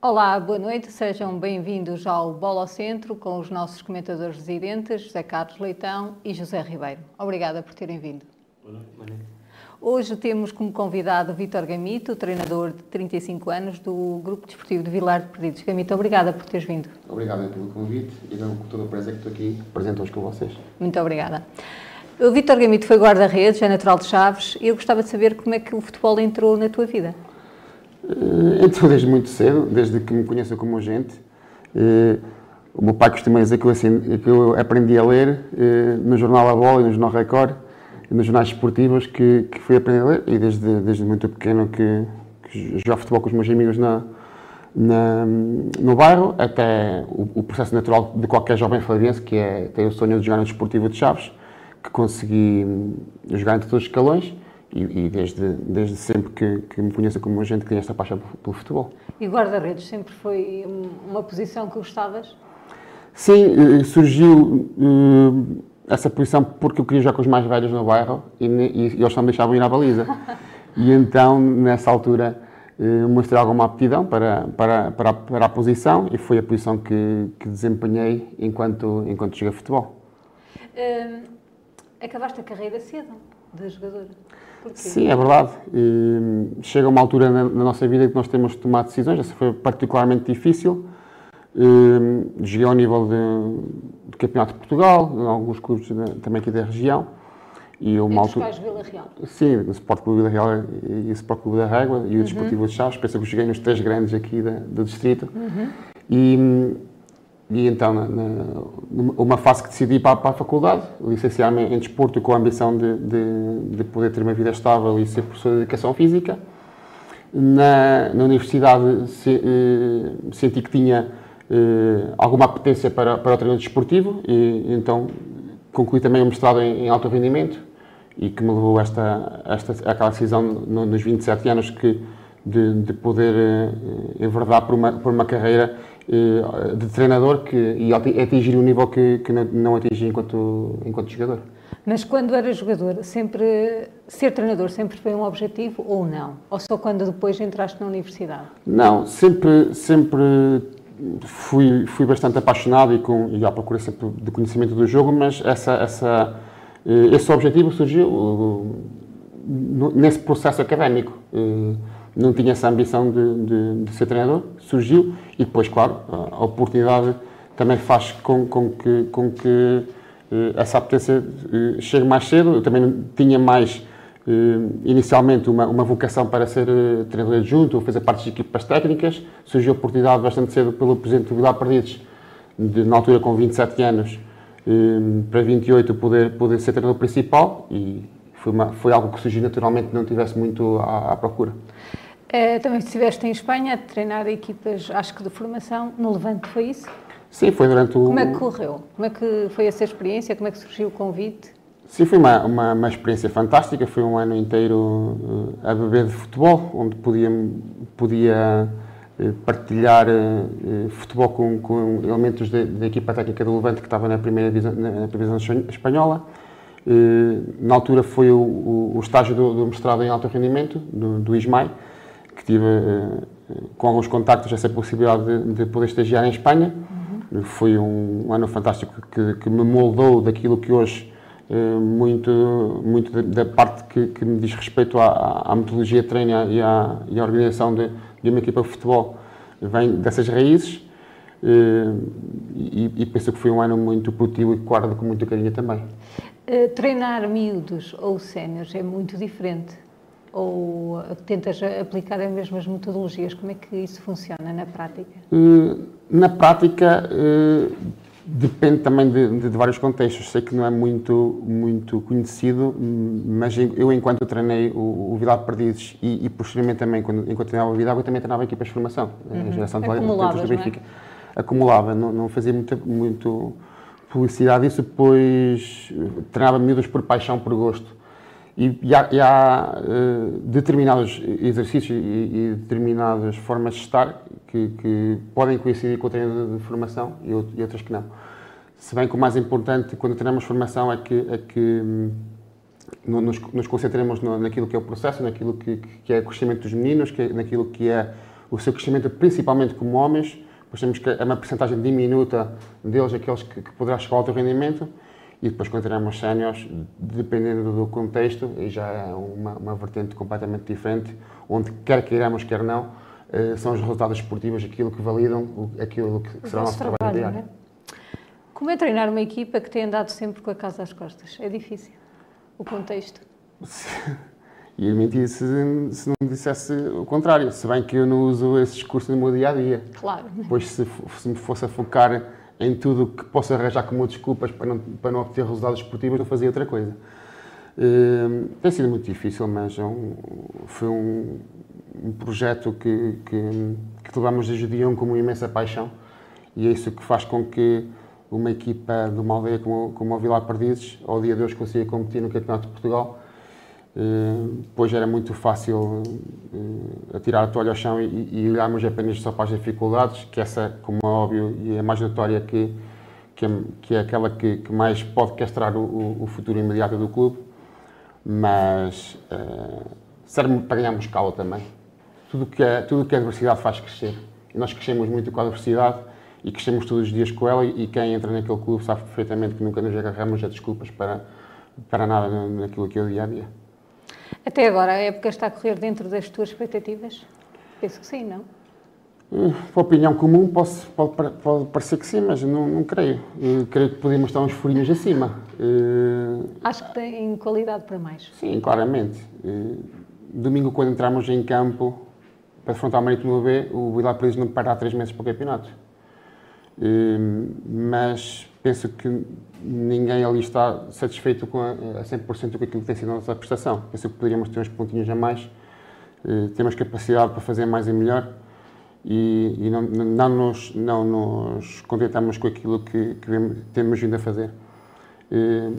Olá, boa noite, sejam bem-vindos ao Bola ao Centro com os nossos comentadores residentes, José Carlos Leitão e José Ribeiro. Obrigada por terem vindo. Boa noite, boa noite. Hoje temos como convidado Vítor Gamito, treinador de 35 anos do Grupo Desportivo de Vilar de Perdidos. Gamito, obrigada por teres vindo. Obrigado pelo convite e com todo o prazer que estou aqui presente hoje com vocês. Muito obrigada. O Vítor Gamito foi guarda-redes, é natural de Chaves e eu gostava de saber como é que o futebol entrou na tua vida. Uh, entrou desde muito cedo, desde que me conheço como agente. Uh, o meu pai costuma dizer que eu, assim, que eu aprendi a ler uh, no jornal A Bola e no jornal Record nos jornais esportivos que, que fui aprender a ler e desde, desde muito pequeno que, que jogo futebol com os meus amigos na, na, no bairro, até o, o, processo natural de qualquer jovem flaviense, que é ter o sonho de jogar no Desportivo de Chaves, que consegui jogar entre todos os escalões e, e desde, desde sempre que, que me conheço como gente que tem esta paixão pelo, futebol. E guarda-redes sempre foi uma posição que gostavas? Sim, eh, surgiu uh, essa posição porque eu queria jogar com os mais velhos no bairro e, e, e eles só me deixavam ir à baliza. e então, nessa altura, eh, mostrei alguma aptidão para, para, para, a, para a posição e foi a posição que, que desempenhei enquanto, enquanto joguei futebol. Hum, acabaste a carreira cedo de jogador? Porquê? Sim, é verdade. E, chega uma altura na, na, nossa vida que nós temos de tomar decisões. Essa foi particularmente difícil. Uh, joguei ao nível de, de, Campeonato de Portugal, em alguns clubes de, também aqui da região. E altura... Vila Real? Sim, o Sport Clube da Real e o Sport Clube da Régua e o uhum. Desportivo de Chaves. Penso que joguei nos três grandes aqui da, do distrito. Uhum. E, e então, na, na, uma fase que decidi para, para a faculdade, licenciar-me em desporto com a ambição de, de, de, poder ter uma vida estável e ser professor de educação física. Na, na universidade se, eh, senti que tinha eh, alguma apetência para, para o treino desportivo e então concluí também o mestrado em, em alto rendimento e que me levou a esta, esta, aquela decisão no, nos 27 anos que, de, de poder eh, enverdar por uma, por uma carreira de treinador que, e atingir um nível que, que não atingi enquanto, enquanto jogador. Mas quando era jogador, sempre ser treinador sempre foi um objetivo ou não? Ou só quando depois entraste na universidade? Não, sempre, sempre fui, fui bastante apaixonado e, com, e à procura sempre de conhecimento do jogo, mas essa, essa, eh, esse objetivo surgiu eh, nesse processo académico. Eh, não tinha essa ambição de, de, de, ser treinador, surgiu e depois, claro, a oportunidade também faz com, com que, com que essa apetência chegue mais cedo. Eu também tinha mais eh, inicialmente uma, uma vocação para ser treinador adjunto ou fazer parte de equipas técnicas. Surgiu a oportunidade bastante cedo pelo presidente Vilar Perdidos, de, na altura com 27 anos, para 28, poder, poder ser treinador principal e foi, uma, foi algo que surgiu naturalmente, não tivesse muito à, à procura. É, também estiveste em Espanha a treinar equipas, acho que de formação, no Levante, foi isso? Sim, foi durante o... Como é que correu? Como é que foi essa experiência? Como é que surgiu o convite? Sim, foi uma, uma, uma, experiência fantástica. Foi um ano inteiro uh, a beber de futebol, onde podia, podia uh, partilhar uh, futebol com, com elementos da equipa técnica do Levante, que estava na primeira divisão, na, primeira divisão espanhola. na altura foi o, o, o estágio do, do, mestrado em alto rendimento, do, do ISMAI, que tive com alguns contactos essa possibilidade de, de poder estagiar em Espanha. Uhum. Foi um, ano fantástico que, que me moldou daquilo que hoje eh, muito, muito da parte que, que me diz respeito à, à metodologia de treino e à, e à organização de, de, uma equipa de futebol vem dessas raízes eh, e, e, penso que foi um ano muito produtivo e guardo com muito carinho também. Treinar miúdos ou séniores é muito diferente? Ou tentas aplicar as mesmas metodologias? Como é que isso funciona na prática? Uh, na prática, uh, Depende também de, de, de, vários contextos. Sei que não é muito, muito conhecido, mas eu, enquanto treinei o, o Vilar Perdidos e, e, posteriormente também, quando, enquanto treinava o Vidal, eu também treinava equipas de formação, uhum. a geração de do Benfica. É? Acumulava, não, não fazia muita, muito publicidade disso, pois treinava miúdos por paixão, por gosto. E, e há, e há uh, determinados exercícios e, e, determinadas formas de estar que, que, podem coincidir com o treino de, formação e, outras que não. Se bem que o mais importante quando treinamos formação é que, é que hum, nos, nos concentremos no, naquilo que é o processo, naquilo que, que, é o crescimento dos meninos, que é, naquilo que é o seu crescimento, principalmente como homens, depois temos que é uma porcentagem diminuta deles, aqueles que, que poderá chegar ao alto rendimento, e depois quando teremos séniores, dependendo do contexto, e já é uma, uma vertente completamente diferente, onde quer queiramos, quer não, eh, são os resultados esportivos aquilo que validam aquilo que, será o nosso trabalho, trabalho diário. É? Como é treinar uma equipa que tem andado sempre com a casa às costas? É difícil? O contexto? E mentir se, se não dissesse o contrário, se bem que eu não uso esse discurso no meu dia a dia. Claro. Pois se, se me fosse a focar em tudo que possa arranjar como desculpas para não, para não obter resultados esportivos, eu fazia outra coisa. Uh, tem sido muito difícil, mas é um, foi um, um projeto que, que, que levamos desde o dia 1 com uma imensa paixão e é isso que faz com que uma equipa de uma aldeia como, como o Vilar Perdizes, ao dia de hoje, consiga competir no Campeonato de Portugal Uh, pois era muito fácil uh, atirar a toalha ao chão e, e olharmos apenas só para as dificuldades, que essa, como é óbvio, e é mais notória que, que, é, que é aquela que, que, mais pode castrar o, o, futuro imediato do clube, mas uh, serve para ganharmos escala também. Tudo que é, tudo que a adversidade faz crescer. E nós crescemos muito com a adversidade e crescemos todos os dias com ela e, e quem entra naquele clube sabe perfeitamente que nunca nos agarramos a desculpas para, para nada naquilo que é o dia-a-dia. dia até agora, a época está a correr dentro das tuas expectativas? Penso que sim, não? Uh, a opinião comum pode, pode, pode, parecer que sim, mas não, não creio. Uh, creio que podemos estar uns furinhos acima. Uh, Acho que tem qualidade para mais. Sim, claramente. Uh, domingo, quando entramos em campo para afrontar o Marítimo B, o Vila Pires não parar três meses para o campeonato. Mas penso que ninguém ali está satisfeito com a, a 100% com aquilo que tem sido a nossa prestação. Penso que poderíamos ter uns pontinhos a mais, eh, temos capacidade para fazer mais e melhor e, e não, não, nos, não nos contentamos com aquilo que, que temos vindo a fazer. Eh,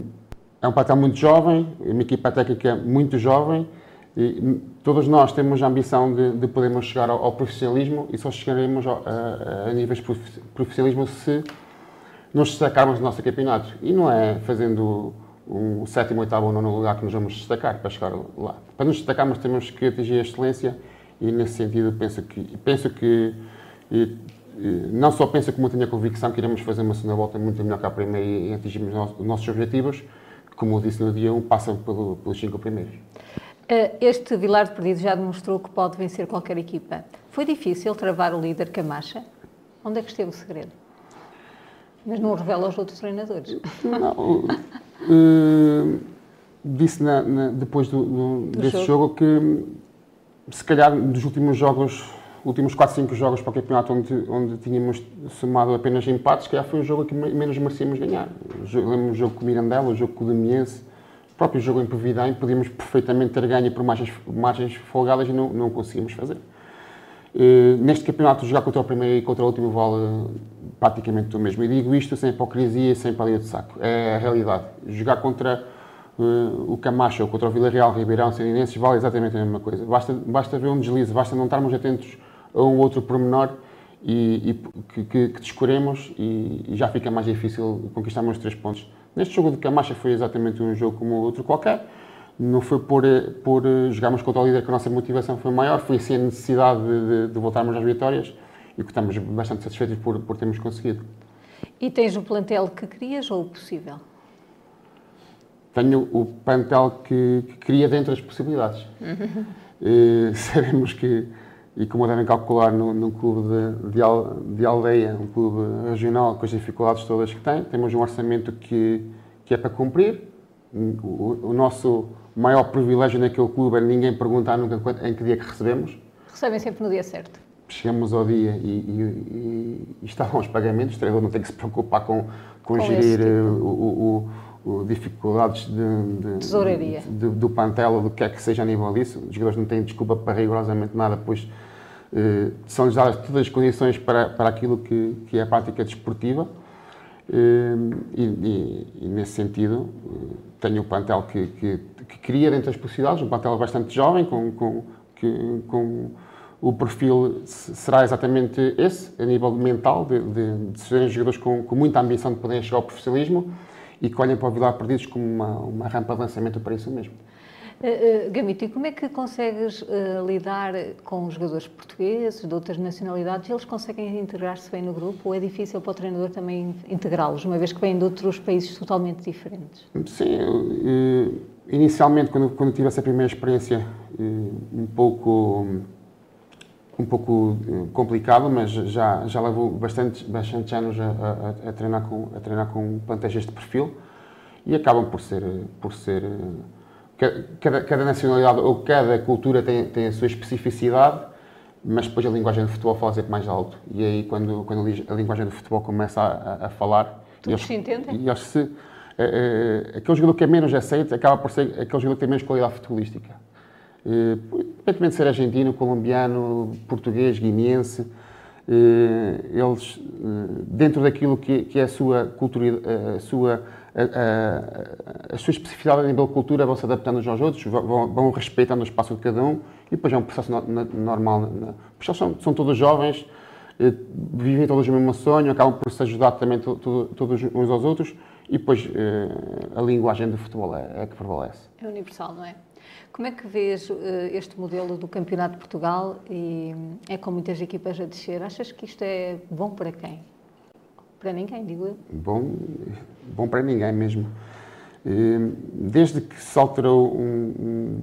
é um patrão muito jovem, uma equipa técnica muito jovem, e todos nós temos a ambição de, de podermos chegar ao, ao profissionalismo e só chegaremos a, a, a níveis de profissionalismo se nos destacarmos no nosso campeonato. E não é fazendo um sétimo, oitavo ou nono lugar que nos vamos destacar para chegar lá. Para nos destacarmos temos que atingir a excelência e nesse sentido penso que, penso que e, e, não só penso como tenho a convicção que iremos fazer uma segunda volta muito melhor que a primeira e atingirmos os nossos objetivos, como disse no dia 1, passam pelo, pelos cinco primeiros. Eh, este Vilar de Perdido já demonstrou que pode vencer qualquer equipa. Foi difícil travar o líder Camacha? Onde é que esteve o segredo? Mas não revela aos outros treinadores. Não. Uh, disse na, na, depois do, do, do desse jogo. jogo. que, se calhar, dos últimos jogos, últimos 4, 5 jogos para o campeonato onde, onde tínhamos somado apenas empates, que já foi o jogo que menos merecíamos ganhar. Lembro o jogo com o Mirandela, o jogo com o Damiense, o próprio jogo em Pevidém, podíamos perfeitamente ter ganho por margens, margens folgadas e não, não conseguimos fazer. Uh, neste campeonato, jogar contra o primeiro e contra o último vale praticamente o mesmo. E digo isto sem hipocrisia e sem palha de saco. É a realidade. Jogar contra uh, o Camacho ou contra o Vila Real, Ribeirão, Serinenses vale exatamente a mesma coisa. Basta, basta ver um deslize, basta não estarmos atentos a um outro pormenor e, e que, que, que, descuremos e, e, já fica mais difícil conquistarmos os três pontos. Neste jogo de Camacha foi exatamente um jogo como outro qualquer. Não foi por, por jogarmos contra o líder que a nossa motivação foi maior, foi sim a necessidade de, de, de voltarmos às vitórias e que estamos bastante satisfeitos por, por termos conseguido. E tens o plantel que querias ou o possível? Tenho o plantel que, que queria dentro das possibilidades. Uhum. E, sabemos que, e como devem calcular num, num clube de, de, de, aldeia, um clube regional, com as dificuldades todas que tem, temos um orçamento que, que é para cumprir. O, o nosso maior privilégio naquele clube é ninguém perguntar nunca em que dia que recebemos. Recebem sempre no dia certo chegamos ao dia e, e, e, estavam os pagamentos, o treinador não tem que se preocupar com, com, com gerir tipo. o, o, o, dificuldades de, de, Tesouraria. De, do plantel ou do que é que seja a nível disso. Os jogadores não têm desculpa para rigorosamente nada, pois eh, são-lhes dadas todas as condições para, para aquilo que, que é a prática desportiva. Eh, e, e, nesse sentido, eh, tenho o plantel que, que, que queria dentro das possibilidades, um plantel bastante jovem, com, com, que, com o perfil será exatamente esse, a nível mental, de, de, de serem jogadores com, com, muita ambição de poderem chegar ao profissionalismo e que olhem para o Vilar Perdidos como uma, uma rampa de lançamento para isso mesmo. Uh, Gamito, e como é que consegues uh, lidar com os jogadores portugueses, de outras nacionalidades? Eles conseguem integrar-se bem no grupo ou é difícil para o treinador também integrá-los, uma vez que vêm de outros países totalmente diferentes? Sim, uh, inicialmente, quando, quando tive essa primeira experiência, um pouco um pouco complicado, mas já, já levo bastantes, bastantes anos a, a, a, treinar com, a treinar com plantéis deste perfil e acabam por ser, por ser cada, cada nacionalidade ou cada cultura tem, tem a sua especificidade, mas depois a linguagem do futebol fala sempre mais alto. E aí, quando, quando a linguagem do futebol começa a, a falar. Todos eles, se entendem? E eles se, é, é, aquele jogador que é menos aceito acaba por ser aquele jogador que tem menos qualidade futebolística. Independentemente de ser argentino, colombiano, português, guineense, eles, dentro daquilo que, é a sua cultura, a sua a, a, a sua especificidade a nível de cultura vão se adaptando uns aos outros, vão, vão respeitando o espaço de cada um e depois é um processo no, no, normal. Porque são, são todos jovens, eh, vivem todos o mesmo sonho, acabam por se ajudar também to, to, todos uns aos outros e depois eh, a linguagem do futebol é, é que prevalece. É universal, não é? Como é que vês uh, este modelo do Campeonato de Portugal e é com muitas equipas a descer? Achas que isto é bom para quem? Para ninguém, digo eu. Bom, bom para ninguém mesmo. Desde que se alterou um,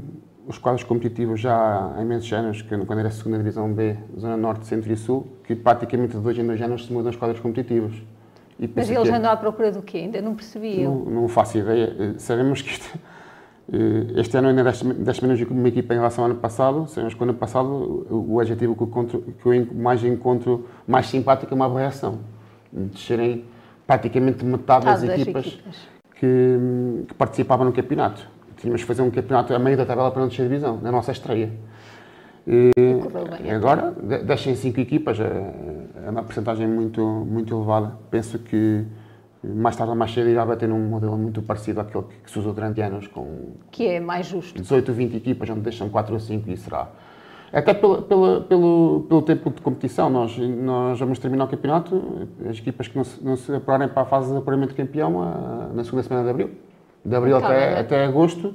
os quadros competitivos já há imensos anos, quando era a segunda divisão B, Zona Norte, Centro e Sul, que praticamente de dois em dois anos se mudam os quadros competitivos. Mas eles andam à procura do quê? Ainda não percebi não, não, faço ideia. Eh, sabemos que isto, eh, este ano ainda desce menos de uma equipa em relação ao ano passado. Sabemos que o ano passado o adjetivo que eu, encontro, que eu mais encontro mais simpático é uma aberração descerem praticamente metade das, das equipas, equipas. Que, que, participavam no campeonato. Tínhamos que fazer um campeonato a meio da tabela para não descer divisão, na nossa estreia. E, bem, agora, deixem cinco equipas, é, é uma porcentagem muito, muito elevada. Penso que mais tarde ou mais cedo irá bater num modelo muito parecido àquele que se usou durante anos, com que é mais justo. 18 ou 20 equipas, onde deixam 4 ou 5 e será até pelo, pelo, pelo, pelo tempo de competição, nós, nós vamos terminar o campeonato, as equipas que não se, não se apurarem para a fase de apuramento de campeão na segunda semana de abril. De abril até, é. até agosto,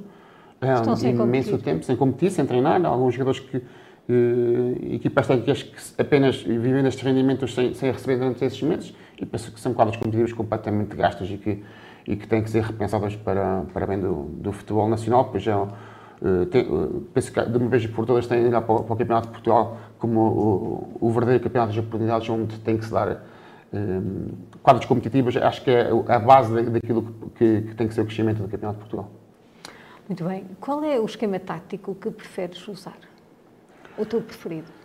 é um imenso competir. tempo, sem competir, sem treinar. Alguns jogadores que, uh, equipas técnicas que apenas vivem destes rendimentos sem, sem receber durante esses meses e penso que são quadros competitivos completamente gastos e que, e que têm que ser repensados para, para bem do, do futebol nacional, pois já eh, tem, eh, penso que de uma vez por todas têm de olhar para, o, para o Campeonato de Portugal como o, o, verdadeiro campeonato das oportunidades onde tem que se dar um, eh, quadros competitivos, acho que é a base daquilo que, que, tem que ser o crescimento do Campeonato de Portugal. Muito bem. Qual é o esquema tático que preferes usar? O teu preferido?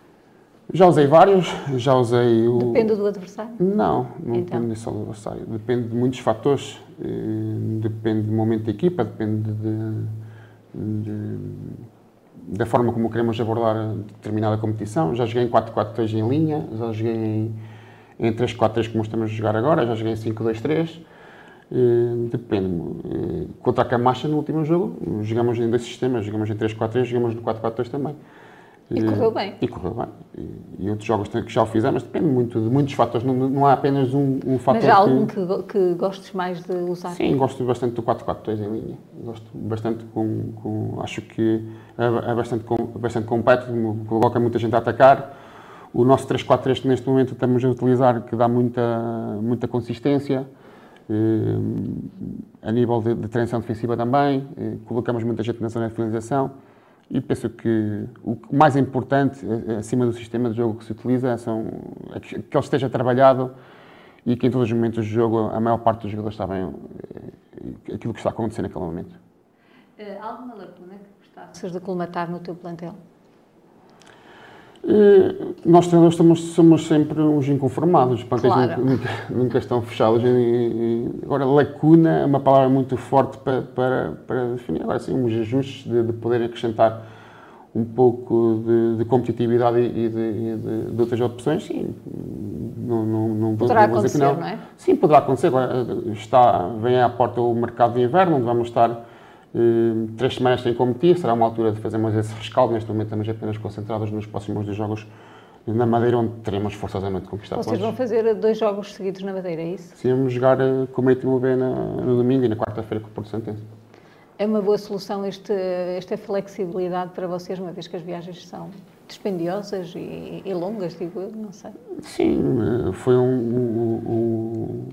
Já usei vários, já usei o... Depende do adversário? Não, não então. depende só do adversário. Depende de muitos fatores. Depende do momento da equipa, depende de de, da forma como queremos abordar determinada competição. Já joguei em 4-4-3 em linha, já joguei em, em 3-4-3 como estamos a jogar agora, já joguei em 5-2-3. Uh, depende. Uh, contra a Camacha, no último jogo, jogamos em dois sistemas, jogamos em 3-4-3, jogamos no 4-4-3 também. E correu bem. E correu bem. E, e outros jogos que já o fizemos, depende muito de muitos fatores, não, não há apenas um, um fator. Mas há algum que, que, que gostes mais de usar? Sim, gosto bastante do 4-4-2 em linha. Gosto bastante com. com acho que é, é bastante, com, bastante completo, coloca muita gente a atacar. O nosso 3-4-3 que neste momento estamos a utilizar, que dá muita, muita consistência. Eh, a nível de, de transição defensiva também, eh, colocamos muita gente na zona de finalização e penso que o mais importante, eh, acima do sistema de jogo que se utiliza, são é que ele esteja trabalhado e que em todos os momentos do jogo a maior parte dos jogadores sabem eh, aquilo que está acontecendo naquele momento. Uh, alguma lacuna que gostasses de colmatar no teu plantel? Uh, nós treinadores somos, somos sempre uns inconformados, os plantéis claro. nunca, nunca, estão fechados. E, e, agora, lacuna é uma palavra muito forte para, para, para definir. Agora, sim, uns ajustes de, de poder acrescentar um pouco de, de competitividade e de, de, outras opções, sim. Não, não, não poderá acontecer, não. não. é? Sim, poderá acontecer. Agora, está, vem à porta o mercado de inverno, onde vamos estar Uh, três semanas sem competir, será uma altura de fazermos esse rescaldo. Neste momento estamos apenas concentrados nos próximos dois jogos na Madeira, onde teremos forçosamente conquistar Vocês pontos. vão fazer dois jogos seguidos na Madeira, é isso? Sim, vamos jogar uh, com o meio time B no domingo e na quarta-feira com o Porto Santense. É uma boa solução este, esta flexibilidade para vocês, uma vez que as viagens são dispendiosas e, e longas, digo eu, não sei. Sim, eh, foi um, um, um,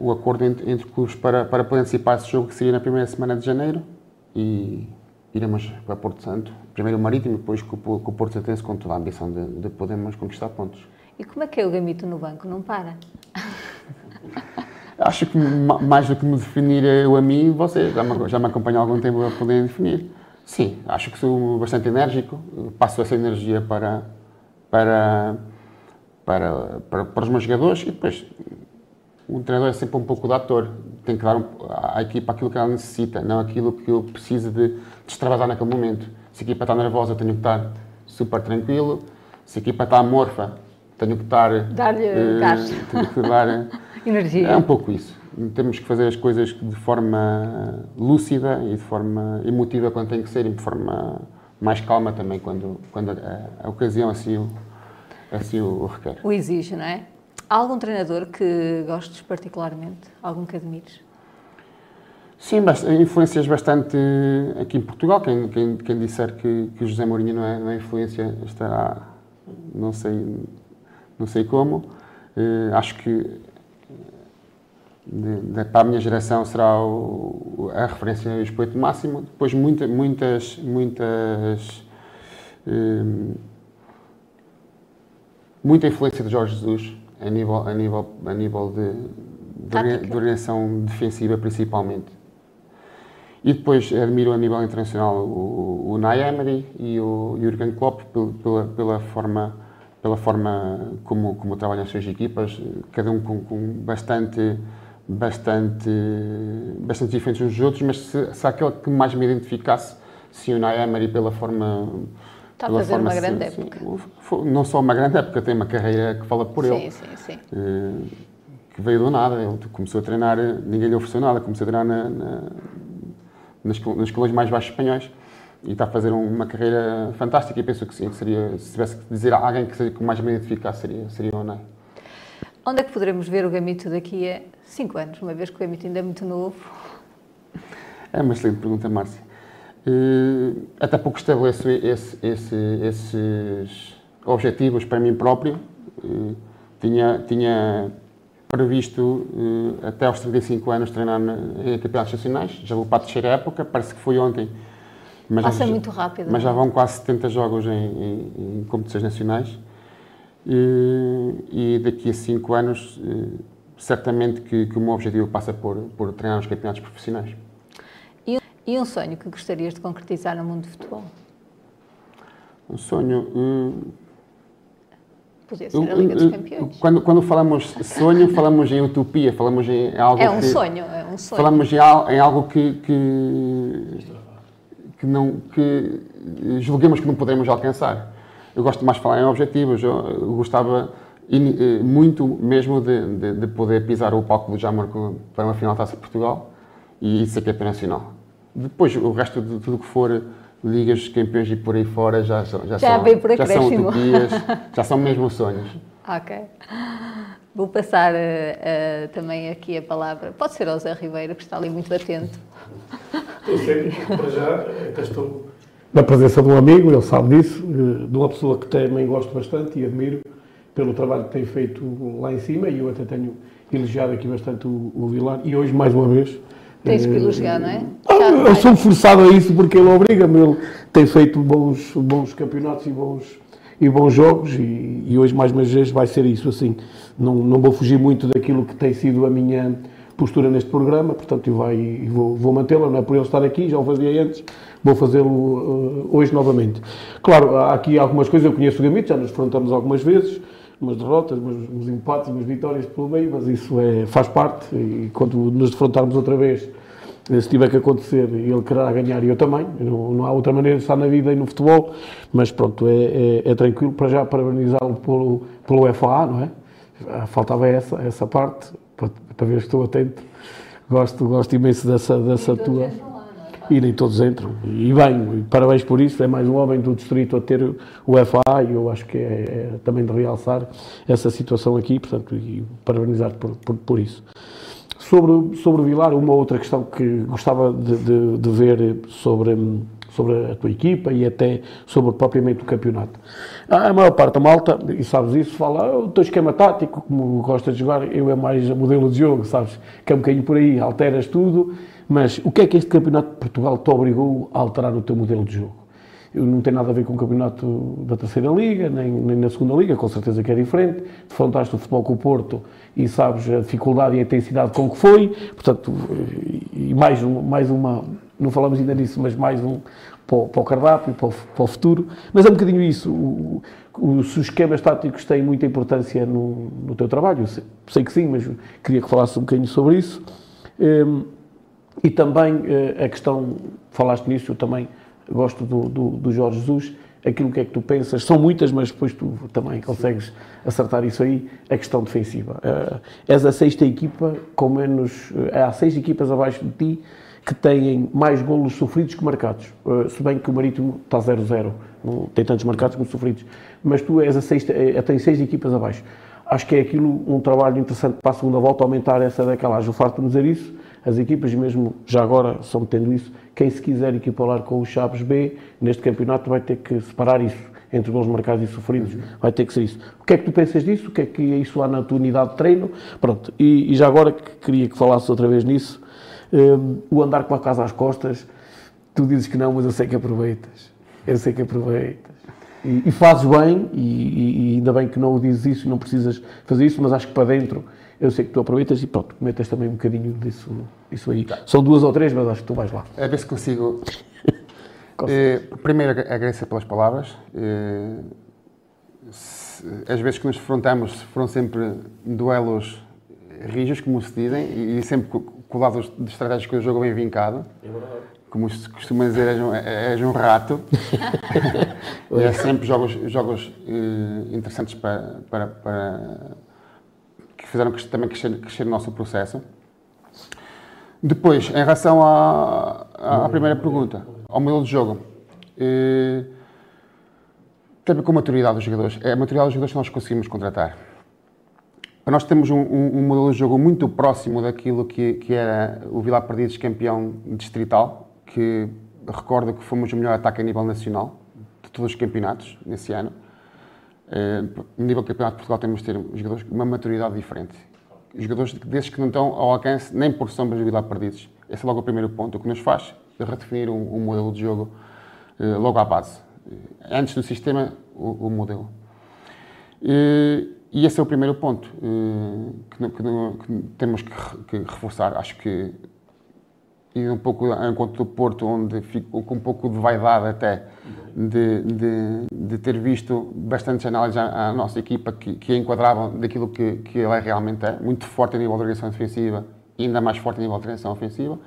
um acordo entre, entre clubes para, para poder antecipar esse jogo que seria na primeira semana de janeiro e iremos para Porto Santo, primeiro o Marítimo, depois com, com o Porto Santense, com toda a ambição de, de podermos conquistar pontos. E como é que é o gamito no banco? Não para? Acho que mais do que me definir eu a mim, você já me, já me acompanha há algum tempo a poder definir. Sim, acho que sou bastante enérgico, passo essa energia para, para, para, para, para os meus jogadores e depois o treinador é sempre um pouco de ator, tem que dar um, à equipa aquilo que ela necessita, não aquilo que eu preciso de, de extravasar naquele momento. Se a equipa está nervosa, eu tenho que estar super tranquilo. Se a equipa está amorfa, tenho que estar. Dar-lhe uh, gás. Tenho que dar. Energia. É um pouco isso. Temos que fazer as coisas de forma lúcida e de forma emotiva quando tem que ser e de forma mais calma também quando, quando a, a ocasião assim o, assim o requer. O exige, não é? Há algum treinador que gostes particularmente? Algum que admires? Sim, influências bastante aqui em Portugal. Quem, quem, quem disser que, que José Mourinho não é, não é influência estará, não sei, não sei como. Uh, acho que de, de, para a minha geração será o, a referência o expoente máximo. Depois muita, muitas, muitas, uh, muita influência de Jorge Jesus a nível, a nível, a nível de, de, de orientação defensiva, principalmente. E depois admiro a nível internacional o, o Emery e o Jurgen Klopp pela, pela forma pela forma como, como trabalham as suas equipas, cada um com, com bastante bastante bastante diferentes uns dos outros, mas se, se aquele que mais me identificasse se o Emery pela forma Está a fazer uma grande época. não só uma grande época, tem uma carreira que fala por sim, ele. Sim, sim, uh, que veio do nada. Ele começou a treinar, ninguém lhe ofereceu nada, começou a treinar na, na, nas, nas colões mais baixos espanhóis e está a fazer uma carreira fantástica. E penso que sim, que seria, se tivesse que dizer a alguém que, seria, que mais me identificasse, seria, seria o Ney. Onde é que poderemos ver o Gamito daqui a 5 anos, uma vez que o Gamito ainda é muito novo? É uma excelente pergunta, Márcia. Até pouco estabeleço esse, esse, esses objetivos para mim próprio. Tinha, tinha previsto até aos 35 anos treinar em campeonatos nacionais. Já vou para a terceira época, parece que foi ontem. Mas Passa já, muito rápido. Mas já é? vão quase 70 jogos em, em, em competições nacionais. e daqui a 5 anos, certamente que, que o meu objetivo passa por, por treinar nos campeonatos profissionais. E um sonho que gostarias de concretizar no mundo do futebol? Um sonho. Hum, Podia ser a Liga dos Campeões. Quando, quando falamos sonho, falamos em utopia, falamos em algo. É um que, sonho, é um sonho. Falamos em, em algo que, que, que, não, que julguemos que não podemos alcançar. Eu gosto mais de falar em objetivos. Eu, eu gostava in, muito mesmo de, de, de, poder pisar o palco do Jamor para uma final da Taça de Portugal e ser campeão nacional. Depois, o resto de tudo que for ligas campeões e por aí fora já, já, já, já são, já são utopias, já são mesmo sonhos. Ok. Vou passar uh, uh, também aqui a palavra. Pode ser ao Zé Ribeiro, que está ali muito atento. Estou sempre, para já, estou na presença de um amigo, ele sabe disso, eh, de uma pessoa que também gosto bastante e admiro pelo trabalho que tem feito lá em cima e eu até tenho elogiado aqui bastante o, o Vilar e hoje, mais uma vez, Tens que elogiar, não é? Ah, eu sou forçado a isso porque ele obriga-me. Ele tem feito bons, bons campeonatos e bons, e bons jogos e, e, hoje, mais uma vez, vai ser isso. Assim, não, não vou fugir muito daquilo que tem sido a minha postura neste programa, portanto, eu vai, vou, vou mantê-la. Não é por ele estar aqui, já o fazia antes, vou fazê-lo uh, hoje novamente. Claro, há aqui algumas coisas, eu conheço o Gamito, já nos enfrentamos algumas vezes umas derrotas, umas, uns empates, umas vitórias pelo meio, mas isso é, faz parte e quando nos defrontarmos outra vez, se tiver que acontecer, ele quererá ganhar e eu também. Não, não há outra maneira de estar na vida e no futebol, mas pronto, é, é, é tranquilo para já parabenizá-lo pelo, pelo FA, não é? Faltava essa, essa parte, para, para ver se estou atento. Gosto, gosto imenso dessa, dessa tua e nem todos entram. E bem, parabéns por isso. É mais um homem do distrito a ter o FA e eu acho que é, é também de realçar essa situação aqui, portanto, e parabenizar por, por, por, isso. Sobre, sobre o Vilar, uma outra questão que gostava de, de, de ver sobre, sobre a tua equipa e até sobre propriamente o campeonato. A maior parte da malta, e sabes isso, fala ah, o teu esquema tático, como gostas de jogar, eu é mais modelo de jogo, sabes? Que é um bocadinho por aí, alteras tudo, mas o que é que este campeonato de Portugal te obrigou a alterar o teu modelo de jogo? não tem nada a ver com o campeonato da terceira liga, nem, nem na segunda liga, com certeza que é diferente. Defrontaste o futebol com o Porto e sabes a dificuldade e a intensidade com que foi, portanto, e mais, um, mais uma, não falamos ainda disso, mas mais um para o, para o cardápio, para o, para o, futuro. Mas é um bocadinho isso. O, os esquemas táticos têm muita importância no, no teu trabalho, sei, sei, que sim, mas queria que falasse um bocadinho sobre isso. Um, e também eh, a questão, falaste nisso, eu também gosto do, do, do, Jorge Jesus, aquilo que é que tu pensas, são muitas, mas depois tu também consegues acertar isso aí, a questão defensiva. Uh, és a sexta equipa com menos, uh, há seis equipas abaixo de ti que têm mais golos sofridos que marcados, uh, se bem que o Marítimo está 0-0, não tem tantos marcados como sofridos, mas tu és a sexta, uh, tens seis equipas abaixo. Acho que é aquilo um trabalho interessante para a segunda volta, aumentar essa decalagem. O facto de dizer isso, as equipas, mesmo já agora, só metendo isso, quem se quiser equiparar com o Chaves B, neste campeonato vai ter que separar isso entre gols marcados e sofridos, vai ter que ser isso. O que é que tu pensas disso? O que é que isso lá na tua unidade de treino? Pronto, e, e já agora que queria que falasses outra vez nisso, um, o andar com a casa às costas, tu dizes que não, mas eu sei que aproveitas, eu sei que aproveitas. E, e fazes bem, e, e, ainda bem que não o dizes isso, não precisas fazer isso, mas acho que para dentro eu sei que tu aproveitas e pronto, comentas também um bocadinho disso, disso aí. Tá. São duas ou três, mas acho que tu vais lá. A ver se consigo. eh, primeiro, agradecer pelas palavras. Eh, se, as vezes que nos defrontamos foram sempre duelos rijos, como se dizem, e, e sempre com, com o lado de estratégias que o jogo bem vincado. É verdade. Como se costuma dizer, és um, és um rato. é sempre jogos, jogos eh, interessantes para, para, para que fizeram também crescer, crescer o nosso processo. Depois, em relação à, à primeira pergunta, ao modelo de jogo, eh, tem a ver com a maturidade dos jogadores. É a maturidade dos jogadores que nós conseguimos contratar. Nós temos um, um, um modelo de jogo muito próximo daquilo que, que era o Vila Perdidos campeão distrital, que recordo que fomos o melhor ataque a nível nacional de todos os campeonatos nesse ano. No nível do Campeonato de Portugal temos de ter jogadores com uma maturidade diferente. Jogadores desses que não estão ao alcance nem por sombras de vida perdidos. Esse é logo o primeiro ponto. O que nos faz é redefinir um, um modelo de jogo uh, logo à base. Uh, antes do sistema, o, o modelo. e esse é o primeiro ponto que, que, que, temos que, que reforçar. Acho que e um pouco encontro do Porto, onde fico com um pouco de vaidade até de, de, de ter visto bastantes análises à, à nossa equipa que, a enquadravam daquilo que, que ele é realmente é, muito forte a nível de organização defensiva ainda mais forte a nível de organização ofensiva.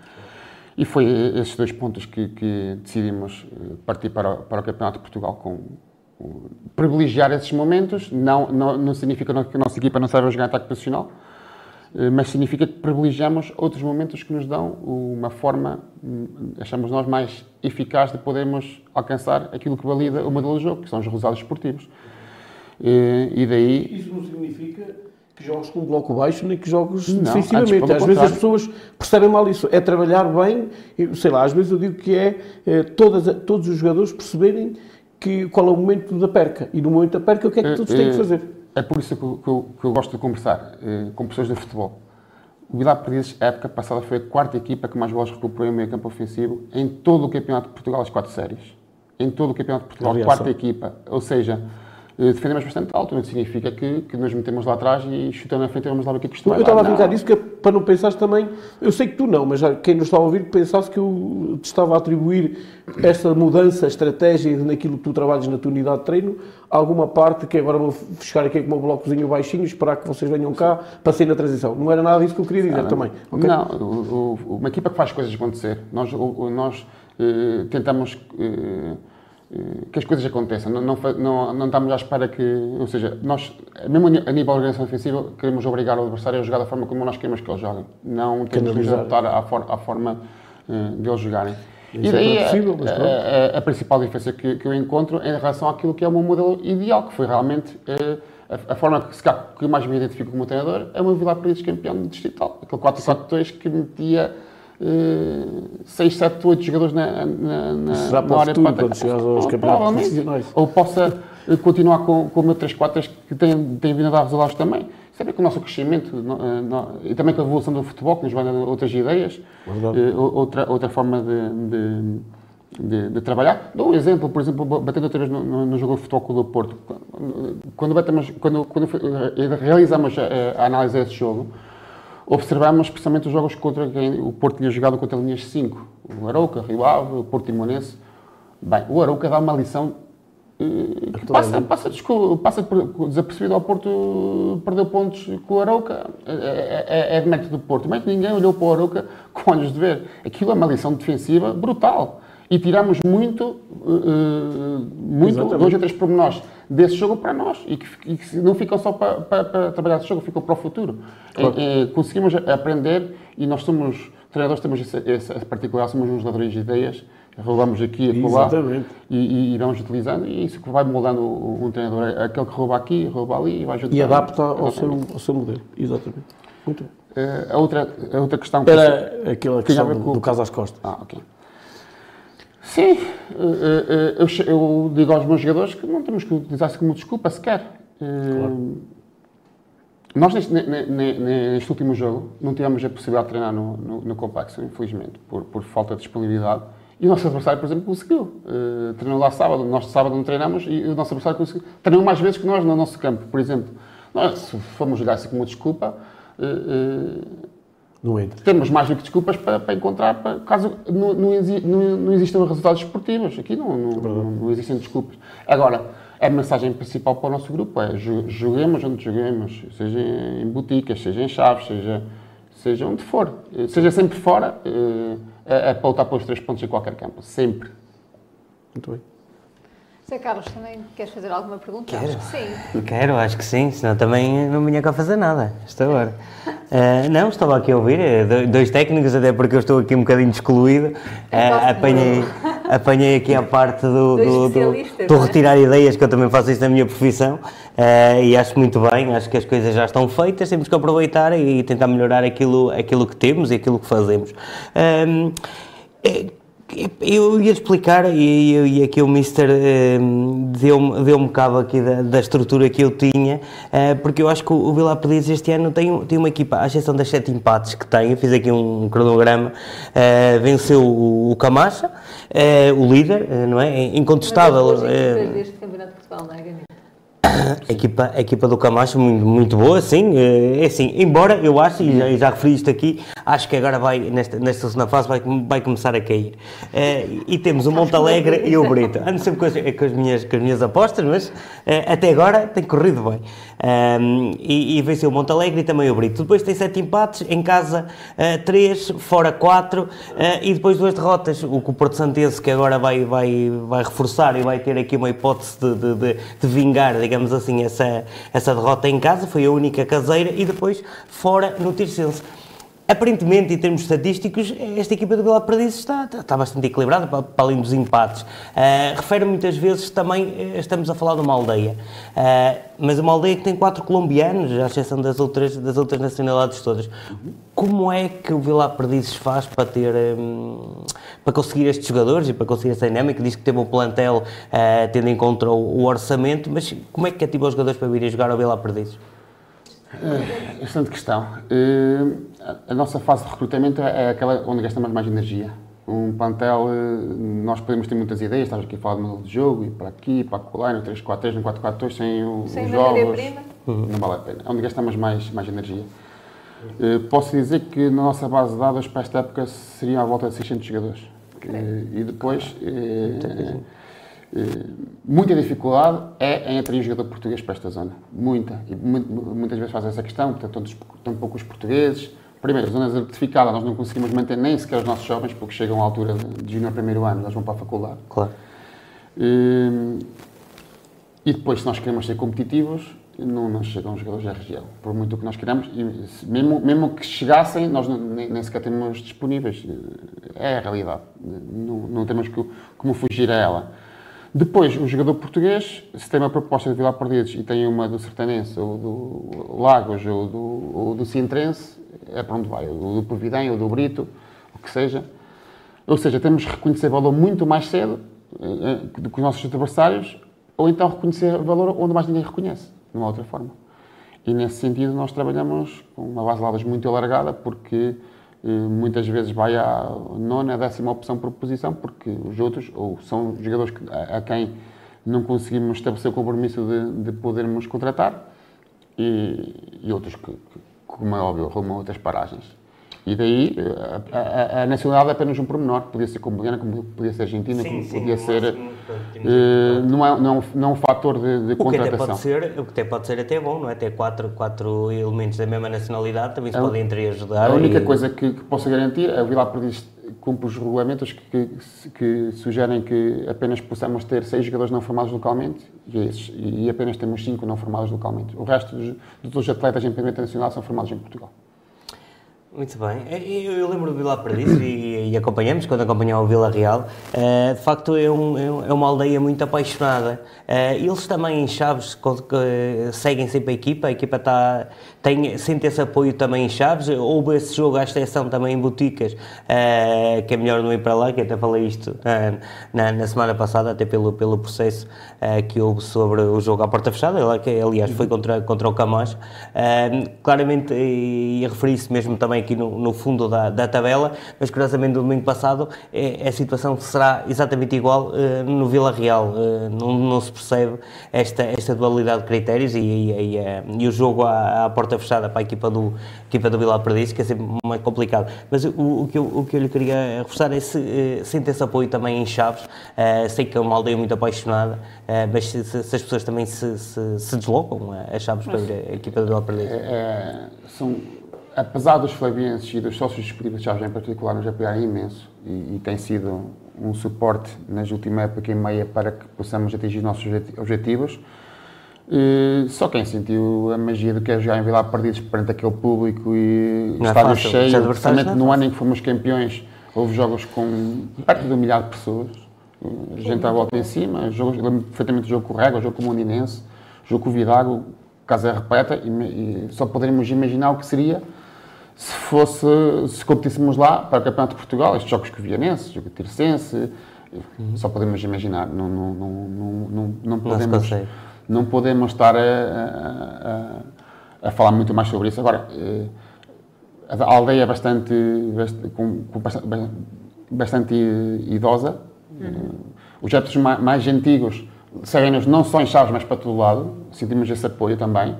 E foi esses dois pontos que, que decidimos eh, partir para, para o Campeonato de Portugal com, com privilegiar esses momentos. Não, não, não significa que a nossa equipa não saiba jogar ataque posicional, mas significa que privilegiamos outros momentos que nos dão uma forma, hum, achamos nós, mais eficaz de podermos alcançar aquilo que valida o modelo de jogo, que são os resultados esportivos. Eh, e daí... Isso não significa que jogos com bloco baixo nem que jogos não, defensivamente. Às vezes as pessoas percebem mal isso. É trabalhar bem, sei lá, às vezes eu digo que é, é todas, todos os jogadores perceberem que, qual é o momento da perca. E no momento da perca, o que é que todos têm que fazer? É por isso que eu, que eu, gosto de conversar eh, com pessoas de futebol. O Vilar Perdizes, a época passada, foi a quarta equipa que mais bolas recuperou em meio campo ofensivo em todo o Campeonato de Portugal, as quatro séries. Em todo o Campeonato de Portugal, Aliás, quarta equipa. Ou seja, defendemos bastante alto, não significa que, que nos metemos lá atrás e chutando na frente vamos lá ver o que é que isto vai Eu estava a brincar disso que é para não pensares também, eu sei que tu não, mas quem nos está a ouvir pensasse que eu te estava a atribuir esta mudança, estratégia naquilo que tu trabalhas na tua unidade de treino, alguma parte que agora vou fechar aqui com o meu blocozinho baixinho, esperar que vocês venham cá para sair na transição. Não era nada disso que eu queria dizer ah, também. Okay? Não, o, o, uma equipa que faz coisas acontecer. Nós, o, nós uh, tentamos... Uh, que as coisas aconteçam. Não, não, não, não, estamos à espera que. Ou seja, nós, mesmo a nível de organização defensiva, queremos obrigar o adversário a jogar da forma como nós queremos que eles joguem. Não temos que nos adaptar à, for, à forma uh, de eles jogarem. Isso e é daí é possível, a, a, a, principal diferença que, que, eu encontro em relação àquilo que é o meu modelo ideal, que foi realmente uh, a, a forma que, se calhar, que eu mais me identifico como treinador é o meu Vila Paredes campeão distrital. Aquele 4-4-2 que metia 6, 7, 8 jogadores na, na, na, Será na área futuro, de quando chegares aos campeonatos. Ou possa eh, continuar com, com o meu 3-4 que tem, tem vindo a dar resultados também. Sabe que o nosso crescimento no, eh, no, e também com a evolução do futebol, que nos vai dando outras ideias, eh, outra, outra forma de, de, de, de trabalhar. Dou um exemplo, por exemplo, batendo outra vez no, no, no jogo de futebol com o Porto. Quando, batemos, quando, quando eh, realizamos a, a análise desse jogo, observamos especialmente os jogos contra quem o Porto tinha jogado contra linhas 5. O Arauca, Rio Ave, o Porto Timonense. Bem, o Arauca dá uma lição eh, que a passa, passa, desco- passa desapercebido ao Porto perder pontos com o Arauca. É, é, é de mérito do Porto. Mas ninguém olhou para o Arauca com olhos de ver. Aquilo é uma lição defensiva brutal. E tiramos muito, eh, muito Exatamente. dois ou três pormenores desse jogo para nós. E que, e que não ficam só para, para, para trabalhar esse jogo, ficam para o futuro. Claro. É, é, conseguimos aprender e nós somos, treinadores temos essa, essa particular, somos uns ladrões de ideias. Roubamos aqui e acolá e, e, vamos utilizando e isso que vai moldando um, treinador. É Aquele que rouba aqui, rouba ali e vai ajudando. E adapta ao seu, ao seu modelo. Exatamente. Muito bem. Eh, a, outra, a outra questão que Era aquela Tinha a questão do, do caso às costas. Ah, ok. Sim, eh, eh, eu, eu digo aos meus jogadores que não temos que utilizar isso como desculpa sequer. Eh, Nós, neste, ne- ne- ne- neste último jogo, não tivemos a possibilidade de treinar no, no, no complexo, infelizmente, por, por falta de disponibilidade. E o nosso adversário, por exemplo, conseguiu. Eh, treinou lá sábado, nós sábado não treinamos e o nosso adversário conseguiu. Treinou mais vezes que nós no nosso campo, por exemplo. Nós, se formos jogar assim como desculpa, eh, Não entra. temos mais do que desculpas para, para encontrar, para, caso não, não, exi- não- não existam resultados esportivos. Aqui não, não, não, existem desculpas. Agora, a mensagem principal para o nosso grupo é jo- joguemos onde joguemos, seja em boticas, seja em chaves, seja, seja onde for. Eh, Seja sempre fora, é, é para lutar pelos três pontos em qualquer campo. Sempre. Muito bem. Zé Carlos, também queres fazer alguma pergunta? Quero. Acho que sim. Quero, acho que sim, senão também não vinha cá fazer nada, esta hora. Ah, não, estava aqui a ouvir, eh, do- dois técnicos, até porque eu estou aqui um bocadinho excluído. Posso- apanhei, apanhei aqui a parte do, do, do, do é? retirar ideias, que eu também faço isso na minha profissão, ah, e acho muito bem, acho que as coisas já estão feitas, temos que aproveitar e tentar melhorar aquilo, aquilo que temos e aquilo que fazemos. Ahm, eh, eu ia explicar, e, e- aqui o Mister eh, deu-me deu cabo aqui da, da estrutura que eu tinha, eh, porque eu acho que o, o Vila Perdiz este ano tem, tem uma equipa, à exceção das sete empates que tem, eu fiz aqui um cronograma, eh, venceu o, o Camacha, o líder, não é? Incontestável. Das boas eh, equipas deste Campeonato de Portugal, não é? A equipa, equipa do Camacho muito, muito boa, sim. eh, É assim, embora eu acho, e já, já referi isto aqui, acho que agora vai, nesta, nesta segunda fase, vai, vai começar a cair. Eh, e temos o Monte Alegre e o Brito. Ando sempre com as, com as minhas, com as minhas apostas, mas eh, até agora tem corrido bem. Ahm, e, e venceu o Monte Alegre e também o Brito. Depois tem sete empates, em casa eh, três, fora quatro, eh, e depois duas derrotas. O que o Porto Santense, que agora vai, vai, vai reforçar e vai ter aqui uma hipótese de, de, de, de vingar, assim, essa, essa derrota em casa, foi a única caseira, e depois fora no Tircense. Aparentemente, em termos estatísticos, esta equipa do Vila Perdiz está, está bastante equilibrada, para, para além dos empates. Ah, refere muitas vezes também, eh, estamos a falar de uma aldeia, Ah, mas uma aldeia que tem quatro colombianos, à exceção das outras, das outras nacionalidades todas. Como é que o Vila Perdizes faz para ter, hum, para conseguir estes jogadores e para conseguir essa dinâmica? Diz que teve um plantel ah, tendo em conta o, o orçamento, mas como é que cativa os jogadores para virem jogar ao Vila Perdizes? Excelente questão. Eh, a- nossa fase de recrutamento é é aquela onde gastamos mais energia. Um plantel, eh, nós podemos ter muitas ideias, estamos aqui a falar de modelo de jogo, ir para aqui, para acolá, no 3-4-3, no 4-4-2, sem o- Sem os jogos. Não vale a pena. É onde gastamos mais, mais energia. Eh, posso dizer que na nossa base de dados para esta época seriam à volta de 600 jogadores. Eh, e depois, eh, eh, muita dificuldade é em atrair jogador português para esta zona. Muita. E mu- muitas vezes faz essa questão, portanto, tão poucos portugueses. Primeiro, a zona desertificada, nós não conseguimos manter nem sequer os nossos jovens, porque chegam à altura de, júnior primeiro ano, eles vão para a faculdade. Claro. Hum, E depois, se nós queremos ser competitivos, não nos chegam jogadores da região. Por muito que nós queremos, e mesmo, mesmo que chegassem, nós não- nem, nem sequer temos disponíveis. É a realidade. Não, não temos que- como fugir a ela. Depois, o jogador português, se tem uma proposta de Vila Perdidos e tem uma do Sertanense, ou do Lagos, ou do, ou do Sintrense, é para onde vai, ou do Providem, ou do Brito, o que seja. Ou seja, temos que reconhecer valor muito mais cedo eh, do que os nossos adversários, ou então reconhecer valor onde mais ninguém reconhece, de uma outra forma. E nesse sentido nós trabalhamos com uma base de lados muito alargada, porque eh, muitas vezes vai à nona, décima opção por posição, porque os outros, ou são jogadores a, quem não conseguimos estabelecer o compromisso de, de podermos contratar, e, e outros que, que, como é óbvio, arrumam outras paragens. E daí a, a, a, nacionalidade é apenas um pormenor. Podia ser colombiana, como podia ser argentina, sim, como sim, podia ser. Uh, não, é, não, não é um fator de, de o contratação. Que até pode ser, o que até pode ser até bom, não é? Ter quatro, quatro elementos da mesma nacionalidade também se é, podem entre ajudar. A única e... coisa que, que posso garantir é o Vilar Perdiz cumpre os regulamentos que, que, que, sugerem que apenas possamos ter seis jogadores não formados localmente e, esses, e apenas temos cinco não formados localmente. O resto dos, dos atletas em primeira internacional são formados em Portugal. Muito bem. É, eu, eu lembro do Vila Perdiz e, e, acompanhamos, quando acompanhava o Vila Real. Uh, de facto, é, um, é, é uma aldeia muito apaixonada. Uh, eles também em Chaves seguem sempre a equipa, a equipa está, tem, sente esse apoio também em Chaves. Houve esse jogo à exceção também em Boticas, uh, que é melhor não ir para lá, que até falei isto na, na, semana passada, até pelo, pelo processo que houve sobre o jogo à porta fechada, que aliás foi contra, contra o Camacho. claramente, e, e referi-se mesmo também aqui no, no fundo da, da, tabela, mas curiosamente no domingo passado é, a situação será exatamente igual uh, no Vila Real. Uh, não, não, se percebe esta, esta dualidade de critérios e, e, e, uh, e o jogo à, à, porta fechada para a equipa do, equipa do Vila Perdiz, que é sempre mais complicado. Mas o, o, que, eu, o que eu lhe queria reforçar é se sente esse apoio também em Chaves. sei que é uma aldeia muito apaixonada, mas se, se, as pessoas também se, se, deslocam a Chaves para a equipa do Vila Perdiz. É, é, são apesar dos flavienses e dos sócios disponíveis em particular nos apoiarem imenso e, e tem sido um suporte nas últimas época e meia para que possamos atingir nossos objetivos. Uh, só quem sentiu a magia do que é jogar em Vila Perdidos perante aquele público e é estádio cheio, principalmente é no ano em que fomos campeões, houve jogos com perto de um milhar de pessoas, uh, gente à volta em cima, jogos, lembro perfeitamente do jogo com o Régua, jogo com o Mondinense, jogo com o Vidago, casa é repleta e, e só poderíamos imaginar o que seria se fosse, se competíssemos lá para o Campeonato de Portugal, estes jogos com o Vianense, jogo Tircense, uhum. só podemos imaginar, não, não, não, não, não, podemos, não podemos estar a, a, a, falar muito mais sobre isso. Agora, eh, a aldeia é bastante, com, com bastante, bastante idosa, uhum. os jetos mais, mais antigos seguem-nos não só em Chaves, mas para todo lado, sentimos esse apoio também,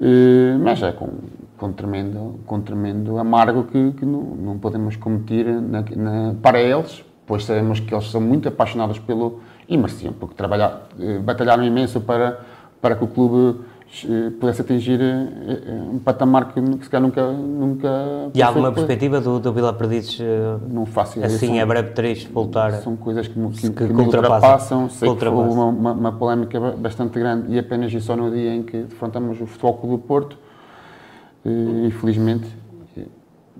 eh, mas é com com tremendo, com tremendo amargo que, que não, não, podemos cometer na, na, para eles, pois sabemos que eles são muito apaixonados pelo e mereciam, porque trabalhar, eh, batalharam imenso para, para que o clube eh, pudesse atingir eh, um patamar que, que se calhar nunca, nunca E há alguma perspectiva do, do Vila Perdidos não faço ideia, assim são, a breve trecho voltar são coisas que, que, que, que me ultrapassam sei que foi uma, uma, uma, polémica bastante grande e apenas e só no dia em que defrontamos o Futebol Clube do Porto infelizmente,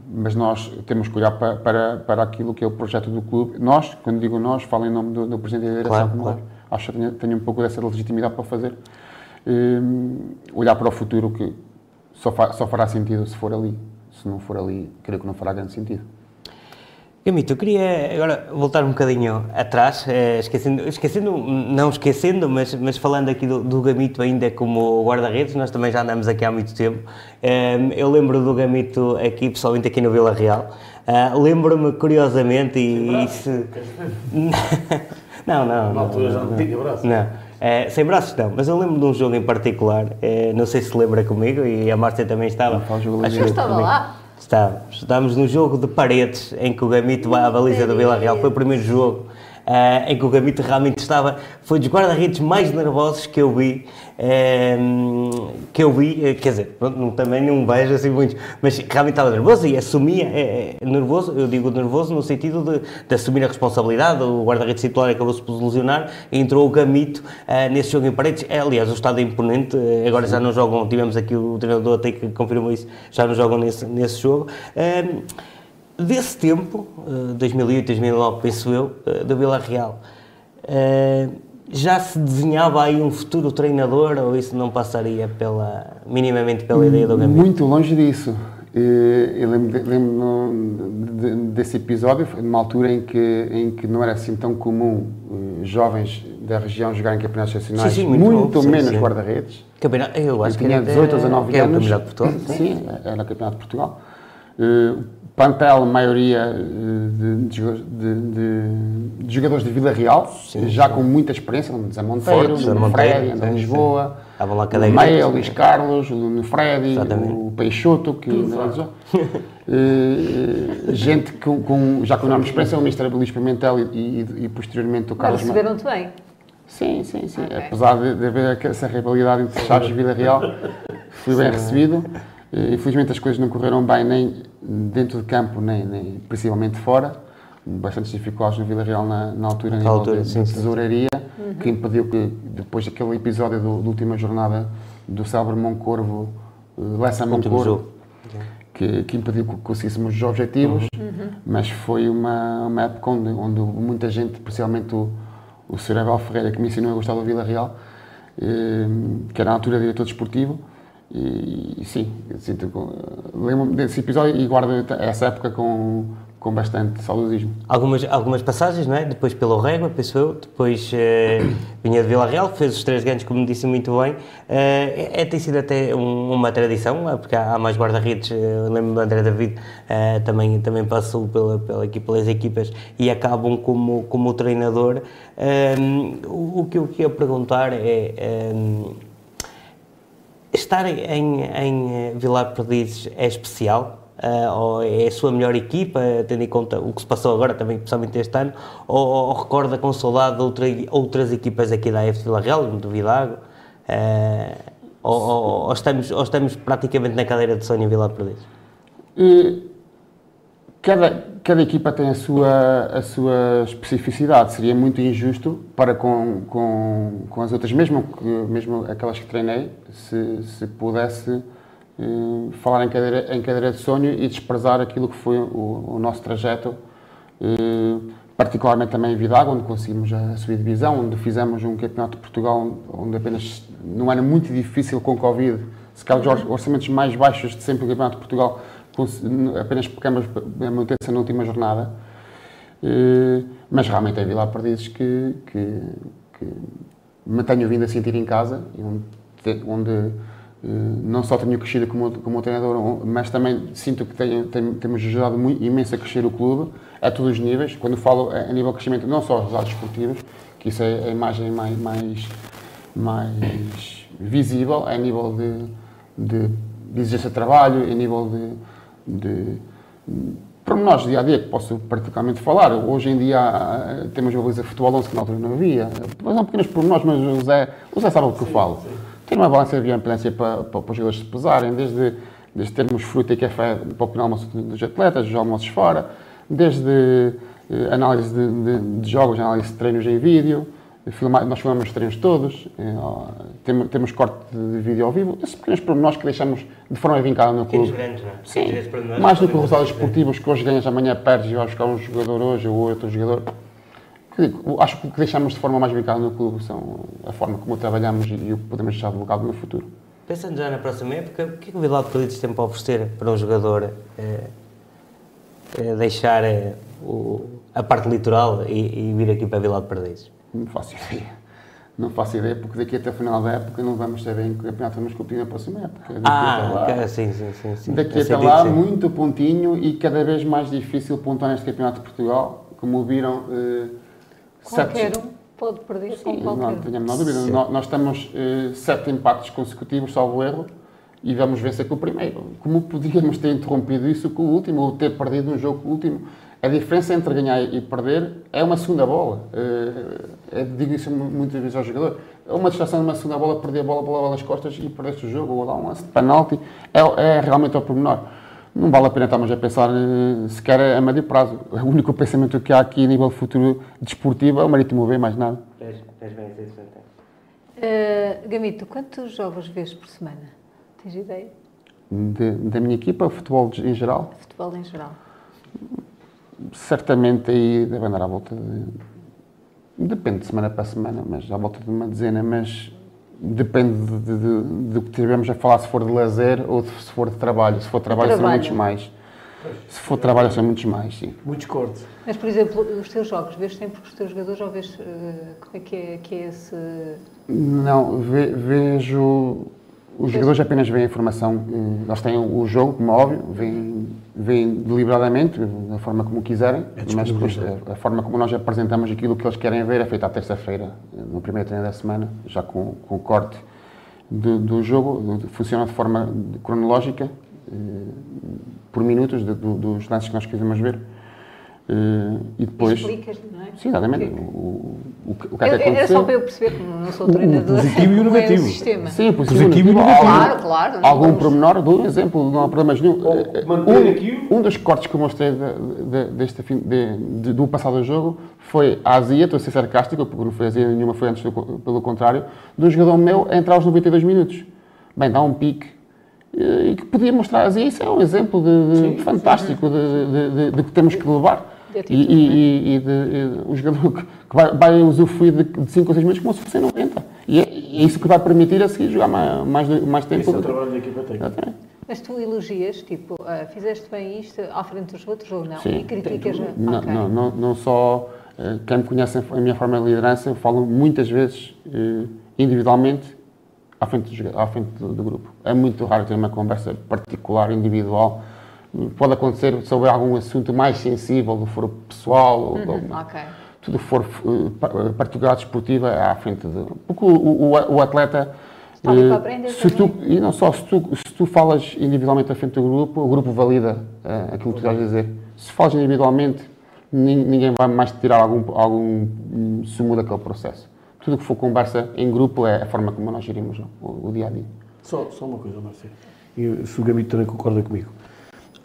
mas nós temos que olhar para, para, para aquilo que é o projeto do clube. Nós, quando digo nós, falo em nome do, do Presidente da Direção, claro, claro. acho que tenho, tenho, um pouco dessa legitimidade para fazer. Um, olhar para o futuro que só, fa, só fará sentido se for ali. Se não for ali, creio que não fará grande sentido. Gamito, eu queria agora voltar um bocadinho atrás, eh, esquecendo, esquecendo, não esquecendo, mas, mas falando aqui do, do Gamito ainda como guarda-redes, nós também já andamos aqui há muito tempo. Eh, eu lembro do Gamito aqui, pessoalmente aqui no Vila Real. Uh, Lembro-me curiosamente e. se... não, não. Na altura já não tinha braços. Não. É, sem braços não, mas eu lembro de um jogo em particular, é, não sei se lembra comigo e a Márcia também estava. Não, Acho que eu estava lá. Estávamos. Estávamos no jogo de paredes em que o Gamito vai à baliza do Vila Real. Foi o primeiro jogo uh, em que o Gambito realmente estava, foi dos guarda-redes mais nervosos que eu vi, uh, que eu vi, uh, quer dizer, também não vejo assim muitos, mas realmente estava nervoso e assumia, nervoso, eu digo nervoso no sentido de, de assumir a responsabilidade, o guarda-redes titular acabou-se por lesionar entrou o Gamito nesse jogo em paredes, é, aliás, o estado é imponente, agora já não jogam, tivemos aqui o treinador até que confirmou isso, já não jogam nesse, nesse jogo. Desse tempo, 2008, 2009, penso eu, do Vila Real, já se desenhava aí um futuro treinador ou isso não passaria pela, minimamente pela ideia do Gambito? Muito longe disso. Eu lembro, desse episódio, numa altura em que, em que não era assim tão comum eh, jovens da região jogarem campeonatos nacionais, sim, sim, muito, muito bom, menos guarda-redes. Eu acho eu que tinha 18 ou 19 anos. Era o Campeonato de Portugal? Sim, era o Campeonato de Portugal. Uh, Pantel, maioria de, de, de, de, jogadores de Vila Real, sim, já sim. com muita experiência, como Zé Monteiro, o Fred, André Lisboa, o Meia, Luís Carlos, o Freddy, Exatamente. o Peixoto, que uh, gente com, com, já com enorme experiência, o Ministro Luís Pimentel e, e, e, posteriormente o Carlos... Receberam-te bem? Sim, sim, sim. Okay. Apesar de, de haver essa rivalidade entre Chaves e Vila Real, fui bem recebido. Infelizmente as coisas não correram bem nem dentro de campo, nem, nem principalmente fora. Bastantes dificuldades no Vila Real na, na altura, na altura, de, sim, de tesouraria, uhum. que impediu que, depois daquele episódio do, da última jornada do Célebre Moncorvo, uh, Lessa Moncorvo, que, que, impediu que conseguíssemos os objetivos, uhum. mas foi uma, uma época onde, onde muita gente, principalmente o, o Sr. Abel Ferreira, que me ensinou a gostar do Vila Real, eh, que era na altura diretor desportivo, e, e sim, lembro-me desse episódio e guardo essa época com, com bastante saudosismo. Algumas, algumas passagens, não é? Depois pelo Régua, penso eu, depois uh, vinha de Vila Real, fez os três ganhos, como disse muito bem. Uh, é, tem sido até um, uma tradição, é? porque há, há mais guarda-redes. Uh, lembro do André David, uh, também, também passou pela, pela equipa, pelas equipas e acabam como, como treinador. o, o que eu queria perguntar é. Estar em, em eh, Vilar Perdizes é especial? Uh, ou é a sua melhor equipa, tendo em conta o que se passou agora, também, principalmente este ano, ou, ou recorda com saudade outra, outras equipas aqui da AF Vila Real, do Vilago? Uh, ou, ou, ou, estamos, ou estamos praticamente na cadeira de em Vilar Perdizes? Uh, cada, cada equipa tem a sua, a sua especificidade. Seria muito injusto para com, com, com as outras, mesmo, que, mesmo aquelas que treinei, se, se pudesse eh, falar em cadeira, em cadeira de sonho e desprezar aquilo que foi o, o nosso trajeto, eh, particularmente também em Vidago, onde conseguimos a subir divisão, onde fizemos um campeonato de Portugal, onde apenas, num ano muito difícil com Covid, se calhar os orçamentos mais baixos de sempre do campeonato de Portugal, apenas pecamos a manutenção na última jornada, eh, mas realmente é Vila Perdizes que, que, que me tenho vindo a sentir em casa, onde, onde eh, não só tenho crescido como, como treinador, mas também sinto que tenho, tenho, temos ajudado muito, imenso a crescer o clube, a todos os níveis. Quando falo a nível de crescimento, não só os resultados esportivos, que isso é a imagem mais, mais, mais visível, a nível de, de, de exigência de trabalho, a nível de de pormenores dia a dia que posso particularmente falar. Hoje em dia temos uma baliza de futebol 11 que na altura não havia. São pequenos pormenores, mas o Zé, o Zé sabe o que eu falo. Tem uma balança de impedância para, para, para os jogadores se pesarem, desde, desde termos fruta e café para o pequeno almoço dos atletas, os almoços fora, desde eh, análise de, de, de jogos, análise de treinos em vídeo, nós filmamos os treinos todos, temos, temos corte de vídeo ao vivo, esses pequenos pormenores que deixamos de forma vincada no clube. Grandes, não é? Sim, mais do que os resultados esportivos que hoje ganhas, amanhã perdes e vais buscar um jogador hoje ou outro jogador. Acho que o que deixamos de forma mais vincada no clube são a forma como trabalhamos e o que podemos deixar de legado no futuro. Pensando já na próxima época, o que é que o Vila de Perdidos tem para oferecer para um jogador é, é deixar é, o, a parte litoral e, e, vir aqui para Vila de Perdidos? Não faço ideia. Não faço ideia, porque daqui até o final da época não vamos saber em que campeonato vamos competir na próxima época. Daqui ah, lá, sim, sim, sim, sim. Daqui até lá, sim. muito pontinho e cada vez mais difícil pontuar neste campeonato de Portugal. Como viram, uh, qualquer sete... um pode perder sim, com qualquer não tenho a menor dúvida. Nós, nós, temos uh, sete empates consecutivos, salvo erro, e vamos vencer com o primeiro. Como podíamos ter interrompido isso com o último, ou ter perdido um jogo com o último? A diferença entre ganhar e perder é uma segunda bola. É, digo isso muitas vezes ao jogador. É uma distração de uma segunda bola, perder a bola, a bola nas costas e perdeste o jogo, ou dar um lance de penalti. É, é realmente o pormenor. Não vale a pena estarmos a pensar eh, sequer a médio prazo. O único pensamento que há aqui a nível futuro desportivo é o Marítimo B, mais nada. Tens, tens bem, tens bem. Uh, Gamito, quantos jogos vês por semana? Tens ideia? De, da minha equipa, futebol em geral? Futebol em geral certamente aí deve andar à volta de Depende de semana para semana, mas à volta de uma dezena, mas depende de, de, de, do que estivermos a falar, se for de lazer ou de, se for de trabalho. Se for de trabalho, são trabalho. muitos mais. Se for de trabalho, são muitos mais, sim. Muitos cortes. Mas, por exemplo, os teus jogos, vês sempre os teus jogadores ou vês eh, como é que é, que é esse... Não, ve- vejo. Os jogadores apenas veem a informação. eh, Eles têm o jogo, como é óbvio, veem, veem deliberadamente, da forma como quiserem, mas depois a, a forma como nós apresentamos aquilo que eles querem ver é feita à terça-feira, eh, no primeiro treino da semana, já com, com o corte do, do jogo. Funciona de forma cronológica, eh, por minutos, de- do- dos lances que nós quisermos ver. Eh, e depois. Explicas, não é? Sim, exatamente. O, o, que- o que é que Era- Era aconteceu. só para eu perceber, que não sou treinador. positivo e o é negativo. sistema. Sim, Positivo positivo, e negativo. Claro, claro, Algum vamos- pormenor, dou um exemplo, não há problemas nenhum. Eh, aqui Um, um dos cortes que eu mostrei de, de- deste fim, de- de- do passado jogo foi a azia, estou a ser sarcástico, porque não foi azia nenhuma, foi antes, pelo contrário, de um jogador meu a entrar aos 92 minutos. Bem, dá um pique. eh, E que podia mostrar a azia, isso é um exemplo de, de fantástico de, de- de- de que temos que levar. E, atitude, e, e, e de, e de- um jogador que, que vai, vai usufruir de 5 ou 6 minutos como se fossem 90. E é, é isso que vai permitir a seguir jogar mais, mais, mais tempo. Esse é o trabalho da equipa técnica. Exatamente. Mas tu elogias, tipo, ah, fizeste bem isto à frente dos outros ou não? Sim. E criticas... Não, não, não, não só eh, quem me conhece a minha forma de liderança, eu falo muitas vezes eh, individualmente à frente, do, à frente do, do grupo. É muito raro ter uma conversa particular, individual. Pode acontecer sobre algum assunto mais sensível, do foro pessoal, ou, ou- Ok. tudo que for particular desportiva à frente de. Porque o, o, o atleta. Aprender se tu, e não só, se tu, se tu falas individualmente à frente do grupo, o grupo valida eh, aquilo que tu estás a dizer. Se falas individualmente, nin- ninguém vai mais te tirar algum, algum sumo daquele processo. Tudo que for conversa em grupo é a forma como nós gerimos o, o dia a dia. Só, só uma coisa, Marcelo. E se o Gabito também concorda comigo.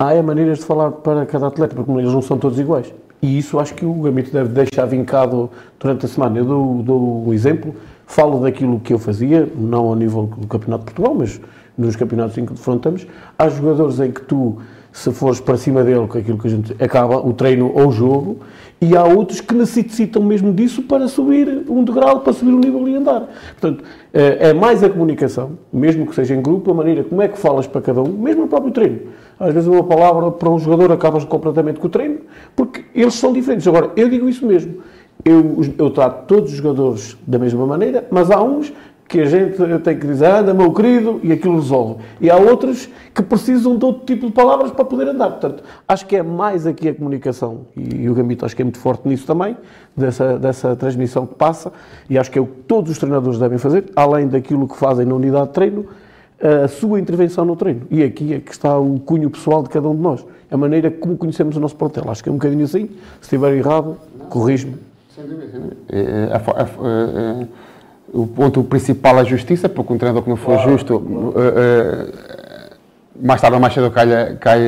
Há é maneiras de falar para cada atleta, porque eles não são todos iguais. E isso acho que o Gabito deve deixar vincado durante a semana. Eu dou, dou um exemplo, falo daquilo que eu fazia, não ao nível do Campeonato de Portugal, mas nos campeonatos em que defrontamos. Há jogadores em que tu, se fores para cima dele, com aquilo que a gente acaba, o treino ou o jogo, e há outros que necessitam mesmo disso para subir um degrau, para subir um nível e andar. Portanto, eh, é mais a comunicação, mesmo que seja em grupo, a maneira como é que falas para cada um, mesmo no próprio treino. Às vezes uma palavra para um jogador acabas completamente com o treino, porque eles são diferentes. Agora, eu digo isso mesmo. Eu, eu trato todos os jogadores da mesma maneira, mas há uns que a gente tem que dizer, anda meu querido, e aquilo resolve. E há outros que precisam de outro tipo de palavras para poder andar. Portanto, acho que é mais aqui a comunicação, e, o Gambito acho que é muito forte nisso também, dessa, dessa transmissão que passa, e acho que é o que todos os treinadores devem fazer, além daquilo que fazem na unidade de treino, a sua intervenção no treino. E aqui é que está o cunho pessoal de cada um de nós. A maneira como conhecemos o nosso plantel. Acho que é um bocadinho assim. Se estiver errado, corrijo-me. A a o ponto principal é a justiça, porque um treinador que não for justo, eh, eh, mais tarde ou mais cedo cai, cai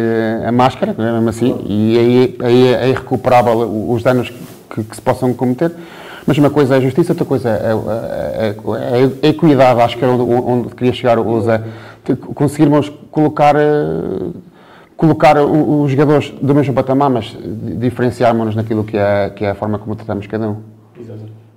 a máscara, é mesmo assim, e aí, aí é irrecuperável os danos que, que se possam cometer. Mas uma coisa é a justiça, outra coisa é, é, é, é a equidade, acho que era onde, onde queria chegar o Zé. Conseguirmos colocar, eh, colocar os jogadores do mesmo patamar, mas di- diferenciarmos-nos naquilo que é, que é a forma como tratamos cada um.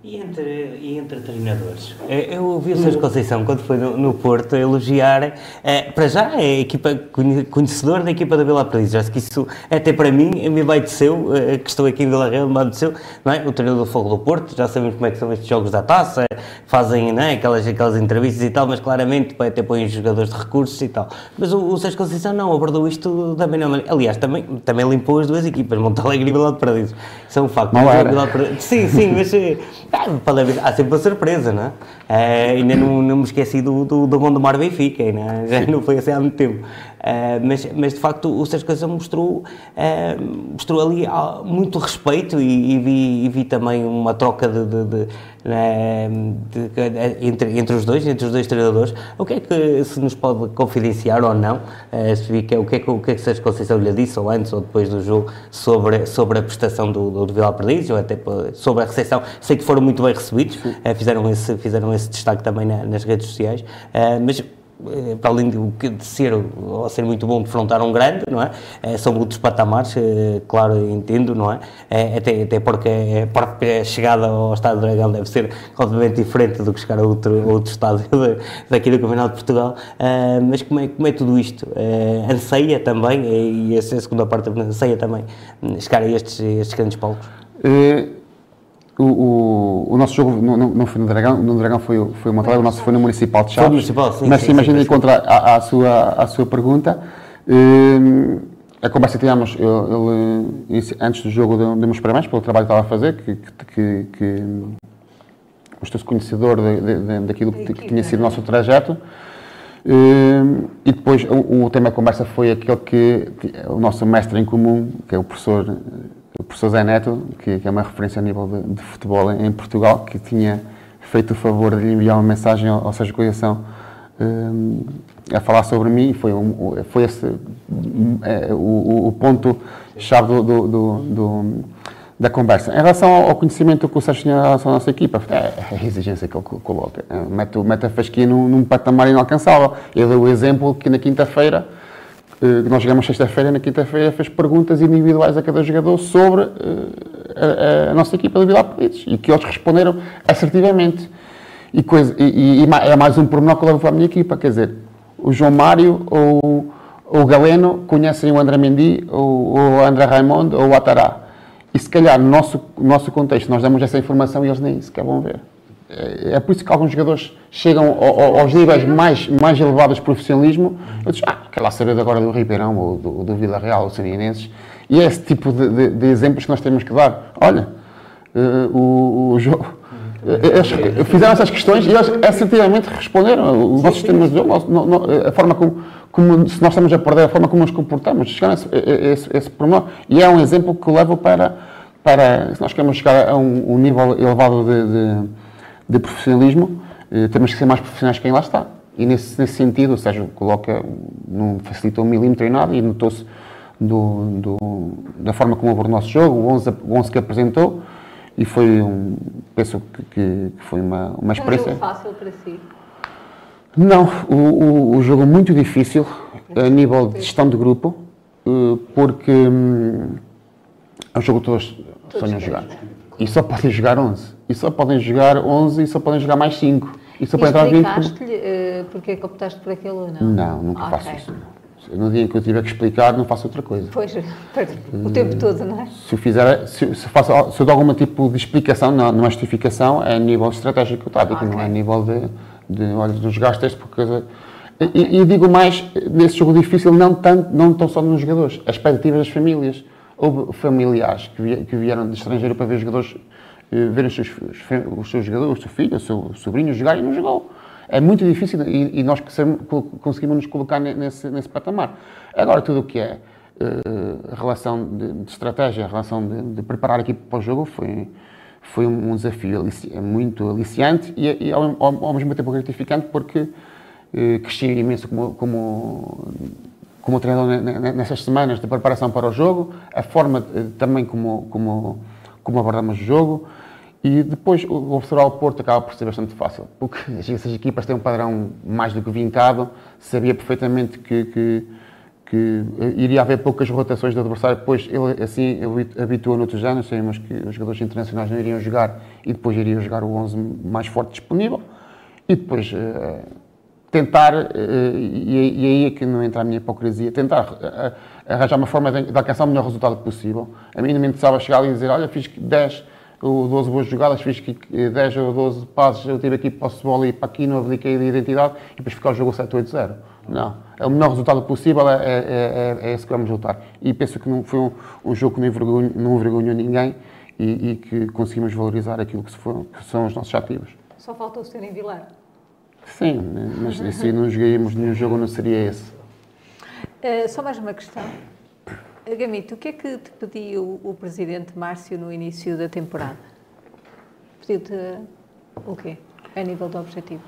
E entre, e entre treinadores? Eh, Eu ouvi o Sérgio Conceição, quando foi no, no Porto, a elogiar, eh, para já, é a equipa conhe- conhecedor da equipa da Vila Perdiz. Acho que isso, até para mim, me baiteceu, eh, que estou aqui em Vila Real, me baiteceu, não é? O treinador do Fogo do Porto, já sabemos como é que são estes jogos da taça, fazem não é? aquelas, aquelas entrevistas e tal, mas claramente até põem jogadores de recursos e tal. Mas o, o Sérgio Conceição não, abordou isto da melhor maneira. Aliás, também, também limpou as duas equipas, Montalegre e Vila de Perdiz. Isso é um facto. Não era. Sim, sim, mas eh, ah, pode haver- há sempre uma surpresa, não é? Eh, ainda não, não me esqueci do, do, do Gondomar Benfica, não é? já não foi assim há muito tempo. Eh, mas, mas de facto o Sérgio Conceição mostrou, eh, mostrou ali ah, muito respeito e, e vi, e vi também uma troca de, de- de, eh, de- entre, entre os dois, entre os dois treinadores. O que é que se nos pode confidenciar ou não? eh, se que é- o, que é que, o que é que Sérgio Conceição lhe disse, ou antes ou depois do jogo, sobre, sobre a prestação do, do, do Vila Perdiz, ou até sobre a recepção? Sei que foram muito bem recebidos, eh, fizeram, esse, fizeram esse destaque também na- nas redes sociais, eh, mas eh, para além de, de, ser ou ser muito bom defrontar um grande, não é? é são outros patamares, é, claro, entendo, não é? é até, até porque a chegada ao Estádio do Dragão deve ser completamente diferente do que chegar a outro, outro estádio de, daqui do Campeonato de Portugal. Uh, mas como é, como é tudo isto? Anseia também, e é a segunda parte, anseia também chegar a estes, estes grandes palcos? O, o, o, nosso jogo não, não, foi no Dragão, no Dragão foi, foi o Montalegre, o nosso foi no Municipal de Chaves. Municipal, sim, Mas sim, imagina sim, contra a, a, sua, a sua pergunta, hum, a conversa que tínhamos, ele, ele, antes do jogo deu-me parabéns pelo trabalho que estava a fazer, que, que, que mostrou-se conhecedor de, de, de, daquilo que, que, tinha sido o nosso trajeto. Hum, e depois o, o tema da conversa foi aquele que o nosso mestre em comum, que é o professor o professor Zé Neto, que, que, é uma referência a nível de, de, futebol em Portugal, que tinha feito o favor de enviar uma mensagem ao, ao Sérgio Coiação um, a falar sobre mim, foi, um, foi esse é, o, o ponto-chave do, do, do, da conversa. Em relação ao conhecimento que o Sérgio tinha em relação à nossa equipa, é, é a exigência que ele coloca. É, mete, mete a fasquia num, num patamar inalcançável. Eu dei o exemplo que na quinta-feira nós chegamos sexta-feira, na quinta-feira fez perguntas individuais a cada jogador sobre uh, a, a, nossa equipa de Vila Pedidos e que eles responderam assertivamente. E, coisa, e, e, é mais um pormenor que eu levo a minha equipa, quer dizer, o João Mário ou, o Galeno conhecem o André Mendy ou, o André Raimundo ou o Atará. E se calhar no nosso, no nosso contexto nós damos essa informação e eles nem sequer vão ver. É, é por isso que alguns jogadores chegam aos níveis mais, mais elevados de profissionalismo. Eu digo, ah, quer lá saber agora do Ribeirão ou do, do Vila Real, ou Serinenses. E é esse tipo de, de, de, exemplos que nós temos que dar. Olha, uh, o, o jogo. Eles fizeram essas questões e eles assertivamente responderam. Os nossos sistemas de jogo, a forma como, como, se nós estamos a perder, a forma como nos comportamos, chegaram a esse, esse, esse pormenor. E é um exemplo que levo para, para se nós queremos chegar a um, um nível elevado de, de de profissionalismo, eh, temos que ser mais profissionais que quem lá está. E nesse, nesse sentido, o Sérgio coloca, não facilitou um milímetro em nada e notou-se do, do, da forma como abordou o nosso jogo, o 11, o 11 que apresentou, e foi um, penso que, que foi uma, uma experiência. Um jogo fácil para si? Não, o, o, o jogo é muito difícil a nível de gestão de grupo, eh, porque hum, é um jogo que todos, todos sonham jogar. E só podem jogar 11 e só podem jogar 11 e só podem jogar mais 5. E só podem entrar 20. Explicaste-lhe uh, porque é que optaste por aquele ou não? Não, nunca okay. faço isso. No dia em que eu tiver que explicar, não faço outra coisa. Pois, o tempo todo, não é? Se eu fizer, se, se, faço, se eu dou algum tipo de explicação, não, não é justificação, é a nível estratégico tático, okay. não é a nível de, de olha, nos gastos, porque e, e, digo mais, nesse jogo difícil, não, tanto, não tão só nos jogadores, as expectativas das famílias. Houve familiares que, vieram de estrangeiro para ver jogadores eh, ver os seus, os seus jogadores, o seu filho, o seu sobrinho jogar e não jogou. É muito difícil e, nós conseguimos nos colocar nesse, nesse patamar. Agora, tudo o que é uh, relação de, de, estratégia, relação de, de, preparar a equipe para o jogo foi, foi um desafio alici muito aliciante e, e ao, ao, mesmo tempo gratificante porque uh, cresci imenso como, como, como treinador nessas semanas de preparação para o jogo, a forma uh, também como, como, como abordamos o jogo. E depois observar o Porto acaba por ser bastante fácil, porque essas equipas têm um padrão mais do que vincado, sabia perfeitamente que, que, que iria haver poucas rotações do adversário, depois ele assim habitua noutros anos, sabemos que os jogadores internacionais não iriam jogar e depois iriam jogar o 11 mais forte disponível. E depois uh, tentar, uh, e, aí é que não entra a minha hipocrisia, tentar uh, arranjar uma forma de, alcançar o melhor resultado possível. A mim não me interessava chegar ali e dizer, olha, fiz 10 ou 12 boas jogadas, fiz 10 ou 12 passos, eu tive aqui posse de bola e para aqui, não abdiquei de identidade e depois ficar o jogo 7-8-0. Não. É o melhor resultado possível, é, é, é, é, esse que vamos lutar. E penso que não foi um, um jogo que não envergonhou, não envergonhou ninguém e, e, que conseguimos valorizar aquilo que, que, são os nossos ativos. Só faltou ser em Vilar. Sim, mas se não jogaríamos nenhum jogo, não seria esse. Uh, só mais uma questão. Gamito, o que é que te pediu o Presidente Márcio no início da temporada? Pediu-te o quê? A nível do objetivo?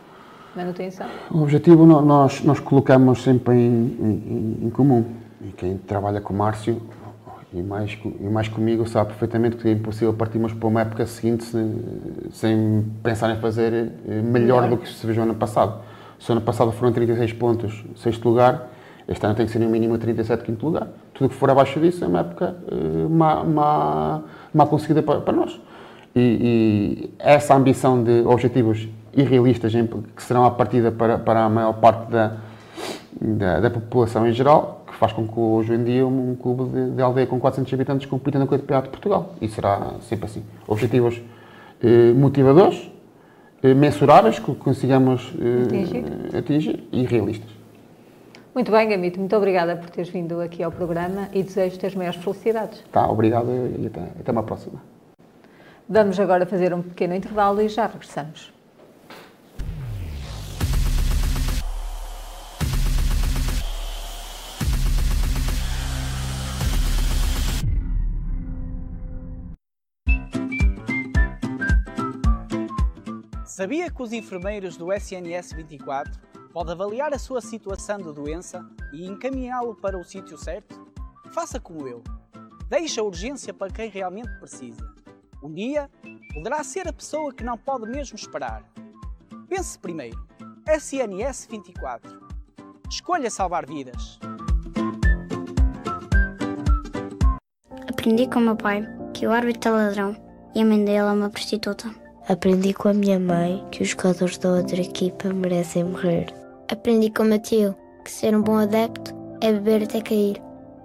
Manutenção? O objetivo nós, nós colocamos sempre em, em, em comum. E quem trabalha com o Márcio e mais, e mais comigo sabe perfeitamente que é impossível partirmos para uma época seguinte sem, sem pensar em fazer eh, melhor do que se viu ano passado. Se ano passado foram 36 pontos, sexto lugar, este ano tem que ser no mínimo 37, quinto lugar. Tudo o que for abaixo disso é uma época uh, má, má, má conseguida para, para nós. E, e, essa ambição de objetivos irrealistas, que serão a partida para, para a maior parte da, da, da, população em geral, que faz com que hoje em dia um clube de, de aldeia com 400 habitantes compita no Campeonato de Portugal. E será sempre assim. Objetivos eh, motivadores, eh, mensuráveis, que consigamos eh, atingir. atingir e realistas. Muito bem, Gamito. Muito obrigada por teres vindo aqui ao programa e desejo-te as maiores felicidades. Tá, obrigado e até, até uma próxima. Vamos agora fazer um pequeno intervalo e já regressamos. Sabia que os enfermeiros do SNS 24 podem avaliar a sua situação de doença e encaminhá-lo para o sítio certo? Faça como eu. Deixe a urgência para quem realmente precisa. Um dia, poderá ser a pessoa que não pode mesmo esperar. Pense primeiro. SNS 24. Escolha salvar vidas. Aprendi com meu pai que o árbitro é ladrão e a mãe dele é uma prostituta. Aprendi com a minha mãe que os jogadores da outra equipa merecem morrer. Aprendi com o meu tio que ser um bom adepto é beber até cair.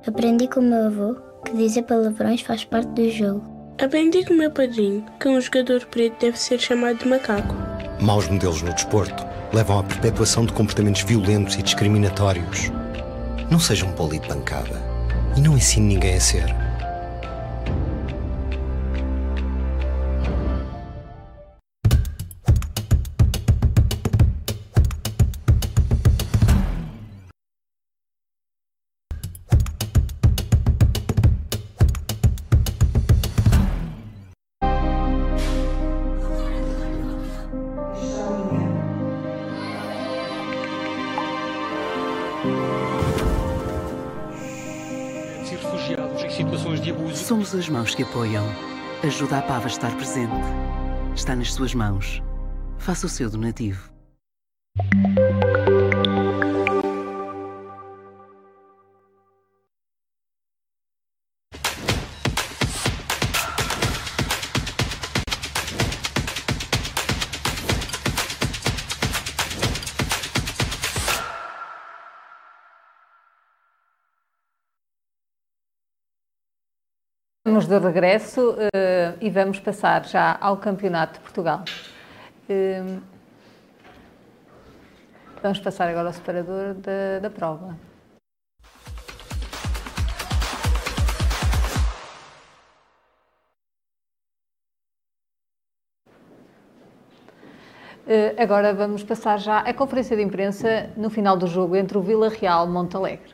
Aprendi com o meu avô que dizer palavrões faz parte do jogo. Aprendi com o meu padrinho que um jogador preto deve ser chamado de macaco. Maus modelos no desporto levam à perpetuação de comportamentos violentos e discriminatórios. Não seja um poli de bancada e não ensine ninguém a ser. Apoiam. Ajuda a Pava a estar presente. Está nas suas mãos. Faça o seu donativo. De regresso uh, e vamos passar já ao Campeonato de Portugal. Uh, vamos passar agora ao separador da, da prova. Uh, agora vamos passar já à conferência de imprensa no final do jogo entre o Vila Real e Montalegre.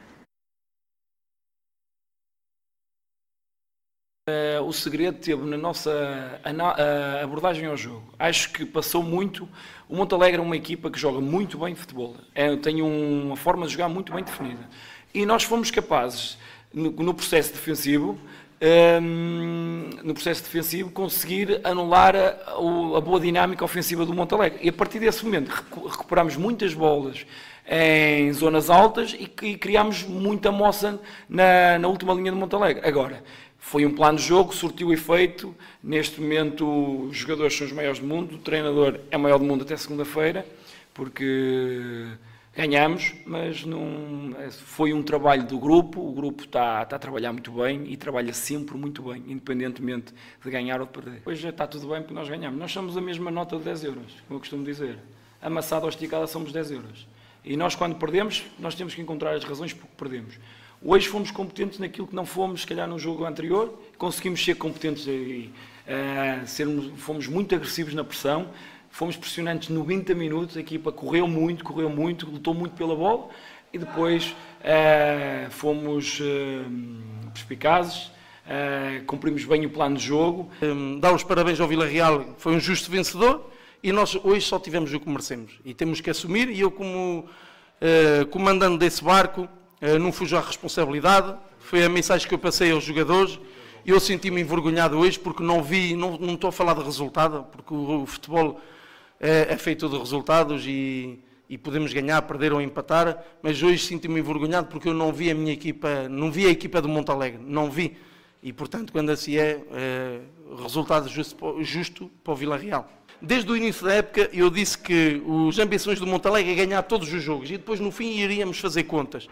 Uh, o segredo teve na nossa uh, abordagem ao jogo. Acho que passou muito. O Montalegre é uma equipa que joga muito bem futebol. É, tem uma forma de jogar muito bem definida. E nós fomos capazes, no, no processo defensivo, um, ehm, no processo defensivo, conseguir anular a, a, boa dinâmica ofensiva do Montalegre. E a partir desse momento recuperamos muitas bolas em zonas altas e, e criámos muita moça na, na última linha do Montalegre. Agora, foi um plano de jogo, surtiu efeito. Neste momento, os jogadores são os maiores do mundo, o treinador é o maior do mundo até segunda-feira, porque ganhamos, mas não, foi um trabalho do grupo. O grupo está, está a trabalhar muito bem e trabalha sempre muito bem, independentemente de ganhar ou de perder. Hoje está tudo bem porque nós ganhamos. Nós somos a mesma nota de 10 euros, como eu costumo dizer. Amassada ou esticada somos 10 euros. E nós, quando perdemos, nós temos que encontrar as razões por que perdemos. Hoje fomos competentes naquilo que não fomos, se calhar, no jogo anterior. Conseguimos ser competentes aí. Uh, sermos, fomos muito agressivos na pressão. Fomos pressionantes 90 minutos. A equipa correu muito, correu muito, lutou muito pela bola. E depois uh, fomos uh, perspicazes. Uh, cumprimos bem o plano de jogo. Um, dar os parabéns ao Vila Real, foi um justo vencedor e nós hoje só tivemos o que merecemos. E temos que assumir, e eu, como uh, comandante desse barco, não fujo à responsabilidade, foi a mensagem que eu passei aos jogadores. Eu senti-me envergonhado hoje porque não vi, não, não estou a falar de resultado, porque o, futebol é, é, feito de resultados e, e podemos ganhar, perder ou empatar, mas hoje sinto-me envergonhado porque eu não vi a minha equipa, não vi a equipa do Montalegre, não vi. E portanto, quando assim é, é resultado justo, justo para o Vila Real. Desde o início da época eu disse que os ambições do Montalegre é ganhar todos os jogos e depois no fim iríamos fazer contas.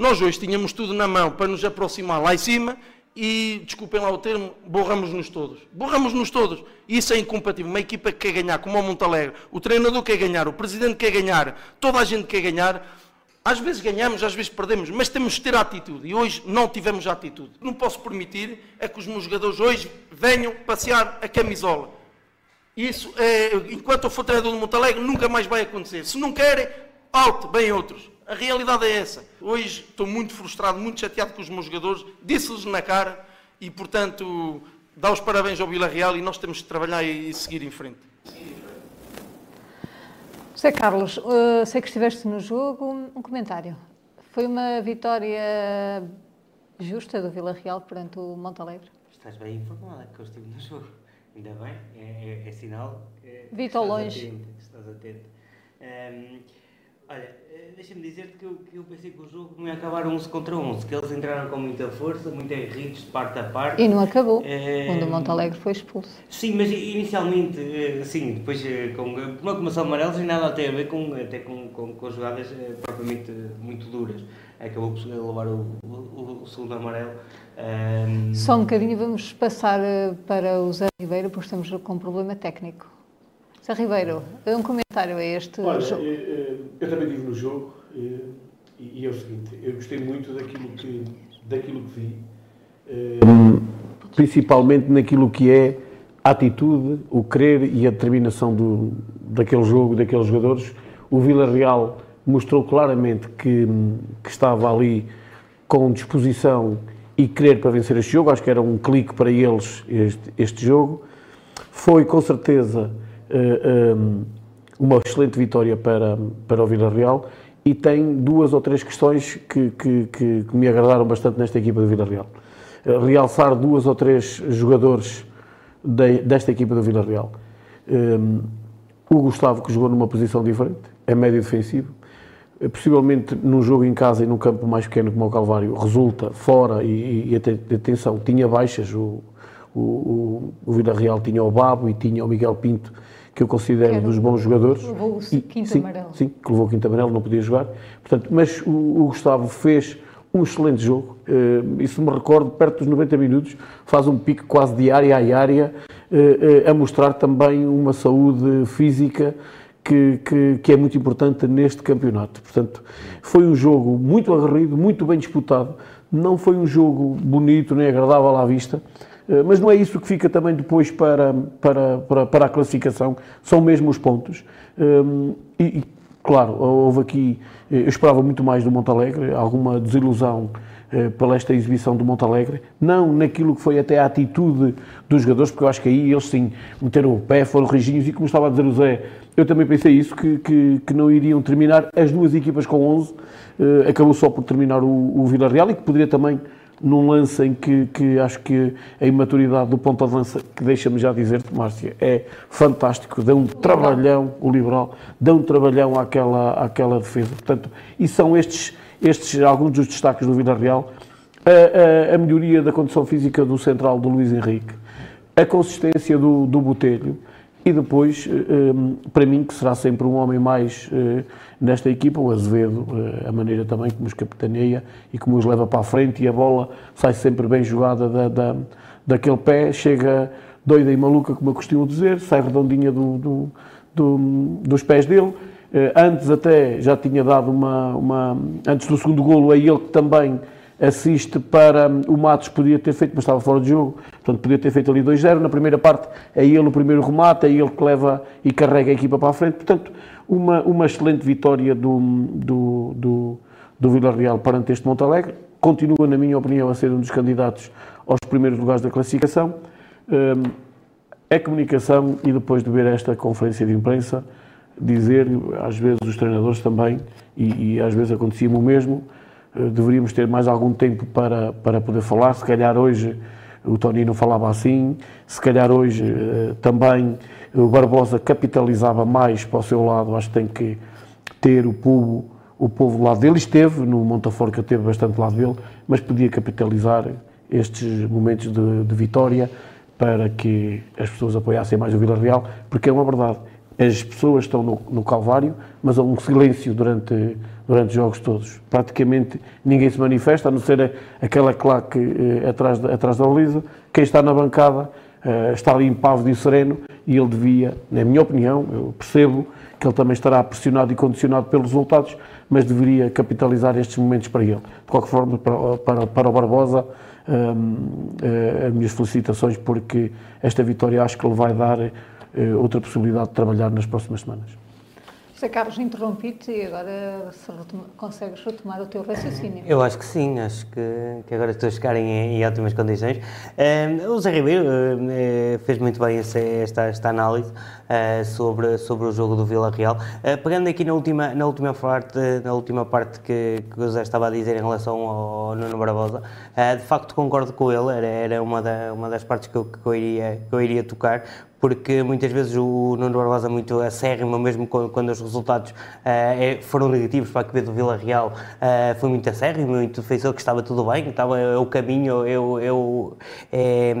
Nós hoje tínhamos tudo na mão para nos aproximar lá em cima e, desculpem lá o termo, borramos-nos todos. Borramos-nos todos. Isso é incompatível. Uma equipa que quer ganhar, como o Montalegre, o treinador quer ganhar, o presidente quer ganhar, toda a gente quer ganhar. Às vezes ganhamos, às vezes perdemos, mas temos de ter atitude. E hoje não tivemos atitude. Não posso permitir é que os meus jogadores hoje venham passear a camisola. Isso, é, enquanto eu for treinador do Montalegre, nunca mais vai acontecer. Se não querem, alto, bem outros. A realidade é essa. Hoje estou muito frustrado, muito chateado com os meus jogadores, disse-lhes na cara e, portanto, dá os parabéns ao Vila Real e nós temos de trabalhar e seguir em frente. José Carlos, uh, sei que estiveste no jogo. Um comentário. Foi uma vitória justa do Vila Real perante o Montalegre? Estás bem informada que eu estive no jogo. Ainda bem, é, é, é sinal. É, Vi-te ao longe. Atento, estás atento. Um, olha, eh, deixa-me dizer-te que eu, que eu pensei que o jogo não ia acabar 11 contra 11, que eles entraram com muita força, muito enridos de parte a parte. E não acabou, é... quando o Montalegre foi expulso. Sim, mas inicialmente, eh, sim, depois com uma começou amarelo sem nada a ter a ver com, até com, com, com jogadas propriamente muito duras. Acabou por levar o, o, o segundo amarelo. Um... Só um bocadinho, vamos passar para o Zé Ribeiro, porque estamos com um problema técnico. Zé Ribeiro, um comentário a este Olha, jogo. Eu, eu também estive no jogo e, e, é o seguinte, eu gostei muito daquilo que, daquilo que vi, principalmente naquilo que é a atitude, o querer e a determinação do, daquele jogo, daqueles jogadores. O Vila Real mostrou claramente que, que estava ali com disposição e querer para vencer este jogo. Acho que era um clique para eles este, este jogo. Foi com certeza uh, um, uma excelente vitória para, para o Vila Real e tem duas ou três questões que, que, que, me agradaram bastante nesta equipa do Vila Real. Uh, realçar duas ou três jogadores de, desta equipa do Vila Real. Um, o Gustavo, que jogou numa posição diferente, é médio defensivo, possivelmente num jogo em casa e num campo mais pequeno como o Calvário, resulta fora e, e atenção, tinha baixas, o, o, o Vila Real tinha o Babo e tinha o Miguel Pinto, que eu considero Quero, dos bons jogadores. Levou o quinto sim, amarelo. Sim, que levou o quinto amarelo, não podia jogar. Portanto, mas o, o Gustavo fez um excelente jogo, uh, isso me recordo, perto dos 90 minutos, faz um pique quase de área a área, uh, uh, a mostrar também uma saúde física que, que, que, é muito importante neste campeonato. Portanto, foi um jogo muito aguerrido, muito bem disputado. Não foi um jogo bonito nem agradável à vista, mas não é isso que fica também depois para, para, para, para a classificação, são mesmo os pontos. Ehm, e, claro, houve aqui, eh, eu esperava muito mais do Montalegre, alguma desilusão eh, pela esta exibição do Montalegre, não naquilo que foi até a atitude dos jogadores, porque eu acho que aí eles sim meteram o pé, foram rijinhos e como estava a dizer o Zé, eu também pensei isso, que, que, que não iriam terminar as duas equipas com 11, uh, acabou só por terminar o, o Vila Real e que poderia também num lance em que, que acho que a imaturidade do ponto de lança, que deixa-me já dizer-te, Márcia, é fantástico, dá um trabalhão, o liberal, dá um trabalhão àquela, àquela defesa. Portanto, e são estes, estes alguns dos destaques do Vila Real, a, a, a melhoria da condição física do central do Luís Henrique, a consistência do, do Botelho, e depois, eh, eh, para mim, que será sempre um homem mais eh, nesta equipa, o Azevedo, a maneira também como os capitaneia e como os leva para a frente e a bola sai sempre bem jogada da, da, daquele pé, chega doida e maluca, como eu costumo dizer, sai redondinha do, do, do, dos pés dele. Antes até já tinha dado uma, uma antes do segundo golo, é ele que também assiste para o Matos podia ter feito, mas estava fora de jogo, portanto podia ter feito ali 2-0. Na primeira parte é ele o primeiro remate, é ele que leva e carrega a equipa para a frente. Portanto, uma, uma excelente vitória do, do, do, do Vila Real perante este Montalegre. Continua, na minha opinião, a ser um dos candidatos aos primeiros lugares da classificação. É comunicação e depois de ver esta conferência de imprensa, dizer, às vezes os treinadores também, e, e às vezes acontecia-me o mesmo, deveríamos ter mais algum tempo para, para poder falar. Se calhar hoje o Tony não falava assim, se calhar hoje eh, também o Barbosa capitalizava mais para o seu lado. Acho que tem que ter o povo, o povo do lado dele. Esteve no Montaforca, teve bastante lado dele, mas podia capitalizar estes momentos de, de vitória para que as pessoas apoiassem mais o Vila Real, porque é uma verdade. As pessoas estão no, no Calvário, mas há um silêncio durante, durante os jogos todos. Praticamente ninguém se manifesta, a não ser aquela claque eh, atrás, de, atrás da baliza. Quem está na bancada eh, está ali impávido e sereno e ele devia, na minha opinião, eu percebo que ele também estará pressionado e condicionado pelos resultados, mas deveria capitalizar estes momentos para ele. De qualquer forma, para, para, para o Barbosa, hum, eh, as minhas felicitações, porque esta vitória acho que ele vai dar outra possibilidade de trabalhar nas próximas semanas. José Carlos, interrompi-te e agora se retoma, consegues retomar o teu raciocínio. Eu acho que sim, acho que, que agora estou a chegar em, em ótimas condições. Uh, o Zé Ribeiro uh, fez muito bem essa, esta, esta análise uh, sobre, sobre o jogo do Vila Real. pegando aqui na última, na última parte, na última parte que, que o Zé estava a dizer em relação ao Nuno Barbosa, de facto concordo com ele, era, era uma, da, uma das partes que eu, que eu, iria, que eu iria tocar, porque muitas vezes o Nuno Barbosa é muito acérrimo, mesmo quando os resultados uh, foram negativos para a equipe do Vila Real, uh, foi muito acérrimo, muito pensou que estava tudo bem, estava é o caminho, eu, eu, é,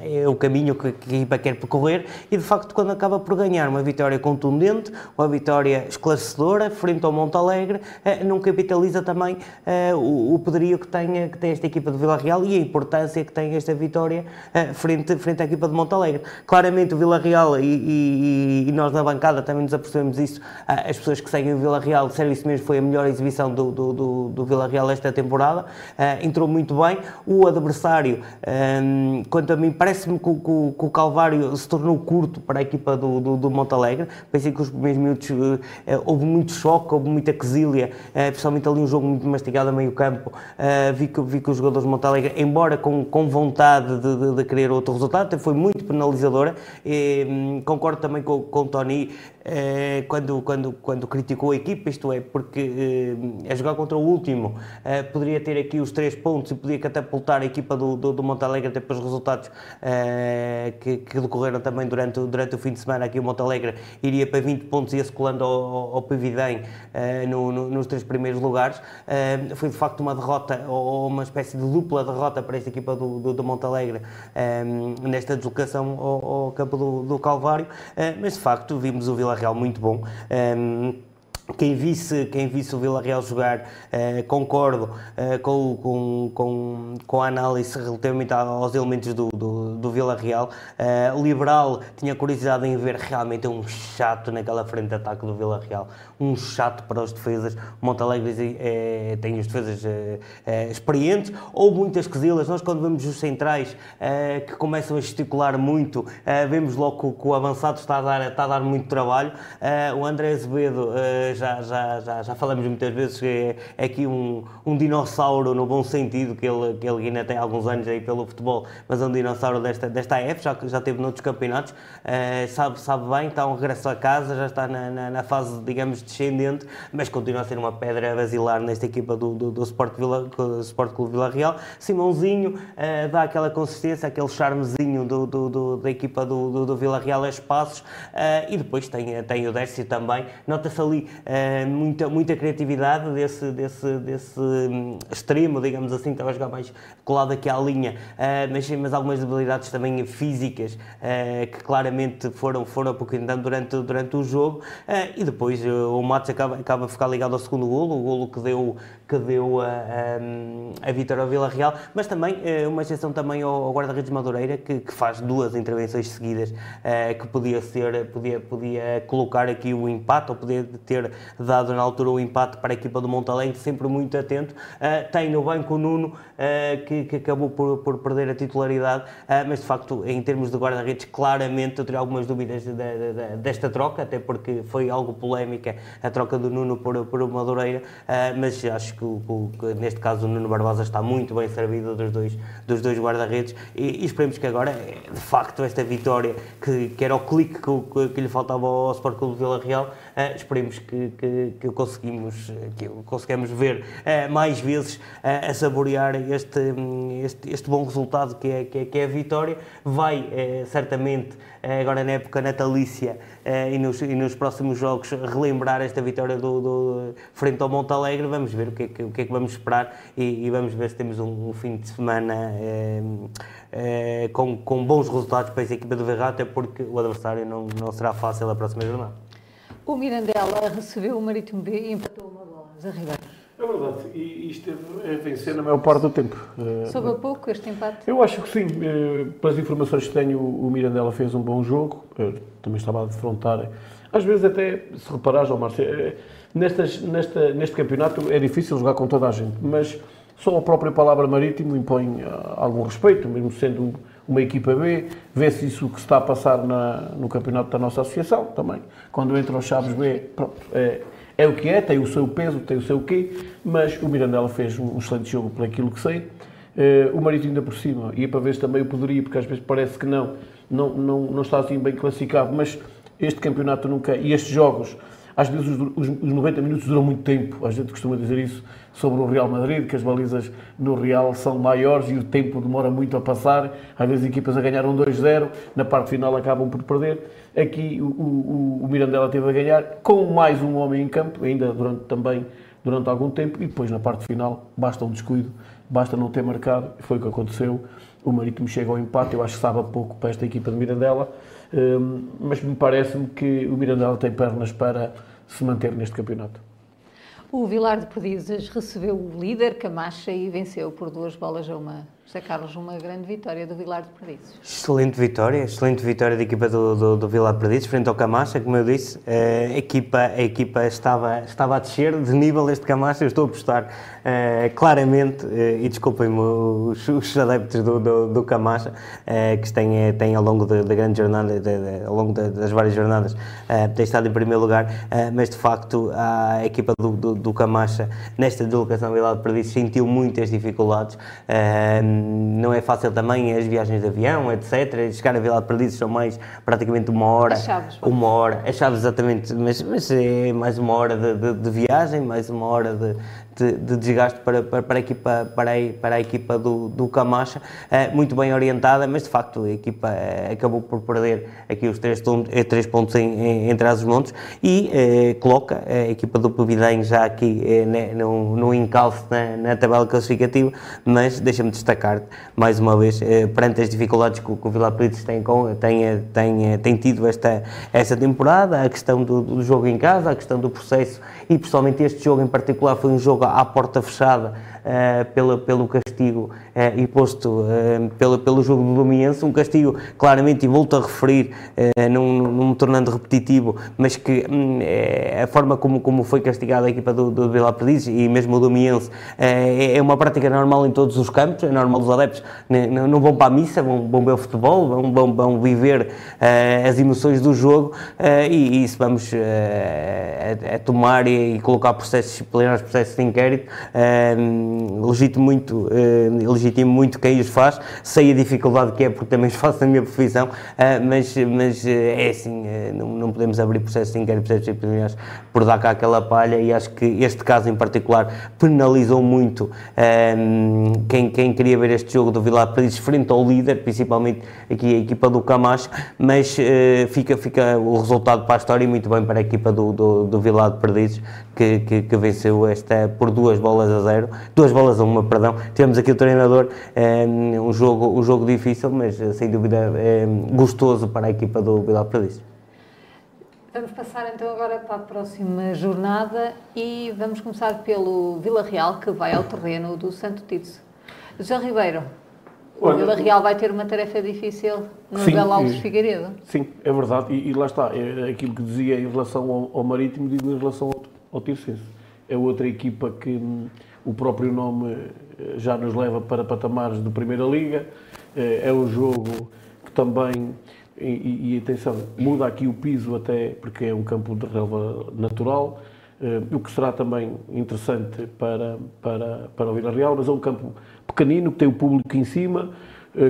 é, o caminho que, que a equipa quer percorrer e de facto quando acaba por ganhar uma vitória contundente, uma vitória esclarecedora frente ao Monte Alegre, uh, não capitaliza também o, o poderio que tem, que tem esta equipa do Vila Real e a importância que tem esta vitória frente, frente à equipa de Monte Alegre. Claramente o Vila Real, e, e, e, nós na bancada também nos apercebemos isso, ah, as pessoas que seguem o Vila Real disseram isso mesmo, foi a melhor exibição do, do, do, do Vila Real esta temporada, uh, entrou muito bem. O adversário, um, quanto a mim, parece-me que, que, que, o Calvário se tornou curto para a equipa do, do, do Montalegre. Pensei que os primeiros minutos uh, houve muito choque, houve muita quesilha, uh, principalmente ali um jogo muito mastigado a meio campo. vi, que, vi que os jogadores de Montalegre, embora com, com vontade de, de, de querer outro resultado, foi muito penalizadora e, hum, concordo também com, com o Tony eh, quando, quando, quando criticou a equipa, isto é, porque eh, a jogar contra o último eh, poderia ter aqui os três pontos e podia catapultar a equipa do, do, do Montalegre até para os resultados que, que, decorreram também durante, durante o fim de semana. Aqui o Montalegre iria para 20 pontos e ia-se colando ao, ao no, no, nos três primeiros lugares. foi de facto uma derrota ou uma espécie de dupla derrota para esta equipa do, do, do Montalegre nesta deslocação ao, ao campo do, do Calvário, mas de facto vimos o Vila Real muito bom. Um, quem visse, quem visse o Vila Real jogar, uh, concordo uh, com, com, com, com, a análise relativamente aos elementos do, do, do Vila Real. Uh, Liberal tinha curiosidade em ver realmente um chato naquela frente de ataque do Vila Real, um chato para os defesas. Montalegre é, tem os defesas experientes, ou muitas quesilas. Nós, quando vemos os centrais que começam a gesticular muito, vemos logo que, o avançado está a dar, está a dar muito trabalho. o André Azevedo já, já, já, já falamos muitas vezes que é, é aqui um, um dinossauro no bom sentido, que ele, que ele ainda tem alguns anos aí pelo futebol, mas é um dinossauro desta, desta AF, já, já teve noutros campeonatos, uh, sabe, sabe bem, está um regresso a casa, já está na, na, na, fase, digamos, descendente, mas continua a ser uma pedra basilar nesta equipa do, do, do Sport, Vila, Sport Clube Vila Real. Simãozinho uh, dá aquela consistência, aquele charmezinho do, do, do da equipa do, do, do Vila Real a espaços, uh, e depois tem, tem o Décio também. Nota-se ali uh, muita, muita criatividade desse, desse, desse um, extremo, digamos assim, estava a jogar mais colado aqui à linha, uh, mas, mas algumas debilidades também físicas uh, que claramente foram, foram apoquentando durante, durante o jogo. E depois o Matos acaba, acaba a ficar ligado ao segundo golo, o golo que deu, que deu a, a, a vitória ao Vila Real, mas também uma exceção também ao, ao guarda-redes Madureira que, que, faz duas intervenções seguidas que podia ser, podia, podia colocar aqui o empate ou poder ter dado na altura o empate para a equipa do Montalegre, sempre muito atento. Uh, tem no banco o Nuno, que, que, acabou por, por, perder a titularidade, mas de facto, em termos de guarda-redes, claramente eu teria algumas dúvidas de, de, de, desta troca, até porque foi algo polémica a troca do Nuno por, por Madureira, mas acho que, neste caso o Nuno Barbosa está muito bem servido dos dois, dos dois guarda-redes e, e, esperemos que agora, de facto, esta vitória, que, que era o clique que, que, lhe faltava ao Sport Clube Vila Real, Uh, esperemos que, que, que, conseguimos, que conseguimos ver uh, mais vezes uh, a saborear este, este, este, bom resultado que é, que é, que é a vitória. Vai certamente, agora na época natalícia e nos, e, nos, próximos jogos, relembrar esta vitória do, do, frente ao Monte Alegre. Vamos ver o que é que, o que, é que vamos esperar e, e, vamos ver se temos um, um fim de semana. com, com bons resultados para essa equipa do Verrat, até porque o adversário não, não será fácil a próxima jornada. O Mirandela recebeu o Marítimo B e empatou uma bola. Zé Ribeiro. É verdade, e esteve a vencer na maior parte do tempo. Eh, Soube a pouco este empate? Eu acho que sim. Eh, pelas informações que tenho, o Mirandela fez um bom jogo, também estava a defrontar. Às vezes, até, se reparares, Marcelo, eh, nestas, nesta, neste campeonato é difícil jogar com toda a gente, mas só a própria palavra marítimo impõe algum respeito, mesmo sendo uma equipa B, vê-se isso que se está a passar na, no campeonato da nossa associação também. Quando entram os Chaves B, pronto, é, é o que é, tem o seu peso, tem o seu quê, mas o Mirandela fez um excelente jogo por aquilo que sei. Uh, o Marítimo ainda por cima, ia para ver também o poderia, porque às vezes parece que não, não, não, não está assim bem classificado, mas este campeonato nunca, e estes jogos, às vezes os, os, os 90 minutos duram muito tempo, a gente costuma dizer isso, sobre o Real Madrid, que as balizas no Real são maiores e o tempo demora muito a passar. Às vezes equipas a ganhar um 2-0, na parte final acabam por perder. Aqui o, o, o, Mirandela teve a ganhar com mais um homem em campo, ainda durante também durante algum tempo, e depois na parte final basta um descuido, basta não ter marcado, foi o que aconteceu. O Marítimo chega ao empate, eu acho que sabe pouco para esta equipa de Mirandela, hum, mas me parece-me que o Mirandela tem pernas para se manter neste campeonato. O Vilar de Perdizes recebeu o líder Camacha e venceu por duas bolas a uma. José Carlos, uma grande vitória do Vilar de Perdizes. Excelente vitória, excelente vitória da equipa do, do, do Vilar de Perdizes, frente ao Camacha, como eu disse, a equipa, a equipa estava, estava a descer de nível este Camacha, eu estou a apostar uh, claramente, uh, e desculpem-me os, os, adeptos do, do, do Camacha, uh, que têm, têm ao longo da grande jornada, de, de, ao longo de, das várias jornadas, têm estado em primeiro lugar, mas de facto a equipa do, do, do Camacha, nesta deslocação do Vilar de Perdizes, sentiu muitas dificuldades não é fácil também as viagens de avião, etc. Chegar a Vila de Perdidos são mais praticamente uma hora. As chaves. Uma hora. As chaves, exatamente. Mas, mas é mais uma hora de, de, de viagem, mais uma hora de, de, de desgaste para, para, para, a equipa, para, a, para a equipa do, do Camacha, uh, muito bem orientada, mas de facto a equipa uh, acabou por perder aqui os três, eh, três pontos em, em, entre as montes. E coloca a equipa do Pavidem já aqui uh, no, no encalço na, na tabela classificativa, mas deixa-me destacar mais uma vez, perante as dificuldades que, que o Vila Peritos tem, com, tem, tem, tem tido esta, esta temporada, a questão do, do jogo em casa, a questão do processo e pessoalmente este jogo em particular foi um jogo à porta fechada uh, pelo, pelo castigo uh, imposto uh, pelo, pelo jogo do Domiense, um castigo claramente, e volto a referir, não, não me tornando repetitivo, mas que um, a forma como, como foi castigada a equipa do, do Vila Perdiz e mesmo o Domiense é, é, uma prática normal em todos os campos, é normal os adeptos não, não vão para a missa, vão, vão ver o futebol, vão, vão, vão viver as emoções do jogo e, e isso vamos a, a, tomar e, e, colocar processos disciplinares, processos de inquérito legitimo muito, uh, legitimo muito quem os faz, sei a dificuldade que é, porque também os faço na minha profissão, uh, mas, mas uh, é assim, não, não, podemos abrir processos inquérito, processos disciplinares por dar cá aquela palha e acho que este caso em particular penalizou muito quem, quem queria ver este jogo do Vilar Perdizes frente ao líder, principalmente aqui a equipa do Camacho, mas fica, fica o resultado para a história e muito bem para a equipa do, do, do Vilar de Perdizes, que, que, que, venceu esta por duas bolas a zero, duas bolas a uma, perdão. Tivemos aqui o treinador, ehm, um jogo, um jogo difícil, mas eh, sem dúvida ehm, gostoso para a equipa do Vila Perdiz. Vamos passar então agora para a próxima jornada e vamos começar pelo Vila Real, que vai ao terreno do Santo Tirso. José Ribeiro, o Vila Real vai ter uma tarefa difícil no sim, Belo Alves Figueiredo. Sim, é verdade. E, e, lá está, é aquilo que dizia em relação ao, ao Marítimo, digo em relação ao, ao Tircense. É outra equipa que hum, o próprio nome eh, já nos leva para patamares de Primeira Liga. Eh, é um jogo que também, e, e atenção, muda aqui o piso até porque é um campo de relva natural, eh, o que será também interessante para, para, para o Vila Real, mas é um campo pequenino que tem o público em cima,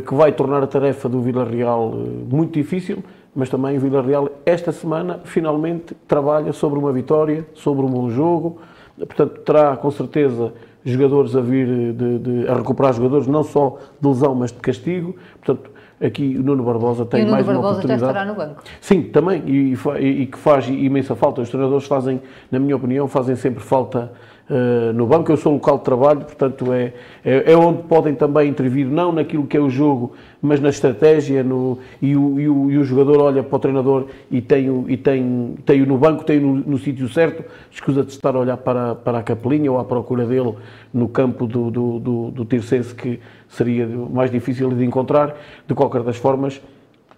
que vai tornar a tarefa do Vila Real muito difícil, mas também o Vila Real, esta semana, finalmente trabalha sobre uma vitória, sobre um bom jogo. Portanto, terá com certeza jogadores a vir de, de, a recuperar jogadores, não só de lesão, mas de castigo. Portanto, aqui o Nuno Barbosa tem e o Nuno mais Barbosa uma oportunidade. já estará no banco. Sim, também, e, e, e, que faz imensa falta. Os treinadores fazem, na minha opinião, fazem sempre falta uh, no banco. Eu sou local de trabalho, portanto é, é, é, onde podem também intervir, não naquilo que é o jogo, mas na estratégia, no, e, o, e, o, e o jogador olha para o treinador e tem-o e tem, tem no banco, tem-o no, no sítio certo, escusa de estar a olhar para, para a capelinha ou à procura dele no campo do, do, do, do Tircense, que seria mais difícil de encontrar. De qualquer das formas,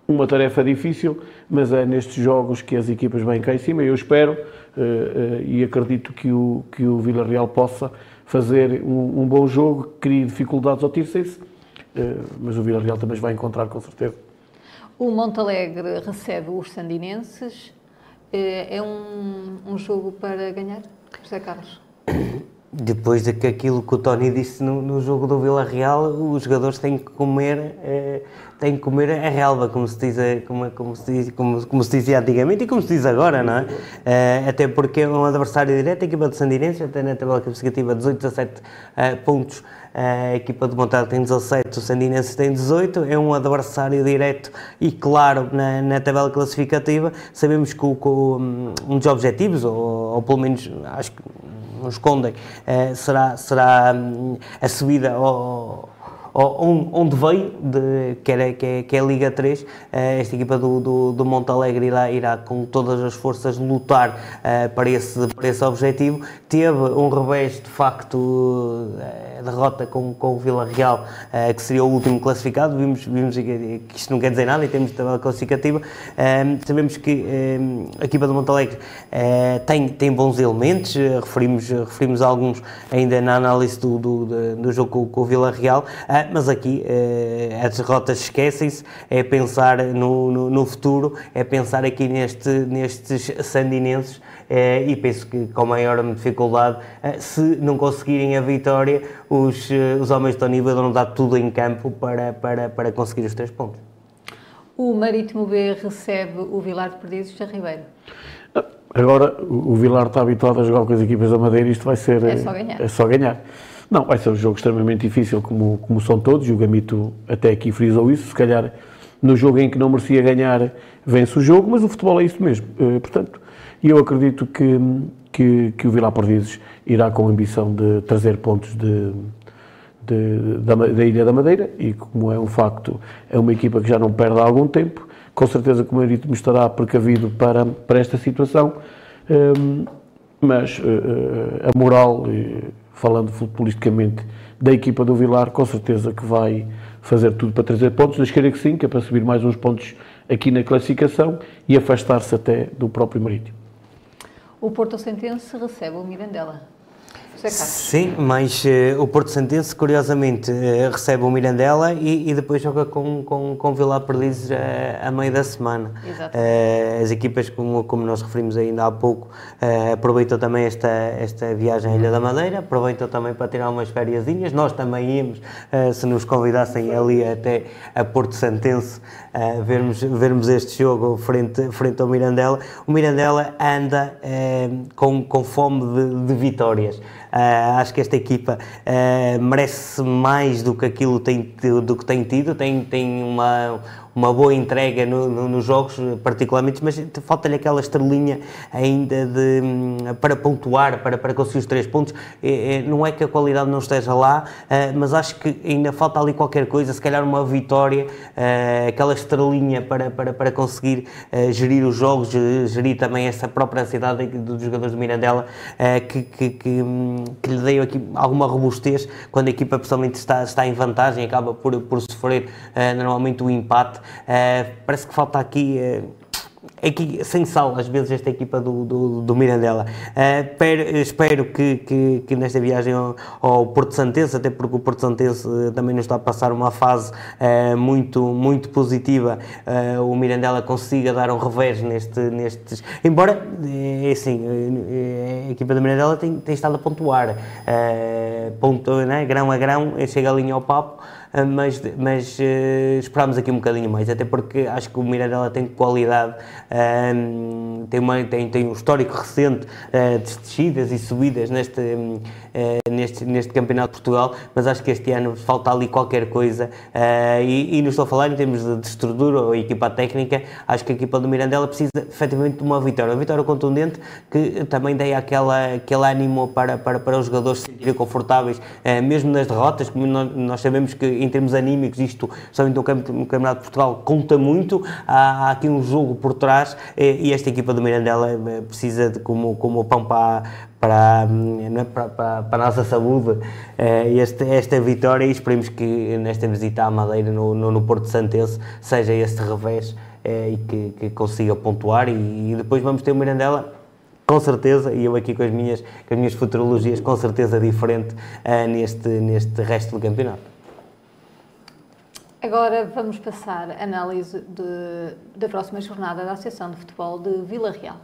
uma tarefa difícil, mas é nestes jogos que as equipas vêm cá em cima eu espero uh, uh, e acredito que o, que o Vila Real possa fazer um, um bom jogo, que crie dificuldades ao Tircense, uh, mas o Vila Real também vai encontrar com certeza. O Montalegre recebe os Sandinenses, é um, um jogo para ganhar, José Carlos? depois de que aquilo que o Tony disse no, no jogo do Vila Real, os jogadores têm que comer, eh, têm que comer a relva, como se, diz, como, como, se diz, como, como se dizia antigamente e como se diz agora, não é? Eh, até porque é um adversário direto, a equipa de Sandinense, até na tabela classificativa 18, 17 uh, pontos, a equipa de Montada tem 17, o Sandinense tem 18, é um adversário direto e claro na, na tabela classificativa. Sabemos que, o, que um dos objetivos, ou, ou pelo menos acho que não escondem, eh, será, será hum, a subida ao, onde veio, de, que, era, que, é, que é a Liga 3, eh, esta equipa do, do, do Montalegre irá, irá com todas as forças lutar uh, para, esse, para esse objetivo. Teve um revés, de facto, a derrota com, com o Vila Real, que seria o último classificado. Vimos, vimos que isto não quer dizer nada em termos de tabela classificativa. sabemos que a equipa do Montalegre tem, tem bons elementos, referimos, referimos alguns ainda na análise do, do, do jogo com, com o Vila Real mas aqui uh, as derrotas esquecem-se, é pensar no, no, no, futuro, é pensar aqui neste, nestes sandinenses uh, e penso que com maior dificuldade, uh, se não conseguirem a vitória, os, os homens de Tony vão dar tudo em campo para, para, para conseguir os três pontos. O Marítimo B recebe o Vilar de Perdidos de Ribeiro. Agora, o Vilar está habituado a jogar com as equipas da Madeira e isto vai ser... É só ganhar. É só ganhar. Não, vai ser um jogo extremamente difícil, como, como são todos, e o Gamito até aqui frisou isso. Se calhar no jogo em que não merecia ganhar, vence o jogo, mas o futebol é isso mesmo. Uh, portanto, eu acredito que, que, que o Vila Perdizes irá com a ambição de trazer pontos de, de, da, da, Ilha da Madeira, e como é um facto, é uma equipa que já não perde há algum tempo. Com certeza que o Marítimo estará precavido para, para esta situação, ehm, mas uh, a moral falando futbolisticamente, da equipa do Vilar, com certeza que vai fazer tudo para trazer pontos. Deus queira que sim, que é para subir mais uns pontos aqui na classificação e afastar-se até do próprio Marítimo. O Porto Sentense recebe o Mirandela. Sim, mas uh, o Porto Santense, curiosamente, uh, recebe o Mirandela e, e, depois joga com, com, com Vila Perdiz uh, a meio da semana. Uh, as equipas, como, como nós referimos ainda há pouco, aproveitam também esta, esta viagem à Ilha da Madeira, aproveitam também para tirar umas férias. Nós também íamos, se nos convidassem ali até a Porto Santense, vermos, vermos este jogo frente, frente ao Mirandela. O Mirandela anda com, com fome de, de vitórias. Uh, acho que esta equipa uh, merece mais do que aquilo tem, do que tem tido, tem, tem uma, uma boa entrega no, no, nos jogos, particularmente, mas falta-lhe aquela estrelinha ainda de, hum, para pontuar, para, para conseguir os três pontos. É, é, não é que a qualidade não esteja lá, uh, mas acho que ainda falta ali qualquer coisa, se calhar uma vitória, uh, aquela estrelinha para, para, para conseguir uh, gerir os jogos, gerir também essa própria ansiedade dos jogadores do Mirandela, que, que, que, hum, que, lhe deu aqui alguma robustez quando a equipa pessoalmente está, está em vantagem, acaba por, por sofrer normalmente o empate. Uh, parece que falta aqui. Uh, aqui sem sal, às vezes, esta equipa do, do, do Mirandela. Uh, per, espero que, que, que, nesta viagem ao, ao, Porto Santense, até porque o Porto Santense também não está a passar uma fase uh, muito, muito positiva, uh, o Mirandela consiga dar um revés neste, nestes. Embora, é assim, a equipa do Mirandela tem, tem estado a pontuar, ponto, né, grão a grão, chega a linha ao papo. Mas, mas uh, esperámos aqui um bocadinho mais, até porque acho que o Mirandela tem qualidade, tem, uma, tem, tem um histórico recente uh, de descidas e subidas neste, neste, neste Campeonato de Portugal, mas acho que este ano falta ali qualquer coisa e, e não estou a falar em termos de, de estrutura ou equipa técnica, acho que a equipa do Mirandela precisa efetivamente de uma vitória, uma vitória contundente que também dê aquela, aquele ânimo para, para, para os jogadores se sentirem confortáveis, mesmo nas derrotas, como nós, nós sabemos que em termos anímicos, isto, somente no Campeonato de Portugal, conta muito. Há, há aqui um jogo por trás e, esta equipa do Mirandela precisa de como, como o pão para, para, é? para, para, para, a nossa saúde eh, este, esta vitória e esperemos que nesta visita à Madeira no, no, no Porto Santense seja este revés eh, e que, que, consiga pontuar e, e depois vamos ter o Mirandela com certeza, e eu aqui com as minhas, com as minhas futurologias, com certeza diferente uh, neste, neste resto do campeonato. Agora vamos passar a análise de, da próxima jornada da Associação de Futebol de Vila Real.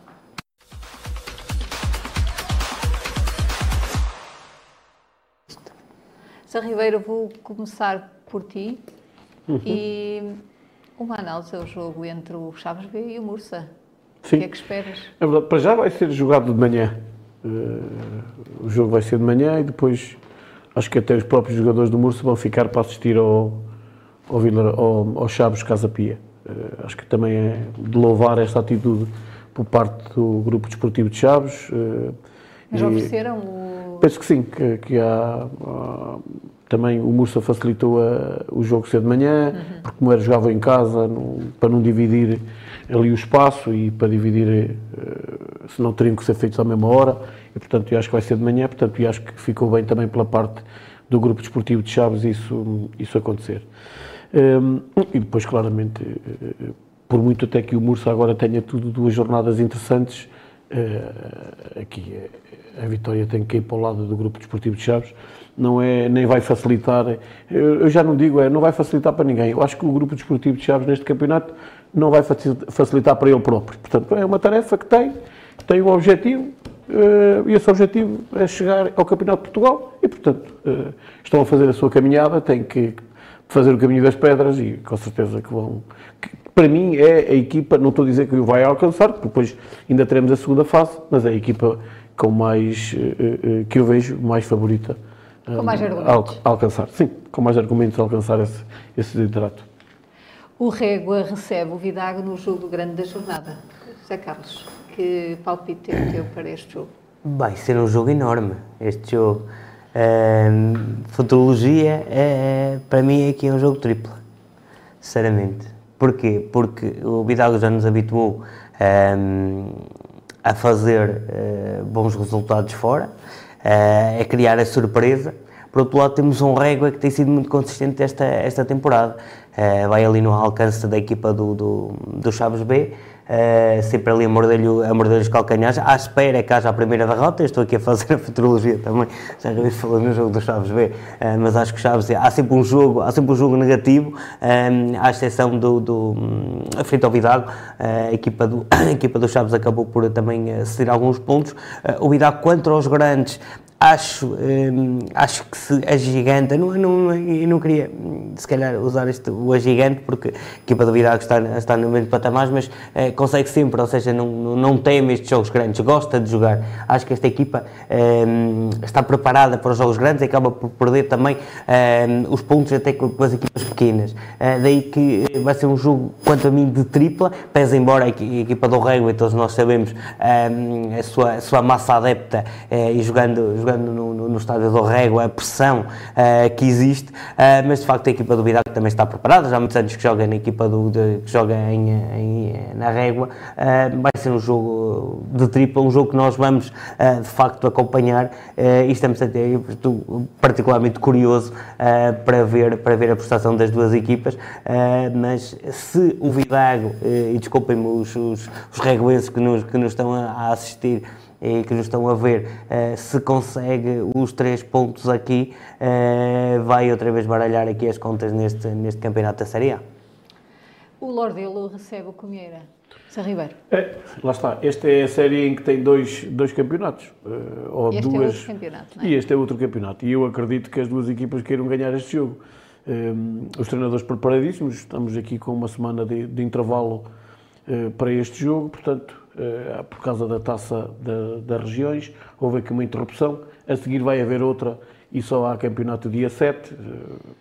Sá Ribeiro, vou começar por ti uhum. e uma análise ao jogo entre o Chaves B e o Mursa. Sim. O que é que esperas? É verdade, para já vai ser jogado de manhã. Uh, o jogo vai ser de manhã e depois acho que até os próprios jogadores do Mursa vão ficar para assistir ao, ao, Vila, ao, ao Chaves Casa Pia. Uh, acho que também é de louvar esta atitude por parte do Grupo Desportivo de Chaves. Uh, Mas ofereceram o... Penso que sim, que, que há, há, também o Mursa facilitou a, o jogo ser de manhã, uhum. porque como era jogava em casa, não, para não dividir ali o espaço e para dividir, uh, se não teriam que ser feitos à mesma hora, e portanto eu acho que vai ser de manhã, portanto eu acho que ficou bem também pela parte do Grupo Desportivo de Chaves isso, isso acontecer. Um, e depois, claramente, uh, por muito até que o Mursa agora tenha tudo duas jornadas interessantes, uh, aqui a vitória tem que ir para o lado do Grupo Desportivo de Chaves, não é, nem vai facilitar, eu, já não digo, é, não vai facilitar para ninguém. Eu acho que o Grupo Desportivo de Chaves neste campeonato não vai facilitar para ele próprio. Portanto, é uma tarefa que tem, tem um objetivo, uh, e esse objetivo é chegar ao Campeonato de Portugal, e portanto, uh, estão a fazer a sua caminhada, têm que fazer o caminho das pedras e com certeza que vão. Que, para mim é a equipa, não estou a dizer que vai alcançar, porque depois ainda teremos a segunda fase, mas é a equipa com mais, uh, que eu vejo, mais favorita. Com mais argumentos. A, alcançar, sim, com mais argumentos a alcançar esse, esse liderato. O Régua recebe o Vidago no jogo grande da jornada. José Carlos, que palpite é o teu para este jogo? Vai ser um jogo enorme, este jogo. Uh, futurologia, é, para mim, aqui é um jogo triplo, sinceramente. Porquê? Porque o Vidago já nos habituou a fazer uh, bons resultados fora, uh, a criar a surpresa. Por outro lado, temos um Régua que tem sido muito consistente esta, esta temporada. Uh, vai ali no alcance da equipa do, do, do Chaves B, uh, sempre ali a morder-lhe a morder os calcanhares, à espera que haja a primeira derrota. Eu estou aqui a fazer a futurologia também, já de falar no jogo do Chaves B, uh, mas acho que Chaves há sempre um jogo, há sempre um jogo negativo, à exceção do, do um, frente ao Vidago, a, equipa do, a equipa do Chaves acabou por também ceder alguns pontos. o Vidago contra os grandes acho, hum, acho que se agiganta, não, não, eu não queria se calhar usar este, o agigante porque a equipa do Vidago está, está no mesmo patamar, mas eh, consegue sempre, ou seja, não, não teme estes jogos grandes, gosta de jogar. Acho que esta equipa hum, está preparada para os jogos grandes e acaba por perder também hum, os pontos até com, as equipas pequenas. Uh, daí que vai ser um jogo, quanto a mim, de tripla, pese embora a equipa do Rego, e todos nós sabemos a, sua, a sua massa adepta e jogando, jogando jogando no, no, no estádio do Rego, a pressão uh, que existe, uh, mas de facto a equipa do Vidago também está preparada, já há muitos anos que joga na equipa do, de, que joga em, em, na Régua, uh, vai ser um jogo de tripla, um jogo que nós vamos de facto acompanhar e estamos até, particularmente curioso para, ver, para ver a prestação das duas equipas, mas se o Vidago, e desculpem-me os, os, os reguenses que nos, que nos estão a, a assistir, e que nos estão a ver, uh, se consegue os três pontos aqui, uh, vai outra vez baralhar aqui as contas neste, neste campeonato da Série A. O Lordelo recebe o Comieira. São Ribeiro. É, lá está. Esta é a série em que tem dois, dois campeonatos. Uh, ou este duas... é outro campeonato, não é? E este é outro campeonato. E eu acredito que as duas equipas queiram ganhar este jogo. um, os treinadores preparadíssimos. Estamos aqui com uma semana de, de intervalo uh, para este jogo, portanto, por causa da taça da, das regiões, houve aqui uma interrupção. A seguir vai haver outra e só há campeonato dia 7. Uh,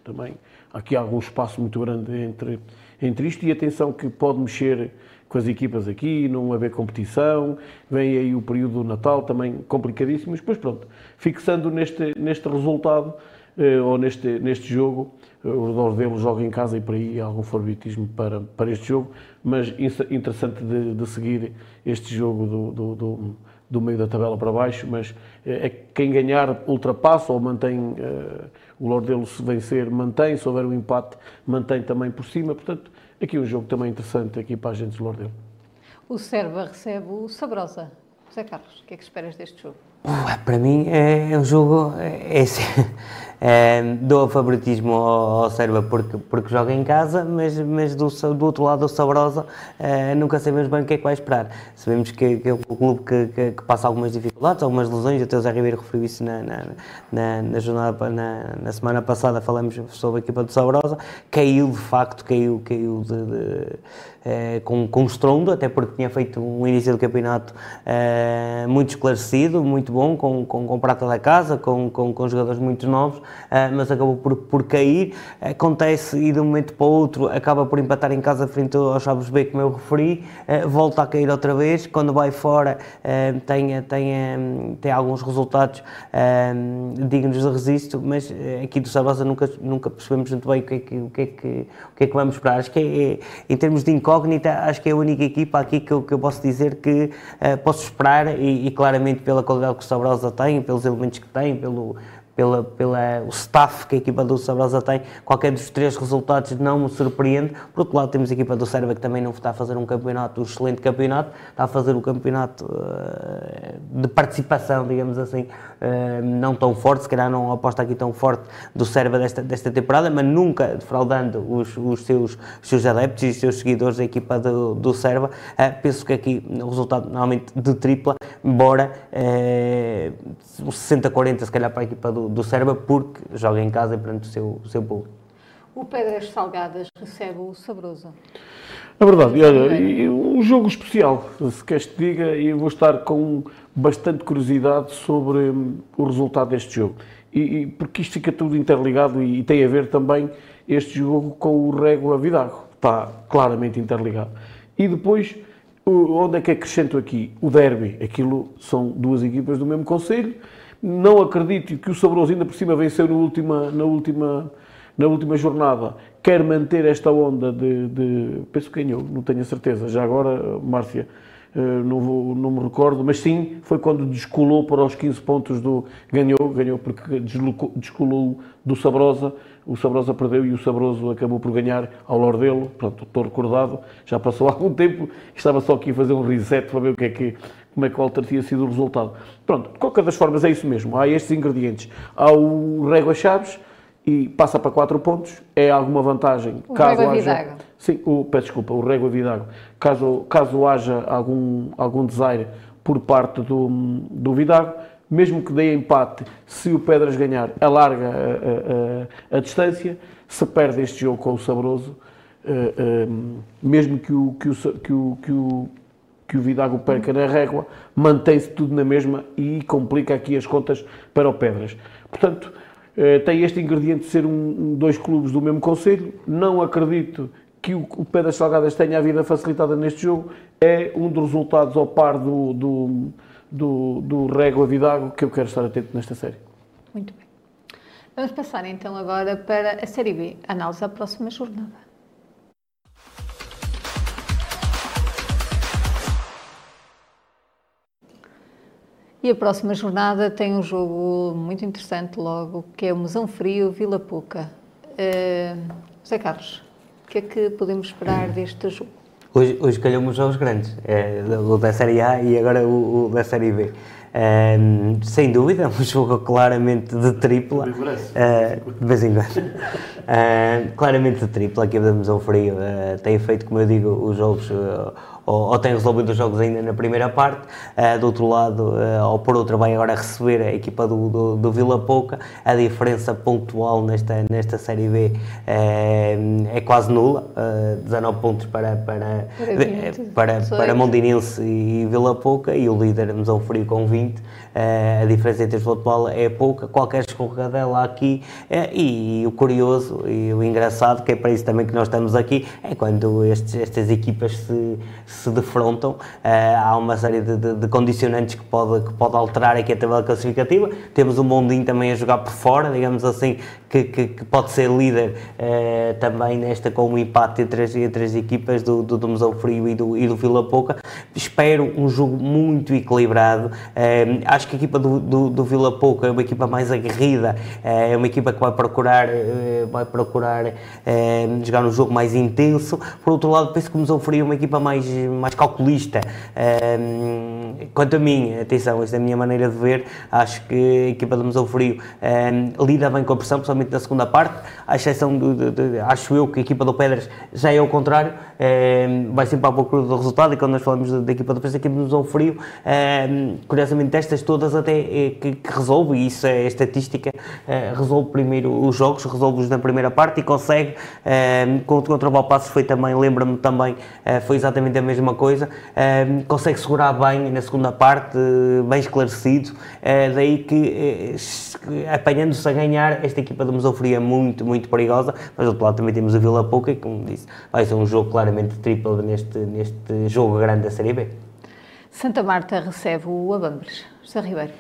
também. Aqui há algum espaço muito grande entre, entre isto. E atenção que pode mexer com as equipas aqui, não haver competição, vem aí o período do Natal também complicadíssimo, mas pronto, fixando neste, neste resultado, ou neste, neste jogo, o Dordelo joga em casa e por aí há algum favoritismo para, para este jogo, mas interessante de, de seguir este jogo do, do, do, do, meio da tabela para baixo, mas é quem ganhar ultrapassa ou mantém, uh, o Lordelo se vencer mantém, se houver um empate mantém também por cima, portanto aqui um jogo também interessante aqui para a gente de Lordelo. O Serva recebe o Sabrosa. José Carlos, o que é que esperas deste jogo? Uh, para mim é um jogo, é, é, é, dou favoritismo ao, ao Serva porque, porque joga em casa, mas, mas do, do outro lado, o Sabrosa, é, nunca sabemos bem o que é que vai esperar. Sabemos que, que é um clube que, que, que, passa algumas dificuldades, algumas lesões, até o Zé Ribeiro referiu isso na, na, na, na jornada, na, na, semana passada, falamos sobre a equipa do Sabrosa, caiu de facto, caiu, caiu de, de é, com, com estrondo, até porque tinha feito um início do campeonato é, muito esclarecido, muito bom, com, com, com prata da casa, com, com, com jogadores muito novos, mas acabou por, por cair. Acontece e de um momento para o outro acaba por empatar em casa frente aos Chaves B, como eu referi, volta a cair outra vez. Quando vai fora, tem, tem, tem alguns resultados dignos de registro, mas aqui do Sabrosa nunca, nunca percebemos muito bem o que é que, o que, é que, o que, é que vamos esperar. Acho que é, é, em termos de incógnita, acho que é a única equipa aqui que eu, que eu posso dizer que posso esperar e, e, claramente pela qualidade que o Sabrosa tem, pelos elementos que tem, pelo, pela, pela, o staff que a equipa do Sabrosa tem, qualquer dos três resultados não me surpreende. Por outro lado, temos a equipa do Serva que também não está a fazer um campeonato, um excelente campeonato, está a fazer um campeonato uh, de participação, digamos assim, uh, não tão forte, se calhar não aposta aqui tão forte do Serva desta, desta temporada, mas nunca defraudando os, os, seus, os seus adeptos e os seus seguidores da equipa do, do Serva. Uh, penso que aqui o resultado normalmente de tripla, embora uh, 60-40 se calhar para a equipa do, do Serba, porque joga em casa e perante o seu, o seu público. O Pedras Salgadas recebe o Sabroso. É verdade, olha, um jogo especial, se queres te diga, e vou estar com bastante curiosidade sobre hum, o resultado deste jogo. E, e, porque isto fica tudo interligado e, e, tem a ver também este jogo com o Régua Vidago. Está claramente interligado. E depois, onde é que acrescento aqui? O derby. Aquilo são duas equipas do mesmo conselho não acredito que o Sabroso ainda por cima venceu na última, na última, na última jornada. Quer manter esta onda de, de penso que ganhou, não tenho a certeza. Já agora, Márcia, eh, não, vou, não me recordo, mas sim, foi quando descolou para os 15 pontos do. Ganhou, ganhou porque descolou do Sabrosa, o Sabrosa perdeu e o Sabroso acabou por ganhar ao Lordelo. Pronto, estou recordado, já passou algum tempo, estava só aqui a fazer um reset para ver o que é que como é que qual teria sido o resultado. Pronto, de qualquer das formas é isso mesmo. Há estes ingredientes. Há o Régua Chaves e passa para 4 pontos. É alguma vantagem o caso Régua haja. Vidago. Sim, o, peço desculpa, o Régua Vidago. Caso, caso haja algum, algum desaire por parte do, do Vidago, mesmo que dê empate, se o Pedras ganhar, alarga a, a, a, a distância. Se perde este jogo com o Sabroso, uh, uh, mesmo que o, que o, que o, que o que o Vidago perca na régua, mantém-se tudo na mesma e complica aqui as contas para o Pedras. Portanto, eh, tem este ingrediente de ser um, dois clubes do mesmo conselho. Não acredito que o, Pedras Salgadas tenha a vida facilitada neste jogo. É um dos resultados ao par do, do, do, do Régua Vidago que eu quero estar atento nesta série. Muito bem. Vamos passar então agora para a Série B, análise da próxima jornada. E a próxima jornada tem um jogo muito interessante logo, que é o Mesão Frio Vila Pouca. Uh, José Carlos, o que é que podemos esperar deste jogo? Hoje, hoje calhamos os jogos grandes, é, o da Série A e agora o, o da Série B. Um, sem dúvida, é um jogo claramente de tripla. Uh, de vez em quando. Uh, claramente de tripla, aqui a Mesão Frio uh, tem feito, como eu digo, os jogos ou, ou tem resolvido os jogos ainda na primeira parte. Uh, do outro lado, uh, ou por outro, vai agora receber a equipa do, do, do Vila Pouca. A diferença pontual nesta, nesta Série B é, é quase nula, 19 pontos para, para, para, para, para Mondinense e Vila Pouca e o líder Mesão Frio com 20. A diferença entre o futebol é pouca, qualquer escorregadela aqui e, e o curioso e o engraçado, que é para isso também que nós estamos aqui, é quando estes, estas equipas se, se defrontam, uh, há uma série de, de, de, condicionantes que pode, que pode alterar aqui a tabela classificativa. Temos o Mondinho também a jogar por fora, digamos assim, que, que, que pode ser líder também nesta com um empate entre as, entre as equipas do, do, do Museu Frio e do, e do Vila Pouca. Espero um jogo muito equilibrado. Uh, acho que a equipa do, do, do, Vila Pouca é uma equipa mais aguerrida, é uma equipa que vai procurar, vai procurar jogar um jogo mais intenso. Por outro lado, penso que Frio é uma equipa mais, mais calculista. quanto a mim, atenção, esta é a minha maneira de ver, acho que a equipa do Museu Frio lida bem com a pressão, principalmente na segunda parte, à exceção, de, de, de, acho eu, que a equipa do Pedras já é o contrário, vai sempre à procura do resultado, e quando nós falamos da equipa do Pedras, a equipa do Museu Frio, curiosamente, estas todas até é, que, que, resolve, e isso é estatística, eh, resolve primeiro os jogos, resolve-os na primeira parte e consegue, contra o Valpassos foi também, lembra-me também, eh, foi exatamente a mesma coisa, consegue segurar bem na segunda parte, bem esclarecido, eh, daí que apanhando-se a ganhar, esta equipa do Museu Frio é muito, muito perigosa, mas do outro lado também temos a Vila Pouca, e como disse, vai ser um jogo claramente triplo neste, neste jogo grande da Série B. Santa Marta recebe o Abambres. José Ribeiro.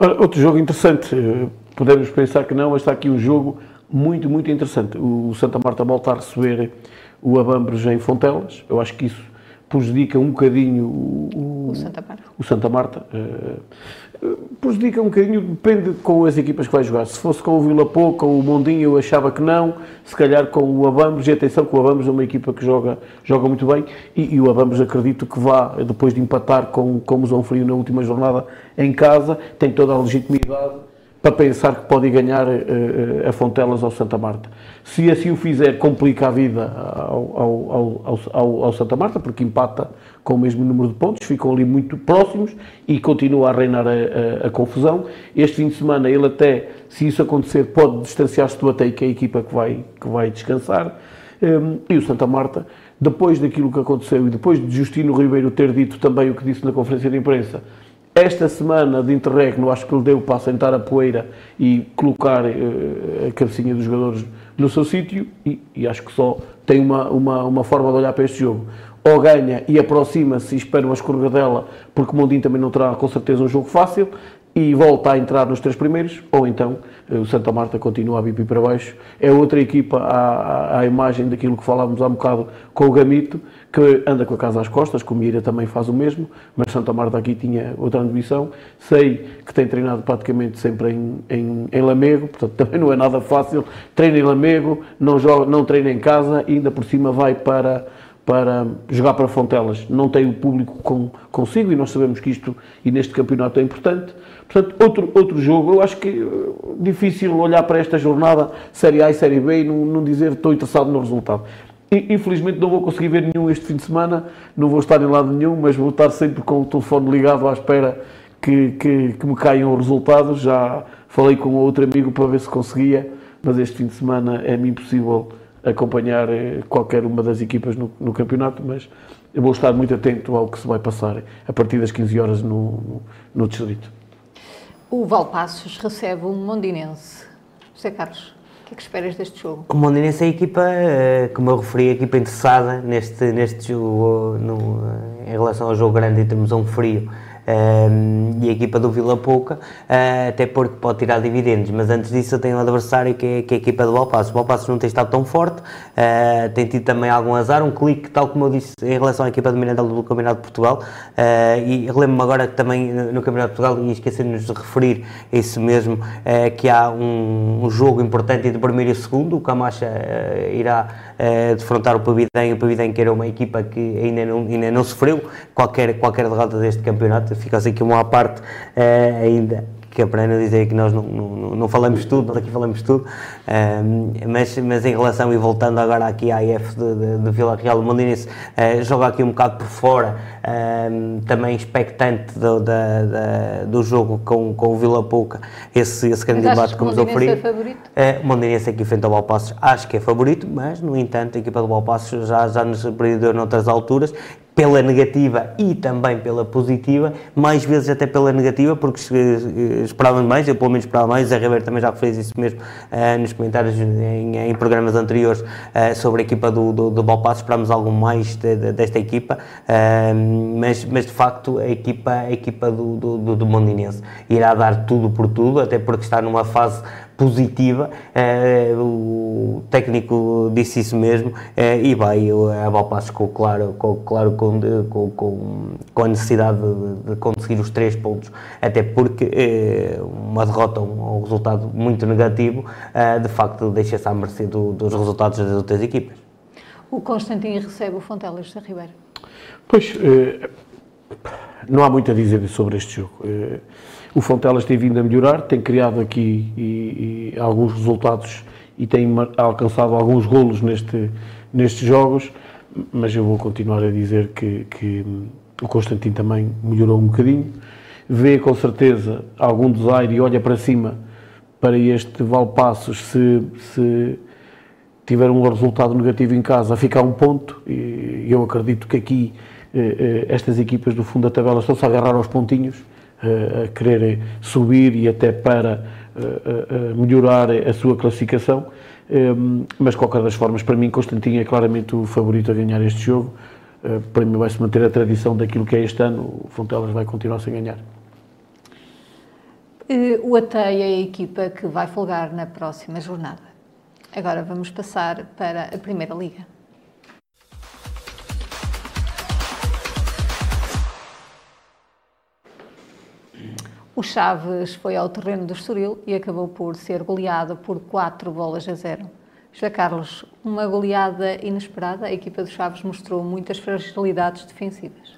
Ora, outro jogo interessante. Podemos pensar que não, mas está aqui um jogo muito, muito interessante. O Santa Marta volta a receber o Abambres em Fontelas. Eu acho que isso prejudica um bocadinho o, o Santa Marta. O Santa Marta. Uh, prejudica um bocadinho, depende com as equipas que vai jogar. Se fosse com o Vila Pouca ou o Mondinho, eu achava que não. Se calhar com o Abambres, e atenção que o Abambres é uma equipa que joga, joga muito bem, e, e o Abambres acredito que vá, depois de empatar com, com o Zão Frio na última jornada em casa, tem toda a legitimidade para pensar que pode ganhar uh, a Fontelas ao Santa Marta. Se assim o fizer, complica a vida ao, ao, ao, ao, Santa Marta, porque empata com o mesmo número de pontos, ficam ali muito próximos e continua a reinar a, a, a confusão. Este fim de semana, ele até, se isso acontecer, pode distanciar-se do Atei, que é a equipa que vai, que vai descansar. Um, e o Santa Marta, depois daquilo que aconteceu e depois de Justino Ribeiro ter dito também o que disse na conferência de imprensa, esta semana de interregno, acho que ele deu para assentar a poeira e colocar uh, a cabecinha dos jogadores no seu sítio e, e, acho que só tem uma, uma, uma forma de olhar para este jogo. Ou ganha e aproxima-se e espera uma escorregadela, porque o Mondinho também não terá com certeza um jogo fácil, e volta a entrar nos três primeiros, ou então eh, o Santa Marta continua a vir para baixo. É outra equipa à, à, imagem daquilo que falávamos há um bocado com o Gamito, que anda com a casa às costas, como Ira também faz o mesmo, mas Santa Marta aqui tinha outra ambição. Sei que tem treinado praticamente sempre em, em, em Lamego, portanto também não é nada fácil. Treina em Lamego, não, joga, não treina em casa e ainda por cima vai para para jogar para Fontelas. Não tem o público com, consigo e nós sabemos que isto e neste campeonato é importante. Portanto, outro, outro jogo, eu acho que é difícil olhar para esta jornada Série A e Série B e não, não dizer estou interessado no resultado. Infelizmente não vou conseguir ver nenhum este fim de semana, não vou estar em lado nenhum, mas vou estar sempre com o telefone ligado à espera que, que, que me caiam os resultados. Já falei com outro amigo para ver se conseguia, mas este fim de semana é-me impossível acompanhar eh, qualquer uma das equipas no, no, campeonato, mas eu vou estar muito atento ao que se vai passar a partir das 15 horas no, no, no distrito. O Valpassos recebe um Mondinense. José Carlos, o que é que esperas deste jogo? O Mondinense é a equipa, eh, como eu referi, a equipa interessada neste, neste jogo, no, em relação ao jogo grande em termos um frio e a equipa do Vila Pouca, uh, até porque pode tirar dividendos, mas antes disso eu tenho um adversário que é, que é a equipa do Valpasso. O Valpasso não tem estado tão forte, uh, tem tido também algum azar, um clique, tal como eu disse, em relação à equipa do Mirandela do Campeonato de Portugal, uh, e relembro-me agora que também no Campeonato de Portugal, e esquecendo-nos de referir isso mesmo, que há um, um, jogo importante entre o primeiro e o segundo, o Camacha irá defrontar o Pavidem, o Pavidem que era uma equipa que ainda não, ainda não sofreu qualquer, qualquer derrota deste campeonato, fica assim aqui uma à parte uh, ainda que é para não dizer que nós não, não, não falamos tudo, nós aqui falamos tudo, um, mas, mas em relação, e voltando agora aqui à IF de, de, de Vila Real, o Mondinense uh, joga aqui um bocado por fora, um, também expectante do, da, da, do jogo com, com o Vila Pouca, esse, esse grande debate como o Mondinense é favorito? Uh, o Mondinense aqui frente ao Balpassos acho que é favorito, mas no entanto a equipa do Balpassos já, já nos surpreendeu noutras alturas, pela negativa e também pela positiva, mais vezes até pela negativa, porque esperávamos mais, eu pelo menos esperava mais, Zé Ribeiro também já fez isso mesmo uh, nos comentários em, em, programas anteriores uh, sobre a equipa do, do, do Balpasso, esperámos algo mais de, de, desta equipa, uh, mas, mas de facto a equipa, a equipa do, do, do Mondinense irá dar tudo por tudo, até porque está numa fase positiva, uh, o técnico disse isso mesmo, uh, e vai a Balpassos com, claro, com, claro com, com, com, a necessidade de, de, conseguir os três pontos, até porque uh, uma derrota, um, um, resultado muito negativo, de facto deixa-se à mercê do, dos resultados das outras equipas. O Constantino recebe o Fontelas de Ribeiro. Pois, não há muito a dizer sobre este jogo o Fontelas tem vindo a melhorar, tem criado aqui e, e alguns resultados e tem alcançado alguns golos neste, nestes jogos, mas eu vou continuar a dizer que, que o Constantino também melhorou um bocadinho. Vê com certeza algum desaire e olha para cima para este Valpassos se, se tiver um resultado negativo em casa, a ficar um ponto. E eu acredito que aqui eh, eh, estas equipas do fundo da tabela estão-se a agarrar aos pontinhos a quererem subir e até para melhorar a sua classificação. Mas, de qualquer das formas, para mim, Constantino é claramente o favorito a ganhar este jogo. Para mim, vai-se manter a tradição daquilo que é este ano. O Fontelas vai continuar sem ganhar. O Atei é a equipa que vai folgar na próxima jornada. Agora vamos passar para a Primeira Liga. O Chaves foi ao terreno do Estoril e acabou por ser goleado por 4 bolas a 0. Já Carlos, uma goleada inesperada, a equipa do Chaves mostrou muitas fragilidades defensivas.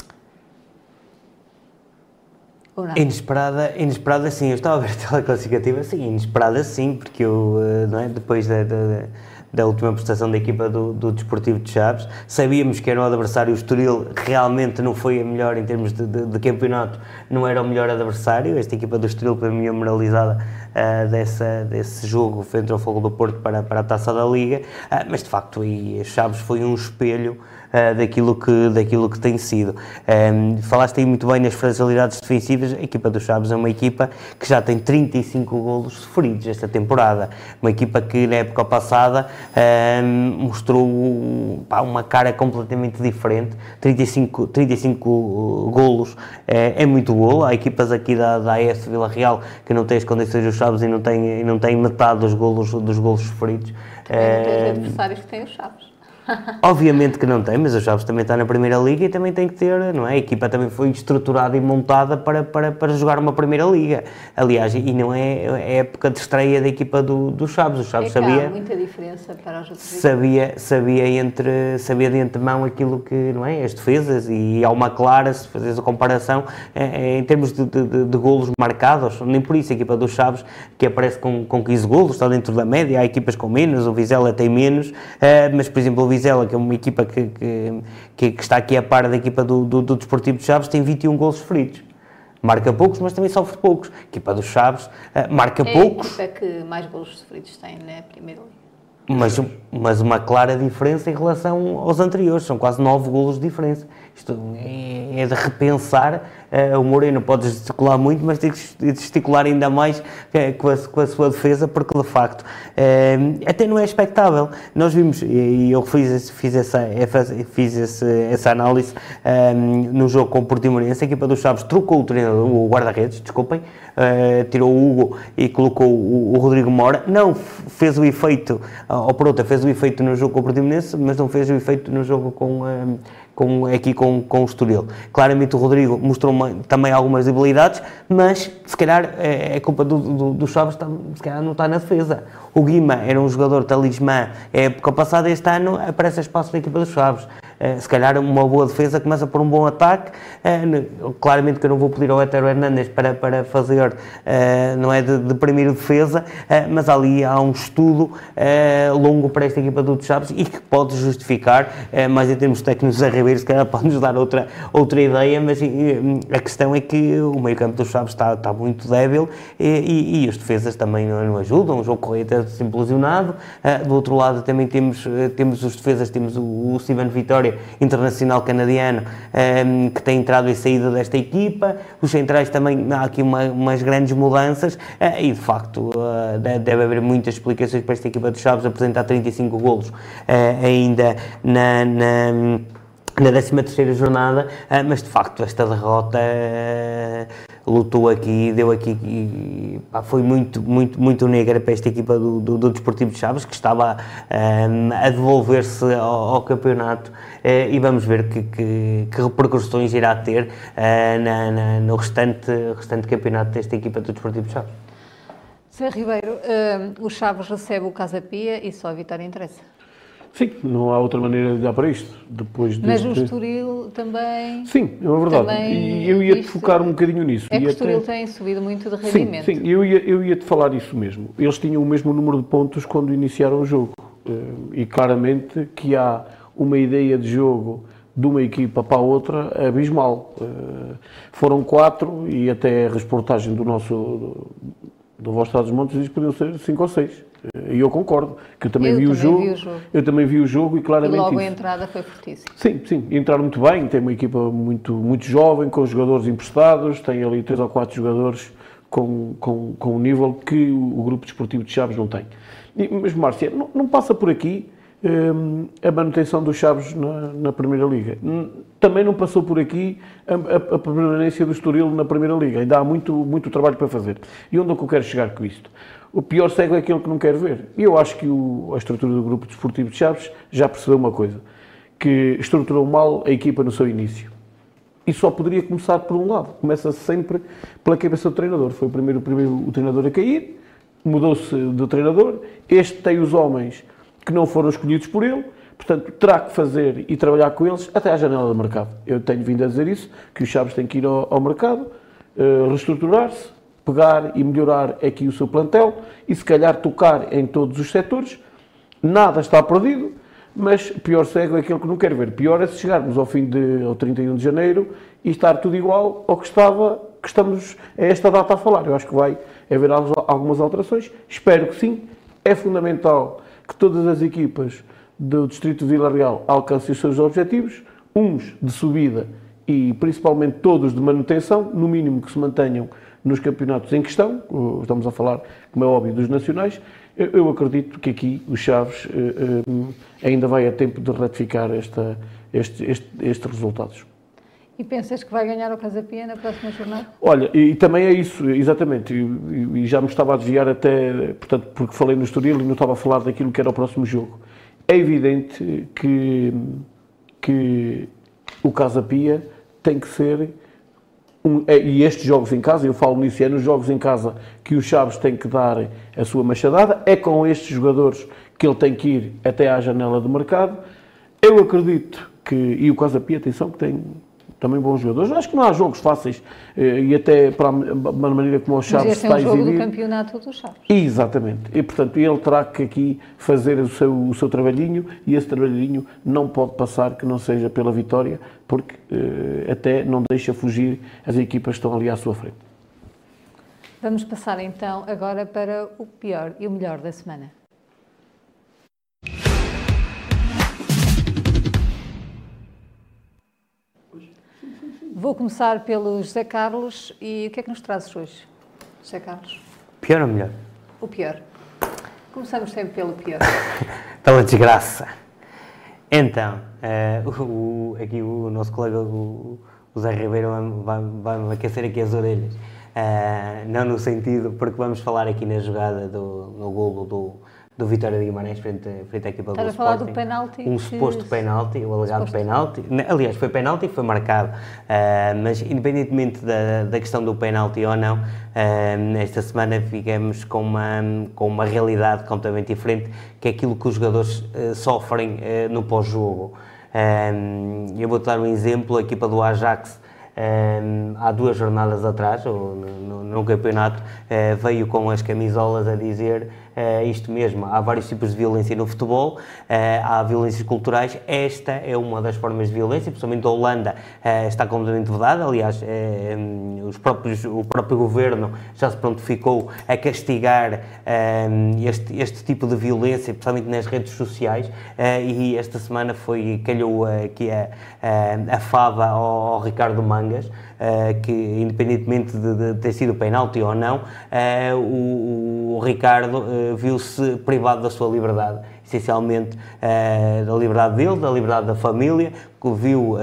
Inesperada, inesperada sim, eu estava a ver a classificativa, sim, inesperada sim, porque eu, eh, não é, depois da, da da última prestação da equipa do, do Desportivo de Chaves. Sabíamos que era um adversário, o Estoril realmente não foi a melhor em termos de, de, de campeonato, não era o melhor adversário. Esta equipa do Estoril, para mim, é moralizada uh, dessa, desse jogo frente ao Fogo do Porto para, para a taça da Liga, uh, mas de facto, e Chaves foi um espelho uh, daquilo, que, daquilo que tem sido. Um, falaste aí muito bem nas fragilidades defensivas, a equipa dos Chaves é uma equipa que já tem 35 golos sofridos esta temporada, uma equipa que na época passada um, mostrou pá, uma cara completamente diferente, 35, 35 golos é, é muito golo, há equipas aqui da, da AS Vila Real que não têm as condições dos Chaves e não têm, e não têm metade dos golos, dos golos sofridos. Também não tens adversários que têm os Chaves. Obviamente que não tem, mas o Chaves também está na Primeira Liga e também tem que ter, não é? A equipa também foi estruturada e montada para, para, para jogar uma Primeira Liga. Aliás, e não é a época de estreia da equipa do, do Chaves. O Chaves é sabia. Há muita diferença para os outros. Sabia, sabia, entre, sabia de antemão aquilo que, não é? As defesas e há uma clara, se fazes a comparação, é, é, em termos de, de, de, golos marcados, nem por isso a equipa do Chaves, que aparece com, com 15 golos, está dentro da média, há equipas com menos, o Vizela tem menos, eh, mas por exemplo o Vizela, que é uma equipa que, que, que está aqui a par da equipa do, do, do Desportivo de Chaves, tem 21 gols sofridos. Marca poucos, mas também sofre poucos. A equipa dos Chaves uh, marca é poucos. É a equipa que mais gols sofridos tem na Primeira Liga. Mas, mas uma clara diferença em relação aos anteriores, são quase 9 golos de diferença. Isto é, é de repensar o Moreno pode gesticular muito, mas tem que gesticular ainda mais uh, com, a, com, a, sua defesa, porque de facto uh, até não é expectável. Nós vimos, e eu fiz, fiz, essa, fiz esse, essa análise no jogo com o Portimonense, a equipa dos Chaves trocou o treinador, o guarda-redes, desculpem, tirou o Hugo e colocou o, Rodrigo Mora. Não fez o efeito, ou por outra, fez o efeito no jogo com o Portimonense, mas não fez o efeito no jogo com com, aqui com, com o Estoril. Claramente o Rodrigo mostrou uma, também algumas debilidades, mas se calhar é, é culpa do, do, do Chaves, tá, se calhar não está na defesa. O Guima era um jogador talismã, é época passada, este ano aparece espaço da equipa dos Chaves. Uh, se calhar uma boa defesa começa por um bom ataque. Uh, claramente que eu não vou pedir ao Hétero Hernandes para, para fazer, não é de, de primeiro defesa, mas ali há um estudo longo para esta equipa do Chaves e que pode justificar, mas em termos técnicos, a Ribeiro se calhar pode nos dar outra, outra ideia, mas a questão é que o meio campo do Chaves está, está muito débil e, e, os defesas também não, ajudam, o jogo correio está implosionado. do outro lado também temos, temos os defesas, temos o, o Steven Vitória, internacional canadiano, um, que tem entrado e saído desta equipa. Os centrais também, há aqui uma, umas grandes mudanças uh, e, de facto, uh, deve haver muitas explicações para esta equipa de Chaves apresentar 35 golos uh, ainda na, na na 13 terceira jornada, mas de facto esta derrota lutou aqui, deu aqui, e, pá, foi muito, muito, muito negra para esta equipa do, do, do Desportivo de Chaves, que estava um, a devolver-se ao, ao, campeonato e vamos ver que, que, que repercussões irá ter uh, na, na, no restante, restante campeonato desta equipa do Desportivo de Chaves. Zé Ribeiro, o Chaves recebe o Casa Pia e só a vitória interessa. Sim, não há outra maneira de olhar para isto. Depois de Mas o Estoril também. Sim, é verdade. E eu ia-te focar um bocadinho nisso. É que o Estoril tem subido muito de rendimento. Sim, sim. eu ia-te eu ia falar isso mesmo. Eles tinham o mesmo número de pontos quando iniciaram o jogo. Eh, e claramente que há uma ideia de jogo de uma equipa para a outra abismal. Eh, foram quatro e até a reportagem do nosso do Voz dos Montes diz que podiam ser cinco ou seis. E eu concordo, que eu também, eu vi, também o jogo, vi, o jogo, Eu também vi o jogo e claramente. E logo isso. a entrada foi fortíssima. Sim, sim. Entraram muito bem, tem uma equipa muito, muito jovem, com jogadores emprestados, tem ali três ou quatro jogadores com, com, com um nível que o, o grupo desportivo de Chaves não tem. E, mas, Márcia, não, não, passa por aqui hum, a manutenção dos Chaves na, na, Primeira Liga. Também não passou por aqui a, a, a, permanência do Estoril na Primeira Liga. Ainda há muito, muito trabalho para fazer. E onde é que eu quero chegar com isto? O pior cego é aquele que não quer ver. E eu acho que o, a estrutura do grupo desportivo de Chaves já percebeu uma coisa, que estruturou mal a equipa no seu início. E só poderia começar por um lado. Começa sempre pela cabeça do treinador. Foi o primeiro, o primeiro o treinador a cair, mudou-se de treinador. Este tem os homens que não foram escolhidos por ele, portanto, terá que fazer e trabalhar com eles até à janela de mercado. Eu tenho vindo a dizer isso, que os Chaves têm que ir ao, ao mercado, uh, reestruturar-se, pegar e melhorar aqui o seu plantel e se calhar tocar em todos os setores. Nada está perdido, mas pior cego é aquele que não quer ver. Pior é se chegarmos ao fim de, ao 31 de janeiro e estar tudo igual ao que estava, que estamos a esta data a falar. Eu acho que vai haver algumas alterações. Espero que sim. É fundamental que todas as equipas do Distrito de Vila Real alcancem os seus objetivos, uns de subida e principalmente todos de manutenção, no mínimo que se mantenham nos campeonatos em questão, estamos a falar, como é óbvio, dos nacionais, eu acredito que aqui o Chaves eh, eh, ainda vai a tempo de ratificar esta, este, este, estes resultados. E pensas que vai ganhar o Casa Pia na próxima jornada? Olha, e, e também é isso, exatamente, e, já me estava a desviar até, portanto, porque falei no Estoril e não estava a falar daquilo que era o próximo jogo. É evidente que, que o Casa Pia tem que ser um, é, e estes jogos em casa, eu falo nisso, é nos jogos em casa que o Chaves tem que dar a sua machadada, é com estes jogadores que ele tem que ir até à janela de mercado. Eu acredito que, e o Casa Pia, atenção, que tem também bons jogadores. Acho que não há jogos fáceis eh, e até para a maneira como o Chaves está a. Mas este é um jogo do campeonato do Chaves. Exatamente. E, portanto, ele terá que aqui fazer o seu, o seu trabalhinho e esse trabalhinho não pode passar que não seja pela vitória, porque eh, até não deixa fugir as equipas que estão ali à sua frente. Vamos passar então agora para o pior e o melhor da semana. Vou começar pelo José Carlos e o que é que nos trazes hoje, José Carlos? Pior ou melhor? O pior. Começamos sempre pelo pior. Pela desgraça. Então, uh, o, aqui o nosso colega, o, o Zé Ribeiro, vai-me vai aquecer aqui as orelhas. Uh, não no sentido, porque vamos falar aqui na jogada do, no golo do, do Vitória de Guimarães frente, frente à equipa Estás do a falar do penalti? Um suposto penalti, o alegado suposto. penalti. Aliás, foi penalti e foi marcado. Uh, mas, independentemente da, da questão do penalti ou não, uh, esta semana ficamos com uma, com uma realidade completamente diferente, que é aquilo que os jogadores uh, sofrem no pós-jogo. Eu vou-te dar um exemplo, a equipa do Ajax, um, há duas jornadas atrás, no, no, no campeonato, uh, veio com as camisolas a dizer uh, isto mesmo. Há vários tipos de violência no futebol, uh, há violências culturais. Esta é uma das formas de violência, principalmente a Holanda uh, está completamente vedada. Aliás, os próprios, o próprio governo já se prontificou a castigar este, este tipo de violência, principalmente nas redes sociais. e esta semana foi calhou aqui a, a, a fava ao, ao Ricardo Mangas. Uh, que independentemente de, de, ter sido penalti ou não, uh, o, o, Ricardo uh, viu-se privado da sua liberdade, essencialmente da liberdade dele, da liberdade da família, que viu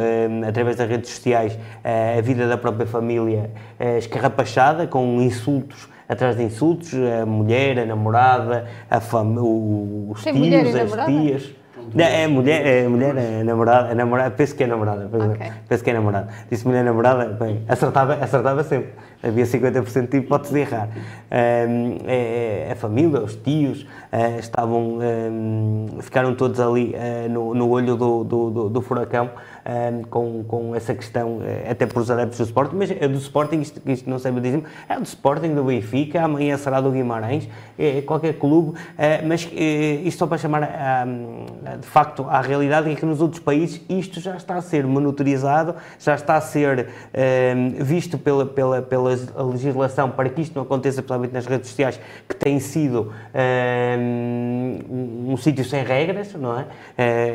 através das redes sociais a vida da própria família escarrapachada, com insultos atrás de insultos, a mulher, a namorada, a fam os tios, as tias. É mulher, é mulher, é namorada, é namorada, penso que é namorada, okay. penso que é namorada. Disse mulher namorada, bem, acertava, acertava sempre. Havia 50% de hipótese de errar. Um, é, a família, os tios, uh, estavam, um, ficaram todos ali uh, no, no olho do, do, do, do furacão um, com, com essa questão, uh, até por os adeptos do Sporting, mas é do Sporting, isto, isto não sei dizer, é do Sporting, do Benfica, amanhã será do Guimarães, é, é qualquer clube, uh, mas uh, isto só para chamar de facto à realidade é que nos outros países isto já está a ser monitorizado, já está a ser visto pela, pela, pela legislação para que isto não aconteça, principalmente nas redes sociais, que tem sido um, um sítio sem regras, não é?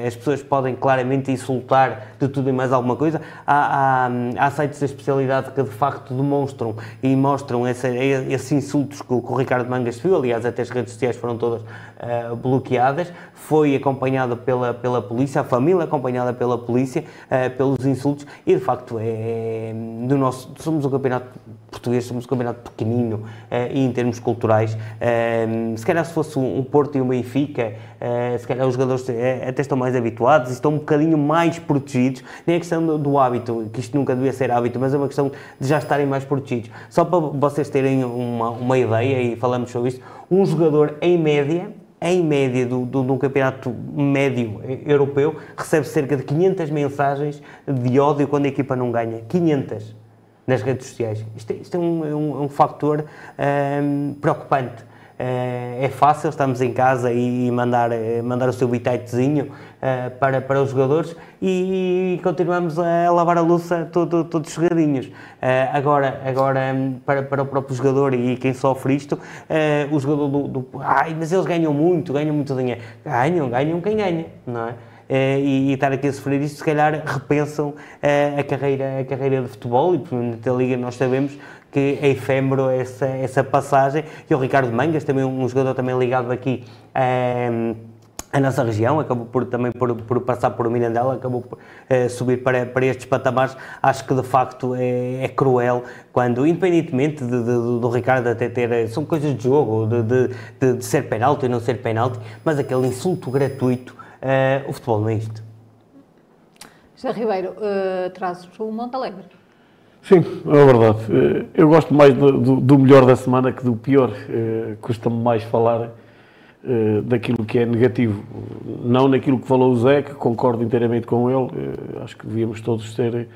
as pessoas podem claramente insultar de tudo e mais alguma coisa. Há, há, há sites da especialidade que de facto demonstram e mostram esse, esses insultos que o, Ricardo Mangas viu, aliás, até as redes sociais foram todas uh, bloqueadas. Foi acompanhado pela, pela polícia, a família acompanhada pela polícia, uh, pelos insultos, e de facto é, do nosso, somos um campeonato português, somos um campeonato pequenino uh, e em termos culturais. se calhar se fosse um, um Porto e um Benfica, se calhar os jogadores até estão mais habituados e estão um bocadinho mais protegidos protegidos, nem a questão do, hábito, que isto nunca devia ser hábito, mas é uma questão de já estarem mais protegidos. Só para vocês terem uma, uma ideia, e falamos sobre isto, um jogador em média, em média do, do, de um campeonato médio europeu, recebe cerca de 500 mensagens de ódio quando a equipa não ganha. 500 nas redes sociais. Isto, é, isto é, um, é um, é um fator um, preocupante. Eh, é fácil, estamos em casa e mandar, eh, mandar o seu bititezinho eh, para, para os jogadores e, continuamos a lavar a louça todo, todos jogadinhos. agora, agora para, para o próprio jogador e quem sofre isto, o jogador do, do. Ai, mas eles ganham muito, ganham muito dinheiro. Ganham, ganham quem ganha, não é? Uh, e, e, estar aqui a sofrer isto, se calhar repensam uh, a, carreira, a carreira de futebol e, provavelmente, a Liga nós sabemos que é efêmero essa, essa passagem. E o Ricardo Mangas, também um jogador também ligado aqui um, a nossa região, acabou por, também por, por passar por Mirandela, acabou por uh, subir para, para estes patamares. Acho que de facto é, é cruel quando, independentemente de, de, do Ricardo até ter. São coisas de jogo, de, de, de ser penalti e não ser penalti, mas aquele insulto gratuito, uh, o futebol não é isto. José Ribeiro, uh, o Montalegre. Sim, é verdade. Eh, eu gosto mais do, do, melhor da semana que do pior. Eh, custa-me mais falar eh, daquilo que é negativo. Não naquilo que falou o Zé, que concordo inteiramente com ele. Acho que devíamos todos ser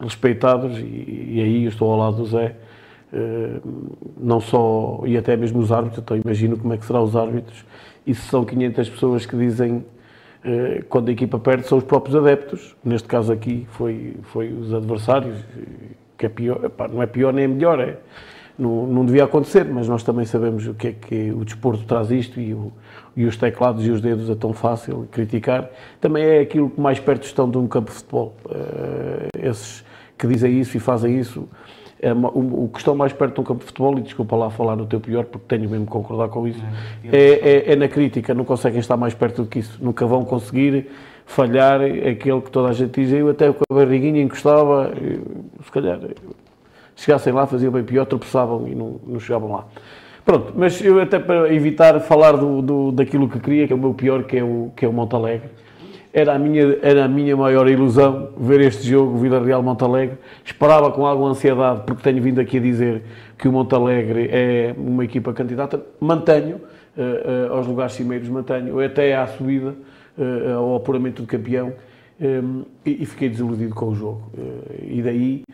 respeitados e, e aí eu estou ao lado do Zé. Não só, e até mesmo os árbitros, então imagino como é que serão os árbitros. E se são 500 pessoas que dizem quando a equipa perde são os próprios adeptos, neste caso aqui foi, foi os adversários, que é pior, não é pior nem é melhor, é, não, não devia acontecer, mas nós também sabemos o que é que o desporto traz isto e, o, e os teclados e os dedos é tão fácil criticar. Também é aquilo que mais perto estão de um campo de futebol. Uh, esses que dizem isso e fazem isso, é, o, o, que estão mais perto de um campo de futebol, e desculpa lá falar no teu pior, porque tenho mesmo que concordar com isso, é, é, é na crítica, não conseguem estar mais perto do que isso, nunca vão conseguir falhar aquele que toda a gente diz, eu até com a barriguinha encostava, se calhar chegassem lá, faziam bem pior, tropeçavam e não, não chegavam lá. Pronto, mas eu até para evitar falar do, do, daquilo que queria, que é o meu pior, que é o, que é o Montalegre, era a, minha, era a minha maior ilusão ver este jogo, Vila Real Montalegre. Esperava com alguma ansiedade, porque tenho vindo aqui a dizer que o Montalegre é uma equipa candidata. Mantenho, uh, uh, aos lugares cimeiros mantenho, até à subida, uh, ao apuramento do campeão. um, e, e, fiquei desiludido com o jogo. Uh, e daí,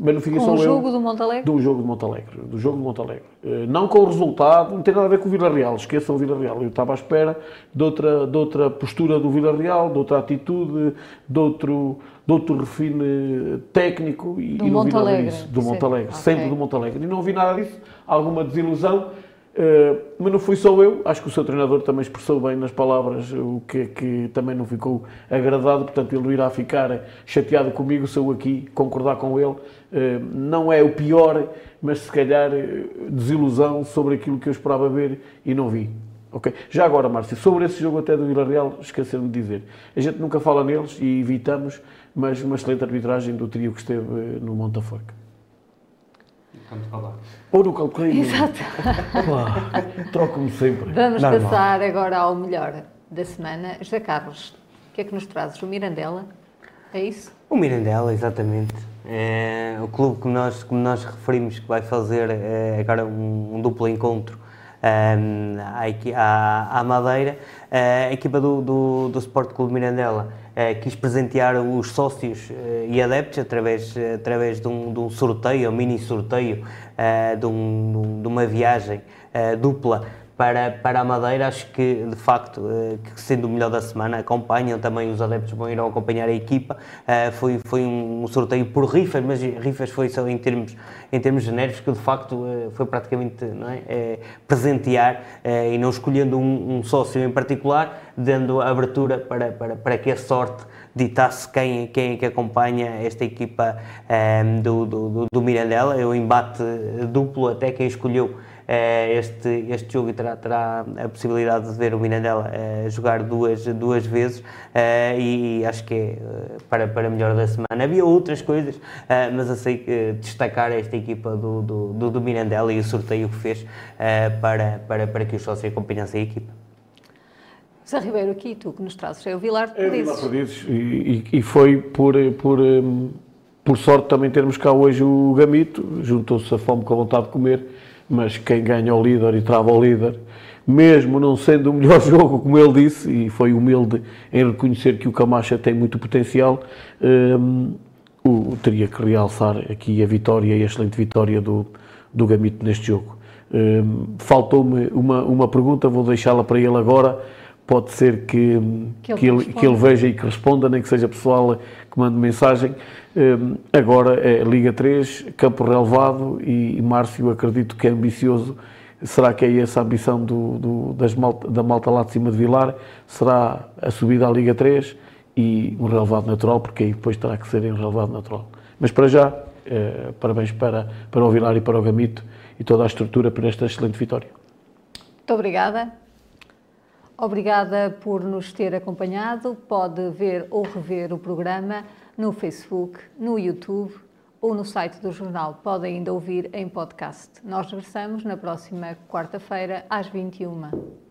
mas não fiquei com só o eu. jogo do Montalegre? Do jogo do Montalegre. Do jogo do Montalegre. Uh, não com o resultado, não tem nada a ver com o Vila Real, esqueçam o Vila Real. Eu estava à espera de outra, de outra postura do Vila Real, de outra atitude, de outro, de outro refine técnico e, do e não vi nada Montalegre, disso. Do. Montalegre, sempre do Montalegre. E não vi nada disso, alguma desilusão. Uh, mas não fui só eu, acho que o seu treinador também expressou bem nas palavras o que, que também não ficou agradado, portanto ele irá ficar chateado comigo se eu aqui concordar com ele. Uh, não é o pior, mas se calhar uh, desilusão sobre aquilo que eu esperava ver e não vi. Ok? Já agora, Márcio, sobre esse jogo até do Vila Real, esqueci-me de dizer. A gente nunca fala neles e evitamos, mas uma excelente arbitragem do trio que esteve eh, no Montaforca. Ou no Calcorreio. Exato. Troco-me sempre. Vamos Normal. passar agora ao melhor da semana. José Carlos, o que é que nos trazes? O Mirandela? É isso? O Mirandela, exatamente. É o clube que nós, que nós referimos que vai fazer é, agora um, um duplo encontro um, à, à, Madeira. a equipa do, do, do Sport Clube Mirandela eh, quis presentear os sócios eh, e adeptos através, através de, um, de um sorteio, um mini sorteio, eh, de, um, de uma viagem eh, dupla para, para a Madeira. Acho que, de facto, eh, que sendo o melhor da semana, acompanham também os adeptos vão ir acompanhar a equipa. Eh, foi, foi um sorteio por rifas, mas rifas foi só em termos, em termos genéricos, que de facto eh, foi praticamente não é, eh, presentear e não escolhendo um, um sócio em particular, dando abertura para, para, para que a sorte ditasse quem, quem é que acompanha esta equipa do, do, do Mirandela. É o embate duplo, até quem escolheu este, este jogo e terá, terá a possibilidade de ver o Mirandela eh, jogar duas, duas vezes eh, e acho que é eh, para, para melhor da semana. Havia outras coisas, eh, mas eu sei que destacar esta equipa do, do, do, do Mirandela e o sorteio que fez eh, para, para, para que os sócios acompanhassem a equipa. Zé Ribeiro, aqui tu que nos trazes é o Vilar de É o Perdizes. Vilar Perdizes e, e, e foi por, por, por sorte também termos cá hoje o Gamito, juntou-se a fome com a vontade de comer, mas quem ganha o líder e trava o líder, mesmo não sendo o melhor jogo, como ele disse, e foi humilde em reconhecer que o Camacha tem muito potencial, hum, o, teria que realçar aqui a vitória e a excelente vitória do, do Gamito neste jogo. Hum, Faltou-me uma, uma pergunta, vou deixá-la para ele agora. Pode ser que, Que ele que, ele, que ele veja e que responda, nem que seja pessoal que mande mensagem. Hum, agora é Liga 3, campo relevado e, e Márcio acredito que é ambicioso. Será que é essa a ambição do, do- das malta, da malta lá de cima de Vilar? Será a subida à Liga 3 e um relevado natural, porque aí depois terá que ser em relevado natural. Mas para já, eh, parabéns para, para o Vilar e para o Gamito e toda a estrutura por esta excelente vitória. Muito obrigada. Obrigada por nos ter acompanhado. Pode ver ou rever o programa no Facebook, no YouTube ou no site do jornal. Pode ainda ouvir em podcast. Nós regressamos na próxima quarta-feira às 21h.